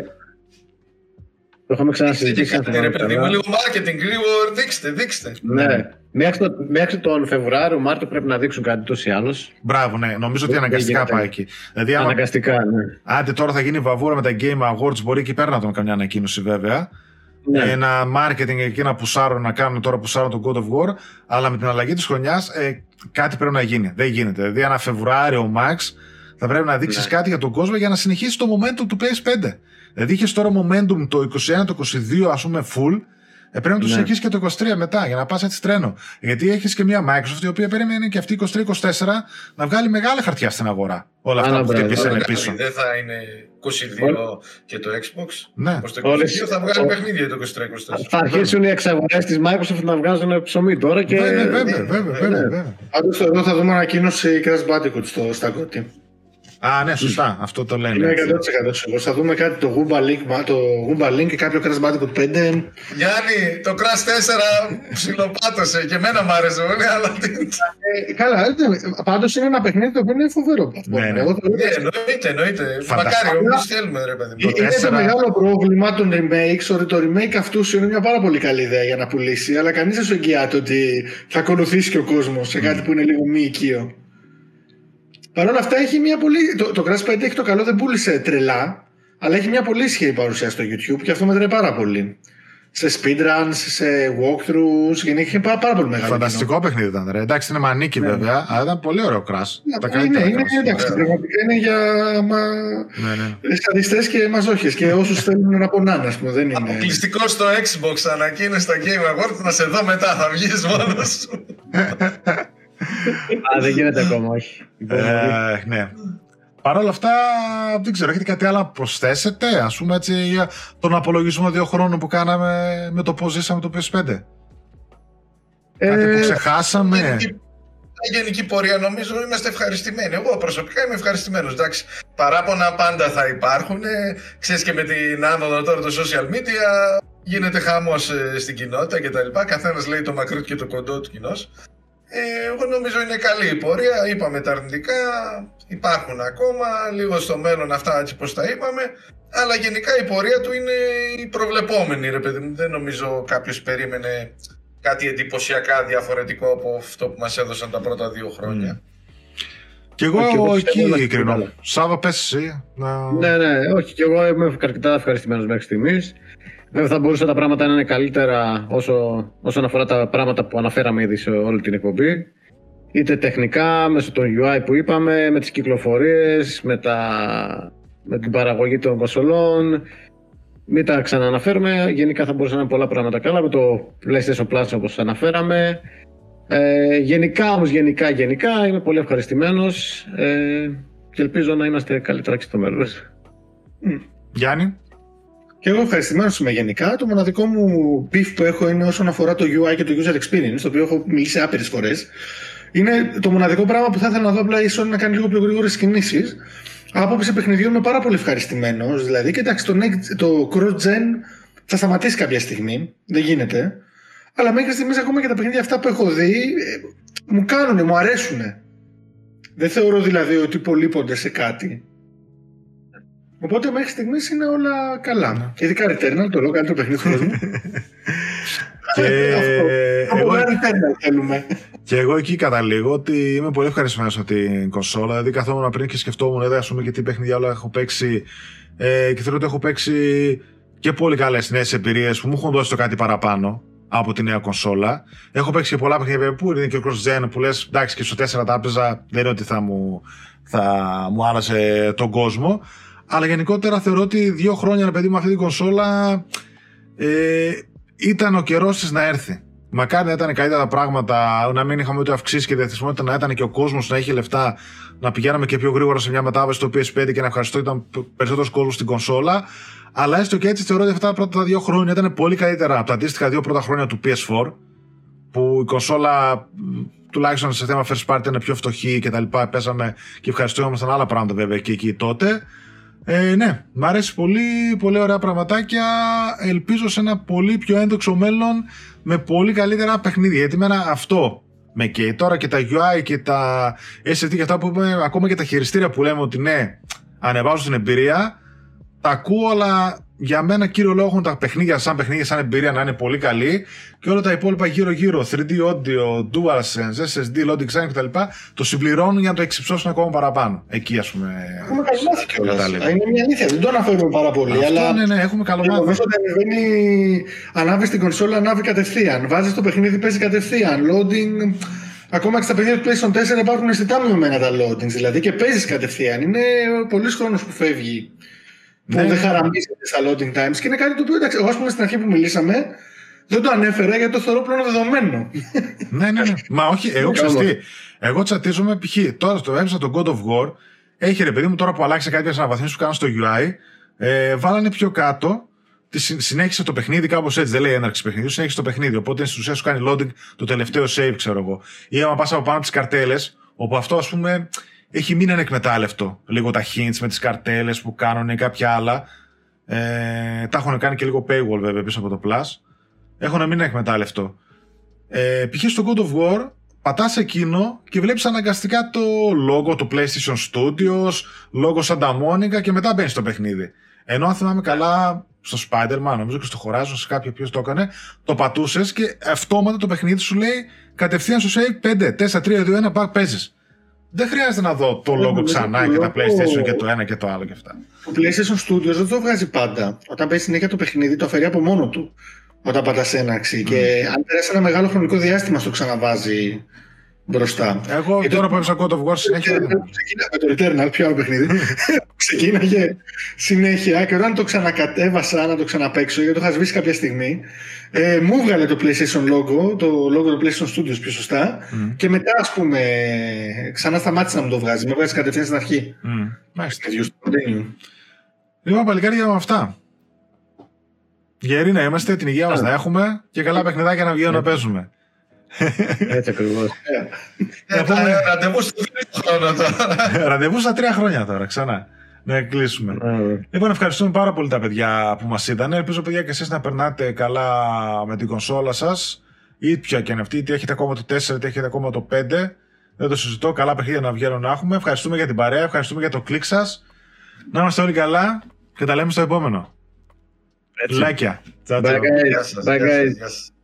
Το είχαμε ξανασυζητήσει. Ρε παιδί μου, λίγο marketing, λίγο δείξτε, δείξτε. Ναι. Μέχρι, το, μέχρι τον Φεβρουάριο, Μάρτιο πρέπει να δείξουν κάτι τόσο ή άλλο. Μπράβο, ναι. Νομίζω ότι αναγκαστικά πάει εκεί. Δηλαδή, αναγκαστικά, ναι. Άντε τώρα θα γίνει βαβούρα με τα Game Awards, μπορεί εκεί πέρα να τον καμιά ανακοίνωση βέβαια ναι. ένα marketing εκεί να πουσάρουν να κάνουν τώρα πουσάρουν τον God of War, αλλά με την αλλαγή της χρονιάς ε, κάτι πρέπει να γίνει. Δεν γίνεται. Δηλαδή, ένα Φεβρουάριο Max θα πρέπει να δείξεις ναι. κάτι για τον κόσμο για να συνεχίσει το momentum του PS5. Δηλαδή, είχες τώρα momentum το 21, το 22, ας πούμε, full ε, πρέπει να τους ναι. συνεχίσει και το 23 μετά για να πας έτσι τρένο. Γιατί έχεις και μια Microsoft η οποία περίμενε και αυτή 23-24 να βγάλει μεγάλη χαρτιά στην αγορά. Όλα αυτά που χτυπήσανε πίσω. Δεν θα είναι 22 και το Xbox; Ναι. το 22 θα βγάλει παιχνίδια το 23-24. Θα αρχίσουν οι εξαγορές της Microsoft να βγάζουν ψωμί τώρα και. Βέβαια, βέβαια. βέβαια, βέβαια. Πάντως εδώ θα δούμε ανακοίνωση Crash Bandicoot στο, στα κότη. Α, ναι, σωστά. Αυτό το λένε. Είναι 100% σίγουρο. Θα δούμε κάτι το Goomba Link, μα- το Goomba Link και κάποιο Crash Bandicoot 5. Γιάννη, το Crash 4 ψιλοπάτωσε και εμένα μ' άρεσε πολύ, αλλά τι... Ε, καλά, πάντως είναι ένα παιχνίδι το οποίο είναι φοβερό. Ναι, ναι. Εγώ το Ναι, εννοείται, εννοείται. Φανταστικά. Μακάρι, εμείς θέλουμε ρε παιδί μου. Είναι το τέσσερα- μεγάλο πρόβλημα των remakes ότι το remake αυτού είναι μια πάρα πολύ καλή ιδέα για να πουλήσει, αλλά κανείς δεν σου εγγυάται ότι θα ακολουθήσει και ο κόσμος σε κάτι που είναι λίγο μη οικείο. Παρ' όλα αυτά έχει μια πολύ. Το, το Crash 5 έχει το καλό, δεν πούλησε τρελά, αλλά έχει μια πολύ ισχυρή παρουσία στο YouTube και αυτό μετράει πάρα πολύ. Σε speedruns, σε walkthroughs, γενικά έχει πάρα, πάρα πολύ μεγάλο. Φανταστικό παιχνίδι ήταν. Ρε. Εντάξει, είναι μανίκι βέβαια, αλλά ήταν πολύ ωραίο crash. κοινό. Τα Ναι, καλύτερα είναι, crash. εντάξει, πραγματικά είναι για μα... Ναι, ναι. σαδιστές και μαζόχες και όσους θέλουν να πονάνε, ας πούμε, δεν είναι... Αποκλειστικό στο Xbox ανακοίνωσε στα Game Awards να σε δω μετά, θα βγεις μόνος σου. [LAUGHS] Α, δεν γίνεται ακόμα, όχι. Ε, ναι. Παρ' όλα αυτά, δεν ξέρω, έχετε κάτι άλλο να προσθέσετε, ας πούμε έτσι, για τον απολογισμό δύο χρόνων που κάναμε με το πώς ζήσαμε το PS5. Κάτι Ε, που ξεχάσαμε. Γενική- γενική πορεία νομίζω είμαστε ευχαριστημένοι. Εγώ προσωπικά είμαι ευχαριστημένος. Εντάξει, παράπονα πάντα θα υπάρχουν. Ε, Ξέρεις και με την άνοδο τώρα των social media γίνεται χαμός ε, στην κοινότητα κτλ. Καθένας λέει το μακρύ του και το κοντό του κοινός. Ε, εγώ νομίζω είναι καλή η πορεία. Είπαμε τα αρνητικά, υπάρχουν ακόμα. Λίγο στο μέλλον αυτά έτσι πως τα είπαμε. Αλλά γενικά η πορεία του είναι η προβλεπόμενη, ρε παιδί μου. Δεν νομίζω κάποιος περίμενε κάτι εντυπωσιακά διαφορετικό από αυτό που μας έδωσαν τα πρώτα δύο χρόνια. Και εγώ, Και εγώ πιστεύω εκεί είμαστε κρίνω. καλά. Σάβα, πες εσύ. Να... Ναι, ναι, όχι, και εγώ είμαι αρκετά ευχαριστημένος μέχρι στιγμής. Βέβαια, θα μπορούσαν τα πράγματα να είναι καλύτερα όσο, όσον αφορά τα πράγματα που αναφέραμε ήδη σε όλη την εκπομπή. Είτε τεχνικά, μέσω των UI που είπαμε, με τις κυκλοφορίες, με, τα, με την παραγωγή των κονσολών. Μην τα ξανααναφέρουμε. Γενικά θα μπορούσαν να είναι πολλά πράγματα καλά με το PlayStation Plus όπως αναφέραμε. Ε, γενικά όμως, γενικά, γενικά είμαι πολύ ευχαριστημένος ε, και ελπίζω να είμαστε καλύτερα και στο μέλλον. Γιάννη; Και εγώ ευχαριστημένος είμαι γενικά. Το μοναδικό μου beef που έχω είναι όσον αφορά το UI και το user experience, το οποίο έχω μιλήσει άπειρες φορές. Είναι το μοναδικό πράγμα που θα ήθελα να δω απλά η Sony να κάνει λίγο πιο γρήγορες κινήσεις. Άποψη παιχνιδιού είμαι πάρα πολύ ευχαριστημένος. Δηλαδή, και εντάξει, το, next, το cross-gen θα σταματήσει κάποια στιγμή. Δεν γίνεται. Αλλά μέχρι στιγμής ακόμα και τα παιχνίδια αυτά που έχω δει ε, μου κάνουν, μου αρέσουν. Δεν θεωρώ δηλαδή ότι υπολείπονται σε κάτι. Οπότε μέχρι στιγμής είναι όλα καλά. Ειδικά Returnal, το λέω καλύτερο παιχνίδι του κόσμου. [LAUGHS] Και [LAUGHS] Από εγώ, ένα Returnal θέλουμε. και εγώ εκεί καταλήγω ότι είμαι πολύ ευχαριστημένο από την κονσόλα. Δηλαδή, καθόμουν πριν και σκεφτόμουν, δηλαδή, ας πούμε, και τι παιχνίδια όλα έχω παίξει. Ε, και θεωρώ ότι έχω παίξει και πολύ καλές νέες εμπειρίες που μου έχουν δώσει το κάτι παραπάνω από τη νέα κονσόλα. Έχω παίξει και πολλά παιχνίδια που είναι και ο Cross Gen που λες, εντάξει, και στο 4 τα έπαιζα. Δεν είναι ότι θα μου, θα μου άλλασε τον κόσμο. Αλλά γενικότερα θεωρώ ότι δύο χρόνια, ρε παιδί μου, αυτή την κονσόλα ε, ήταν ο καιρός της να έρθει. Μακάρι να ήταν καλύτερα τα πράγματα, να μην είχαμε ούτε αυξήσει και διαθεσιμότητα, να ήταν και ο κόσμος να είχε λεφτά, να πηγαίναμε και πιο γρήγορα σε μια μετάβαση στο PS5 και να ευχαριστώ ήταν περισσότερο κόσμο στην κονσόλα. Αλλά έστω και έτσι θεωρώ ότι αυτά τα πρώτα δύο χρόνια ήταν πολύ καλύτερα από τα αντίστοιχα δύο πρώτα χρόνια του PS4, που η κονσόλα μ, τουλάχιστον σε θέμα first party ήταν πιο φτωχή και τα λοιπά. Παίζαμε και ευχαριστούμασταν άλλα πράγματα βέβαια και εκεί τότε. Ε, ναι, μ' αρέσει πολύ, πολύ ωραία πραγματάκια. Ελπίζω σε ένα πολύ πιο έντοξο μέλλον με πολύ καλύτερα παιχνίδια. Γιατί εμένα αυτό με καίει. Τώρα και τα UI και τα SSD και αυτά που είπαμε, ακόμα και τα χειριστήρια που λέμε ότι ναι, ανεβάζουν την εμπειρία. Τα ακούω, αλλά για μένα κύριο λόγο έχουν τα παιχνίδια σαν παιχνίδια, σαν εμπειρία να είναι πολύ καλή και όλα τα υπόλοιπα γύρω-γύρω, 3D audio, DualSense, SSD, loading design κτλ. το συμπληρώνουν για να το εξυψώσουν ακόμα παραπάνω. Εκεί, ας πούμε. Έχουμε καλομάθει κιόλας. Κατάλαβα. Είναι μια αλήθεια. Δεν το αναφέρουμε πάρα πολύ. Αυτό, αλλά ναι, ναι, έχουμε καλό Γεγονός μάθημα. ότι ανεβαίνει, ανάβει την κονσόλα, ανάβει κατευθείαν. Βάζεις το παιχνίδι, παίζει κατευθείαν. Loading. Ακόμα και στα παιχνίδια του PlayStation 4 υπάρχουν αισθητά μειωμένα τα loadings. Δηλαδή και παίζεις κατευθείαν. Είναι πολλή χρόνο που φεύγει. Που Ναι. δεν χαραμίζεται στα loading times. Και είναι κάτι το οποίο εντάξει, εγώ, ας πούμε, στην αρχή που μιλήσαμε, δεν το ανέφερα γιατί το θεωρώ πλέον δεδομένο. ναι, ναι, ναι. Μα όχι, εγώ ξέρω τι. Εγώ τσατίζομαι π.χ. Τώρα στο έπαιζα το God of War. Έχει ρε παιδί μου τώρα που αλλάξει κάποιες αναβαθμίσεις που κάνω στο UI. Ε, βάλανε πιο κάτω. Τη συ- συνέχισε το παιχνίδι κάπως έτσι. Δεν λέει έναρξη παιχνιδιού, συνέχισε το παιχνίδι. Οπότε στην ουσία σου κάνει loading το τελευταίο save, ξέρω εγώ. Ή άμα πας από πάνω από τις καρτέλες, όπου αυτό ας πούμε έχει μείνει ανεκμετάλλευτο. Λίγο τα hints με τις καρτέλες που κάνουν ή κάποια άλλα. Ε, τα έχουν κάνει και λίγο paywall βέβαια πίσω από το Plus. Έχουν μείνει ανεκμετάλλευτο. Ε, π.χ. στο God of War πατάς εκείνο και βλέπεις αναγκαστικά το logo του PlayStation Studios, logo Santa Monica και μετά μπαίνεις στο παιχνίδι. Ενώ αν θυμάμαι καλά στο Spider-Man, νομίζω και στο Horizon, σε κάποιο ποιος το έκανε, το πατούσες και αυτόματα το παιχνίδι σου λέει κατευθείαν στο save 5, 4, 3, 2, 1, πακ παίζεις. Δεν χρειάζεται να δω το logo ξανά και τα PlayStation και το ένα και το άλλο και αυτά. Το PlayStation Studios δεν το βγάζει πάντα. Όταν παίζει συνέχεια το παιχνίδι, το αφαιρεί από μόνο του. Όταν πατάς έναρξη. Mm. Και αν περάσει ένα μεγάλο χρονικό διάστημα, στο ξαναβάζει μπροστά. Εγώ και τώρα που έπαιζα God of War συνέχεια. Ξεκίναγε το Returnal, ποιο άλλο παιχνίδι. [LAUGHS] Ξεκίναγε συνέχεια και όταν το ξανακατέβασα να το ξαναπέξω, γιατί το είχα σβήσει κάποια στιγμή, ε, μου έβγαλε το PlayStation logo, το logo του PlayStation Studios πιο σωστά, mm. και μετά ας πούμε ξανά σταμάτησε να μου το βγάζει. Με βγάζει κατευθείαν στην αρχή. Mm. Μάλιστα. Λοιπόν, παλικάρια με αυτά. Γεροί να είμαστε, την υγεία μας να έχουμε και καλά παιχνιδάκια να βγαίνουν να παίζουμε. Έτσι ακριβώς. Ε, ραντεβού στα τρία χρόνια τώρα. Ραντεβού στα τρία χρόνια τώρα, ξανά. Να κλείσουμε. Λοιπόν, ευχαριστούμε πάρα πολύ τα παιδιά που μας είδαν. Ελπίζω, παιδιά, και εσείς να περνάτε καλά με την κονσόλα σας. Ή ποια και είναι αυτή, είτε έχετε ακόμα το 4, είτε έχετε ακόμα το 5. Δεν το συζητώ. Καλά παιχνίδια να βγαίνουν να έχουμε. Ευχαριστούμε για την παρέα, ευχαριστούμε για το κλικ σας. Να είμαστε όλοι καλά και τα λέμε στο επόμενο. Λάκια. Bye guys. Bye guys.